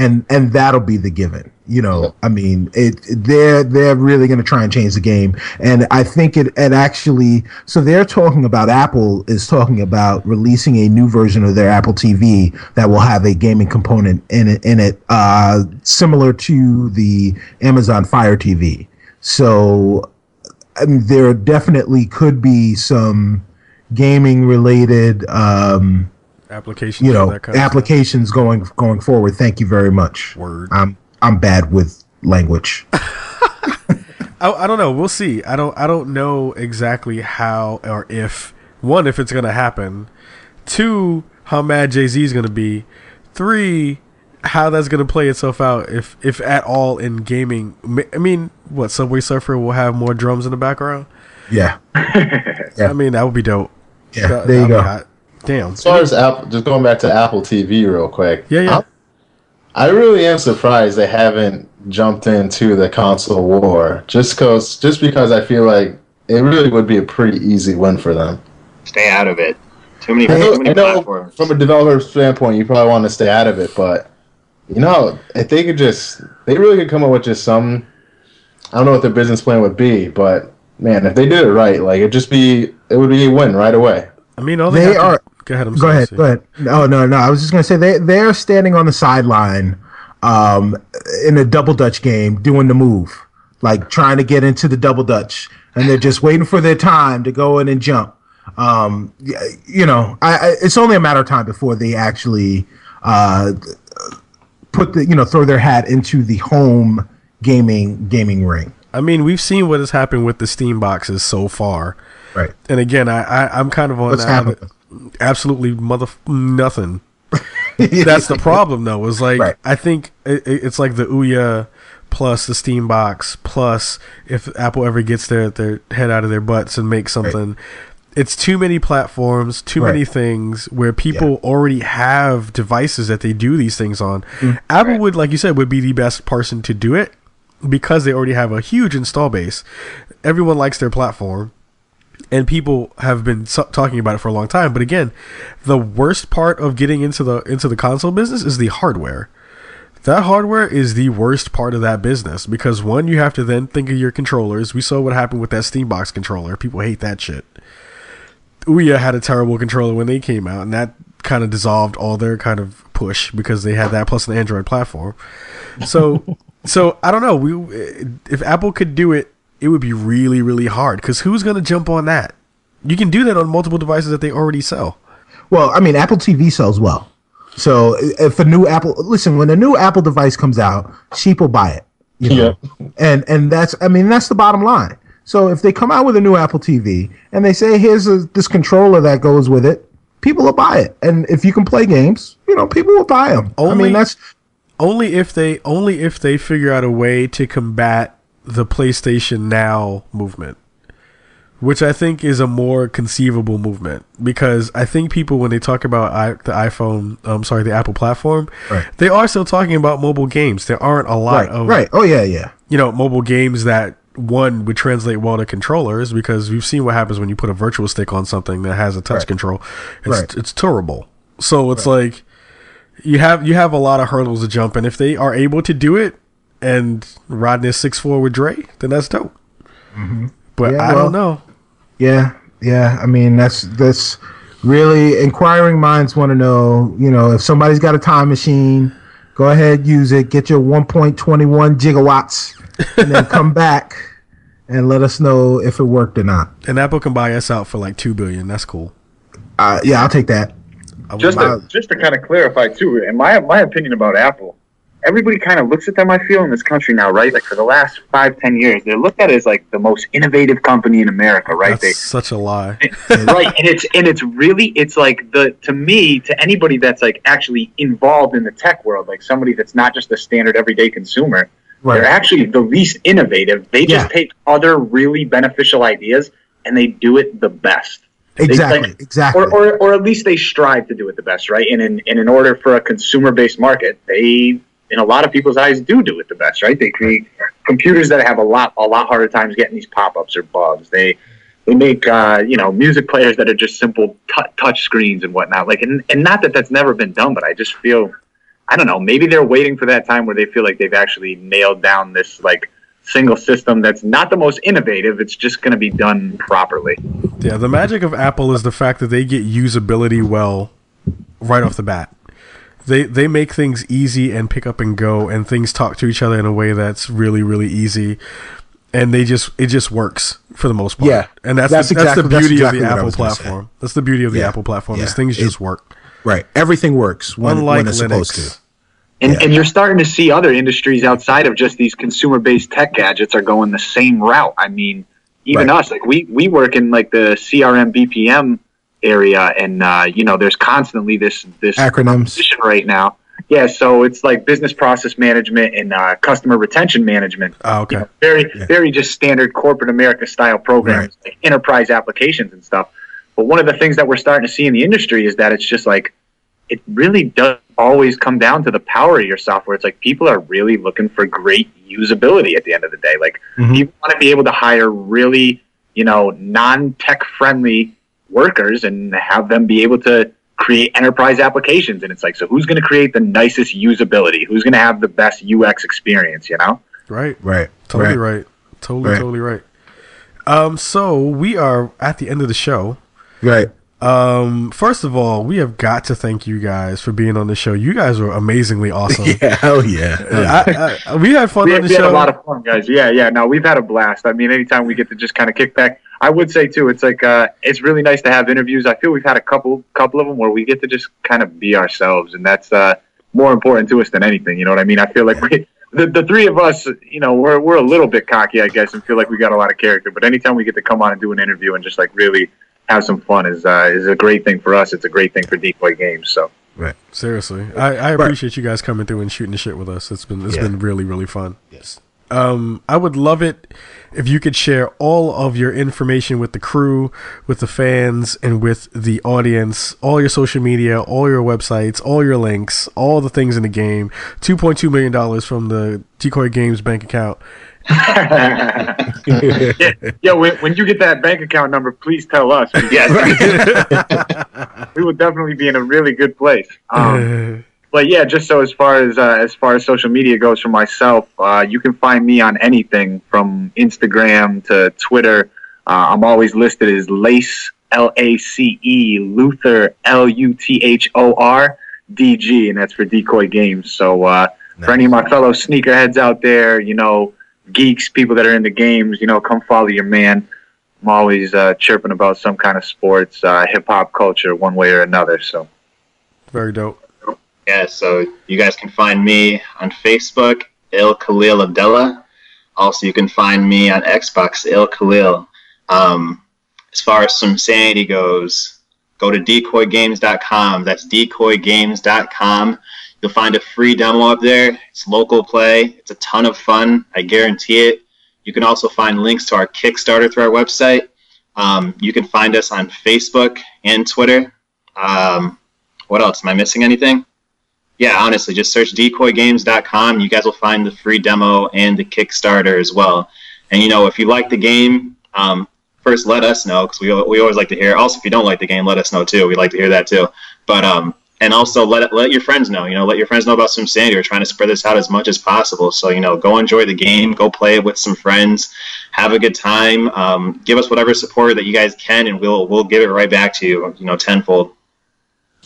And and that'll be the given. You know, I mean, it. They're they're really going to try and change the game, and I think it. It actually. So they're talking about Apple is talking about releasing a new version of their Apple TV that will have a gaming component in it. In it, uh, similar to the Amazon Fire TV. So I mean, there definitely could be some gaming related. Um, applications. you know that kind of applications going going forward. Thank you very much. Word. I'm I'm bad with language. I, I don't know. We'll see. I don't. I don't know exactly how or if one if it's gonna happen. Two, how mad Jay Z is gonna be. Three, how that's gonna play itself out if if at all in gaming. I mean, what Subway Surfer will have more drums in the background. Yeah, Yeah. I mean, that would be dope. yeah. That- there you go. hot. Damn. As far as Apple, just going back to Apple TV real quick. Yeah, yeah. I'm- I really am surprised they haven't jumped into the console war. Just cause, just because I feel like it really would be a pretty easy win for them. Stay out of it. Too many, I know, too many I know platforms. from a developer standpoint, you probably want to stay out of it, but You know, if they could just, they really could come up with just some. I don't know what their business plan would be, but man, if they did it right, like it'd just be, it would be a win right away. I mean, all they, They have to- are- Go ahead. I'm Go ahead. Go ahead. Oh no, no. I was just gonna say they they're standing on the sideline, um, in a double dutch game, doing the move, like trying to get into the double dutch, and they're just waiting for their time to go in and jump. Um, you know, I, I it's only a matter of time before they actually uh put the you know throw their hat into the home gaming gaming ring. I mean, we've seen what has happened with the Steam boxes so far. Right. And again, I, I I'm kind of on What's that- happened? Absolutely mother nothing. That's the problem, though. Is like Right. I think it, it- it's like the Ouya plus the Steam box plus if Apple ever gets their their head out of their butts and makes something. It's too many platforms, too many things where people already have devices that they do these things on. Mm. Apple would, like you said, would be the best person to do it because they already have a huge install base. Everyone likes their platform and people have been talking about it for a long time. But again, the worst part of getting into the into the console business is the hardware. That hardware is the worst part of that business because one, you have to then think of your controllers. We saw what happened with that Steambox controller. People hate that shit. Ouya had a terrible controller when they came out, and that kind of dissolved all their kind of push because they had that plus an Android platform. So, so I don't know. We if Apple could do it, it would be really really hard because who's gonna jump on that? You can do that on multiple devices that they already sell. Well, I mean, Apple TV sells well. So if a new Apple, listen, when a new Apple device comes out, sheep will buy it. You know? And and that's, I mean, that's the bottom line. So if they come out with a new Apple TV and they say, here's a, this controller that goes with it, people will buy it. And if you can play games, you know, people will buy them. I mean, that's Only if they only if they figure out a way to combat the PlayStation Now movement, which I think is a more conceivable movement because I think people when they talk about I, the iPhone, I'm sorry, the Apple platform, Right. they are still talking about mobile games. There aren't a lot right. of Right. Oh, yeah, yeah. you know mobile games that one would translate well to controllers because we've seen what happens when you put a virtual stick on something that has a touch Right. control. It's Right. it's terrible. So it's like you have you have a lot of hurdles to jump, and if they are able to do it and riding this six four with Dre, then that's dope. But Mm-hmm. Yeah, I well- don't know. Yeah, yeah. I mean, that's that's really inquiring minds want to know. You know, if somebody's got a time machine, go ahead, use it. Get your 1.21 gigawatts, and then come back and let us know if it worked or not. And Apple can buy us out for like two billion. That's cool. Uh, yeah, I'll take that. Just to, just to kind of clarify too, in my my opinion about Apple, everybody kind of looks at them. I feel in this country now, right? Like for the last five, ten years, they're looked at as like the most innovative company in America, right? that's They, such a lie. right, and it's and it's really it's like the to me to anybody that's like actually involved in the tech world, like somebody that's not just a standard everyday consumer. They're actually the least innovative. They just Yeah. take other really beneficial ideas and they do it the best. Exactly. like- exactly. or, or, or at least they strive to do it the best, right? And in, and in order for a consumer based market, they, in a lot of people's eyes, do do it the best, right? They create computers that have a lot a lot harder times getting these pop ups or bugs. They they make uh, you know music players that are just simple t- touch screens and whatnot. Like, and, and not that that's never been done, but I just feel I don't know. Maybe they're waiting for that time where they feel like they've actually nailed down this like single system that's not the most innovative. It's just going to be done properly. Yeah, the magic of Apple is the fact that they get usability well right off the bat. They they make things easy and pick up and go, and things talk to each other in a way that's really really easy, and they just it just works for the most part. Yeah, and that's that's the, that's the exactly- that's beauty exactly of the Apple was say. platform. That's the beauty of the Yeah, Apple platform. Is things It- just work. right. Everything works when, Unlike when it's supposed Linux. to. And, Yeah. and you're starting to see other industries outside of just these consumer-based tech gadgets are going the same route. I mean, even Right. us, like we we work in like the CRM BPM area, and uh, you know, there's constantly this this Acronyms. right now. Yeah, so it's like business process management and uh, customer retention management. Ah, okay. You know, very Yeah. very just standard corporate America style programs, like enterprise applications and stuff. But one of the things that we're starting to see in the industry is that it's just like it really does always come down to the power of your software. It's like people are really looking for great usability at the end of the day. Like Mhm. you want to be able to hire really, you know, non-tech friendly workers and have them be able to create enterprise applications. And it's like, so who's going to create the nicest usability? Who's going to have the best UX experience? You know? Right. Right. Totally right. right. Totally, Right. totally right. Um, so we are at the end of the show. Right. Um, first of all, we have got to thank you guys for being on the show. You guys were amazingly awesome. Yeah. Hell yeah. I, I, we had fun We, on the we had show. a lot of fun, guys. Yeah, yeah. No, we've had a blast. I mean, anytime we get to just kind of kick back, I would say too, it's like uh, it's really nice to have interviews. I feel we've had a couple, couple of them where we get to just kind of be ourselves, and that's uh, more important to us than anything. You know what I mean? I feel like we, the the three of us, you know, we're we're a little bit cocky, I guess, and feel like we got a lot of character. But anytime we get to come on and do an interview and just like really have some fun is uh, is a great thing for us. It's a great thing for Decoy Games. So. right, Seriously, I, I appreciate you guys coming through and shooting the shit with us. It's been it's Yeah. been really really fun. Yes. Um, I would love it if you could share all of your information with the crew, with the fans, and with the audience. All your social media, all your websites, all your links, all the things in the game. Two point two million dollars from the Decoy Games bank account. Yeah, yeah. When, when you get that bank account number, please tell us. Yes, we will definitely be in a really good place. Um, but yeah, just so as far as uh, as far as social media goes for myself, uh, you can find me on anything from Instagram to Twitter. Uh, I'm always listed as Lace L A C E Luthor L U T H O R D G, and that's for Decoy Games. So uh, for any of my fellow sneakerheads out there, you know, geeks, people that are in the games, you know, come follow your man. I'm always uh, chirping about some kind of sports, uh, hip hop culture, one way or another. So. Very dope. Yeah, so you guys can find me on Facebook, Il Khalil Abdullah. Also, you can find me on Xbox, Il Khalil. Um, as far as Swim Sanity goes, go to decoygames.com. That's decoygames.com. You'll find a free demo up there. It's local play. It's a ton of fun. I guarantee it. You can also find links to our Kickstarter through our website. Um, you can find us on Facebook and Twitter. Um, what else? Am I missing anything? Yeah, honestly, just search decoygames.com. You guys will find the free demo and the Kickstarter as well. And, you know, if you like the game, um, first let us know because we, we always like to hear. Also, if you don't like the game, let us know too. We'd like to hear that too. But, um, and also let let your friends know. You know, let your friends know about Swim Sanity. We're trying to spread this out as much as possible. So you know, go enjoy the game. Go play it with some friends. Have a good time. Um, give us whatever support that you guys can, and we'll we'll give it right back to you. You know, tenfold.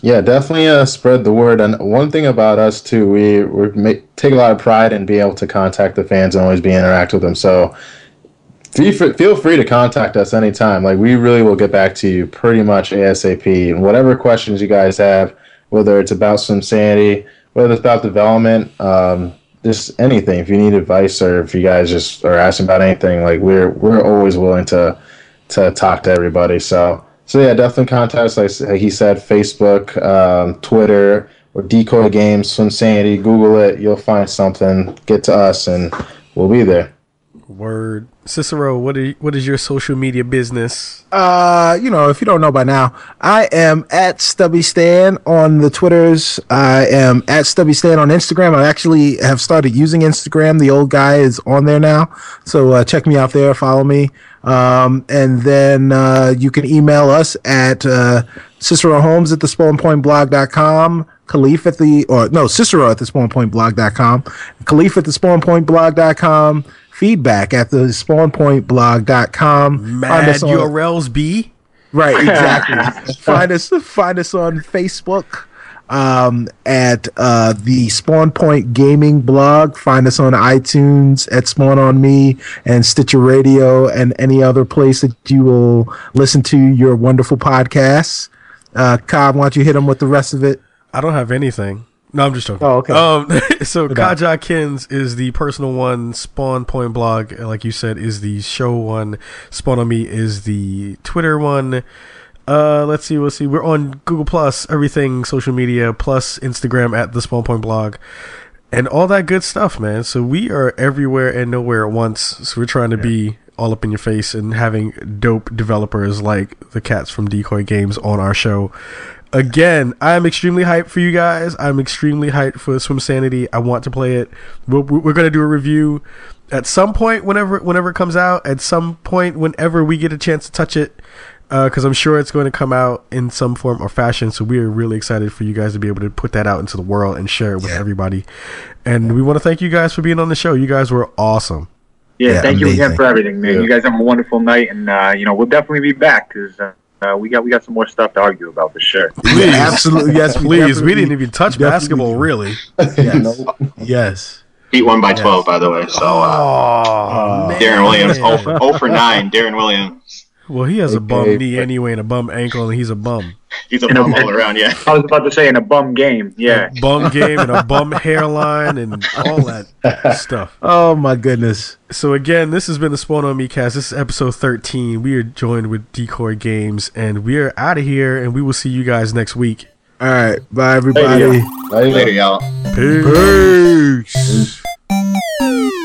Yeah, definitely uh, spread the word. And one thing about us too, we we make, take a lot of pride in being able to contact the fans and always be interact with them. So feel free to contact us anytime. Like we really will get back to you pretty much ASAP. And whatever questions you guys have, whether it's about Swim Sanity, whether it's about development, um, just anything. If you need advice or if you guys just are asking about anything, like we're we're always willing to to talk to everybody. So so yeah, definitely contact us. Like he said, Facebook, um, Twitter, or Decoy Games, Swim Sanity. Google it. You'll find something. Get to us, and we'll be there. Word. Cicero, what are, what is your social media business? Uh, you know, if you don't know by now, I am at Stubby Stan on the Twitters. I am at Stubby Stan on Instagram. I actually have started using Instagram. The old guy is on there now, so uh, check me out there. Follow me, um, and then uh, you can email us at uh, Cicero Holmes at the spawnpointblog.com. Kahlief at the or no Cicero at the spawnpointblog.com. Kahlief at the spawnpointblog.com. Feedback at the spawnpointblog.com. Find Mad us on- URLs B. Right, exactly. find us find us on Facebook um, at uh, the Spawn Point Gaming blog. Find us on iTunes at Spawn on Me and Stitcher Radio and any other place that you will listen to your wonderful podcasts. Uh, Cobb, why don't you hit them with the rest of it? I don't have anything. No, I'm just joking. Oh, okay. Um, so Without- Kaja Kins is the personal one. Spawn Point Blog, like you said, is the show one. Spawn on Me is the Twitter one. Uh, let's see. Let's see. We're on Google Plus, everything social media, plus Instagram at the Spawn Point Blog, and all that good stuff, man. So we are everywhere and nowhere at once. So we're trying to be all up in your face and having dope developers like the cats from Decoy Games on our show. Again, I'm extremely hyped for you guys. I'm extremely hyped for Swim Sanity. I want to play it. We're, we're going to do a review at some point whenever whenever it comes out. At some point whenever we get a chance to touch it. because I'm sure it's going to come out in some form or fashion. So we are really excited for you guys to be able to put that out into the world and share it with everybody. And we want to thank you guys for being on the show. You guys were awesome. Yeah, Yeah, thank you again for everything, man. Yeah. You guys have a wonderful night, and uh, you know we'll definitely be back because uh, uh, we got we got some more stuff to argue about for sure. Yeah, absolutely. Yes, Please, we didn't even touch definitely basketball, really. Yes. yes. Beat one by 12, by the way. So uh, Oh, man. Deron Williams, 0 for, 0 for 9. Deron Williams. Well, he has a bum Okay, knee anyway and a bum ankle, and he's a bum. He's a And a- bum all around, yeah. I was about to say in a bum game, yeah. A bum game and a bum hairline and all that stuff. Oh my goodness. So again, this has been the Spawn on Me cast. This is episode 13. We are joined with Decoy Games, and we are out of here, and we will see you guys next week. All right. Bye everybody. Later. Later, y'all. Peace. Peace.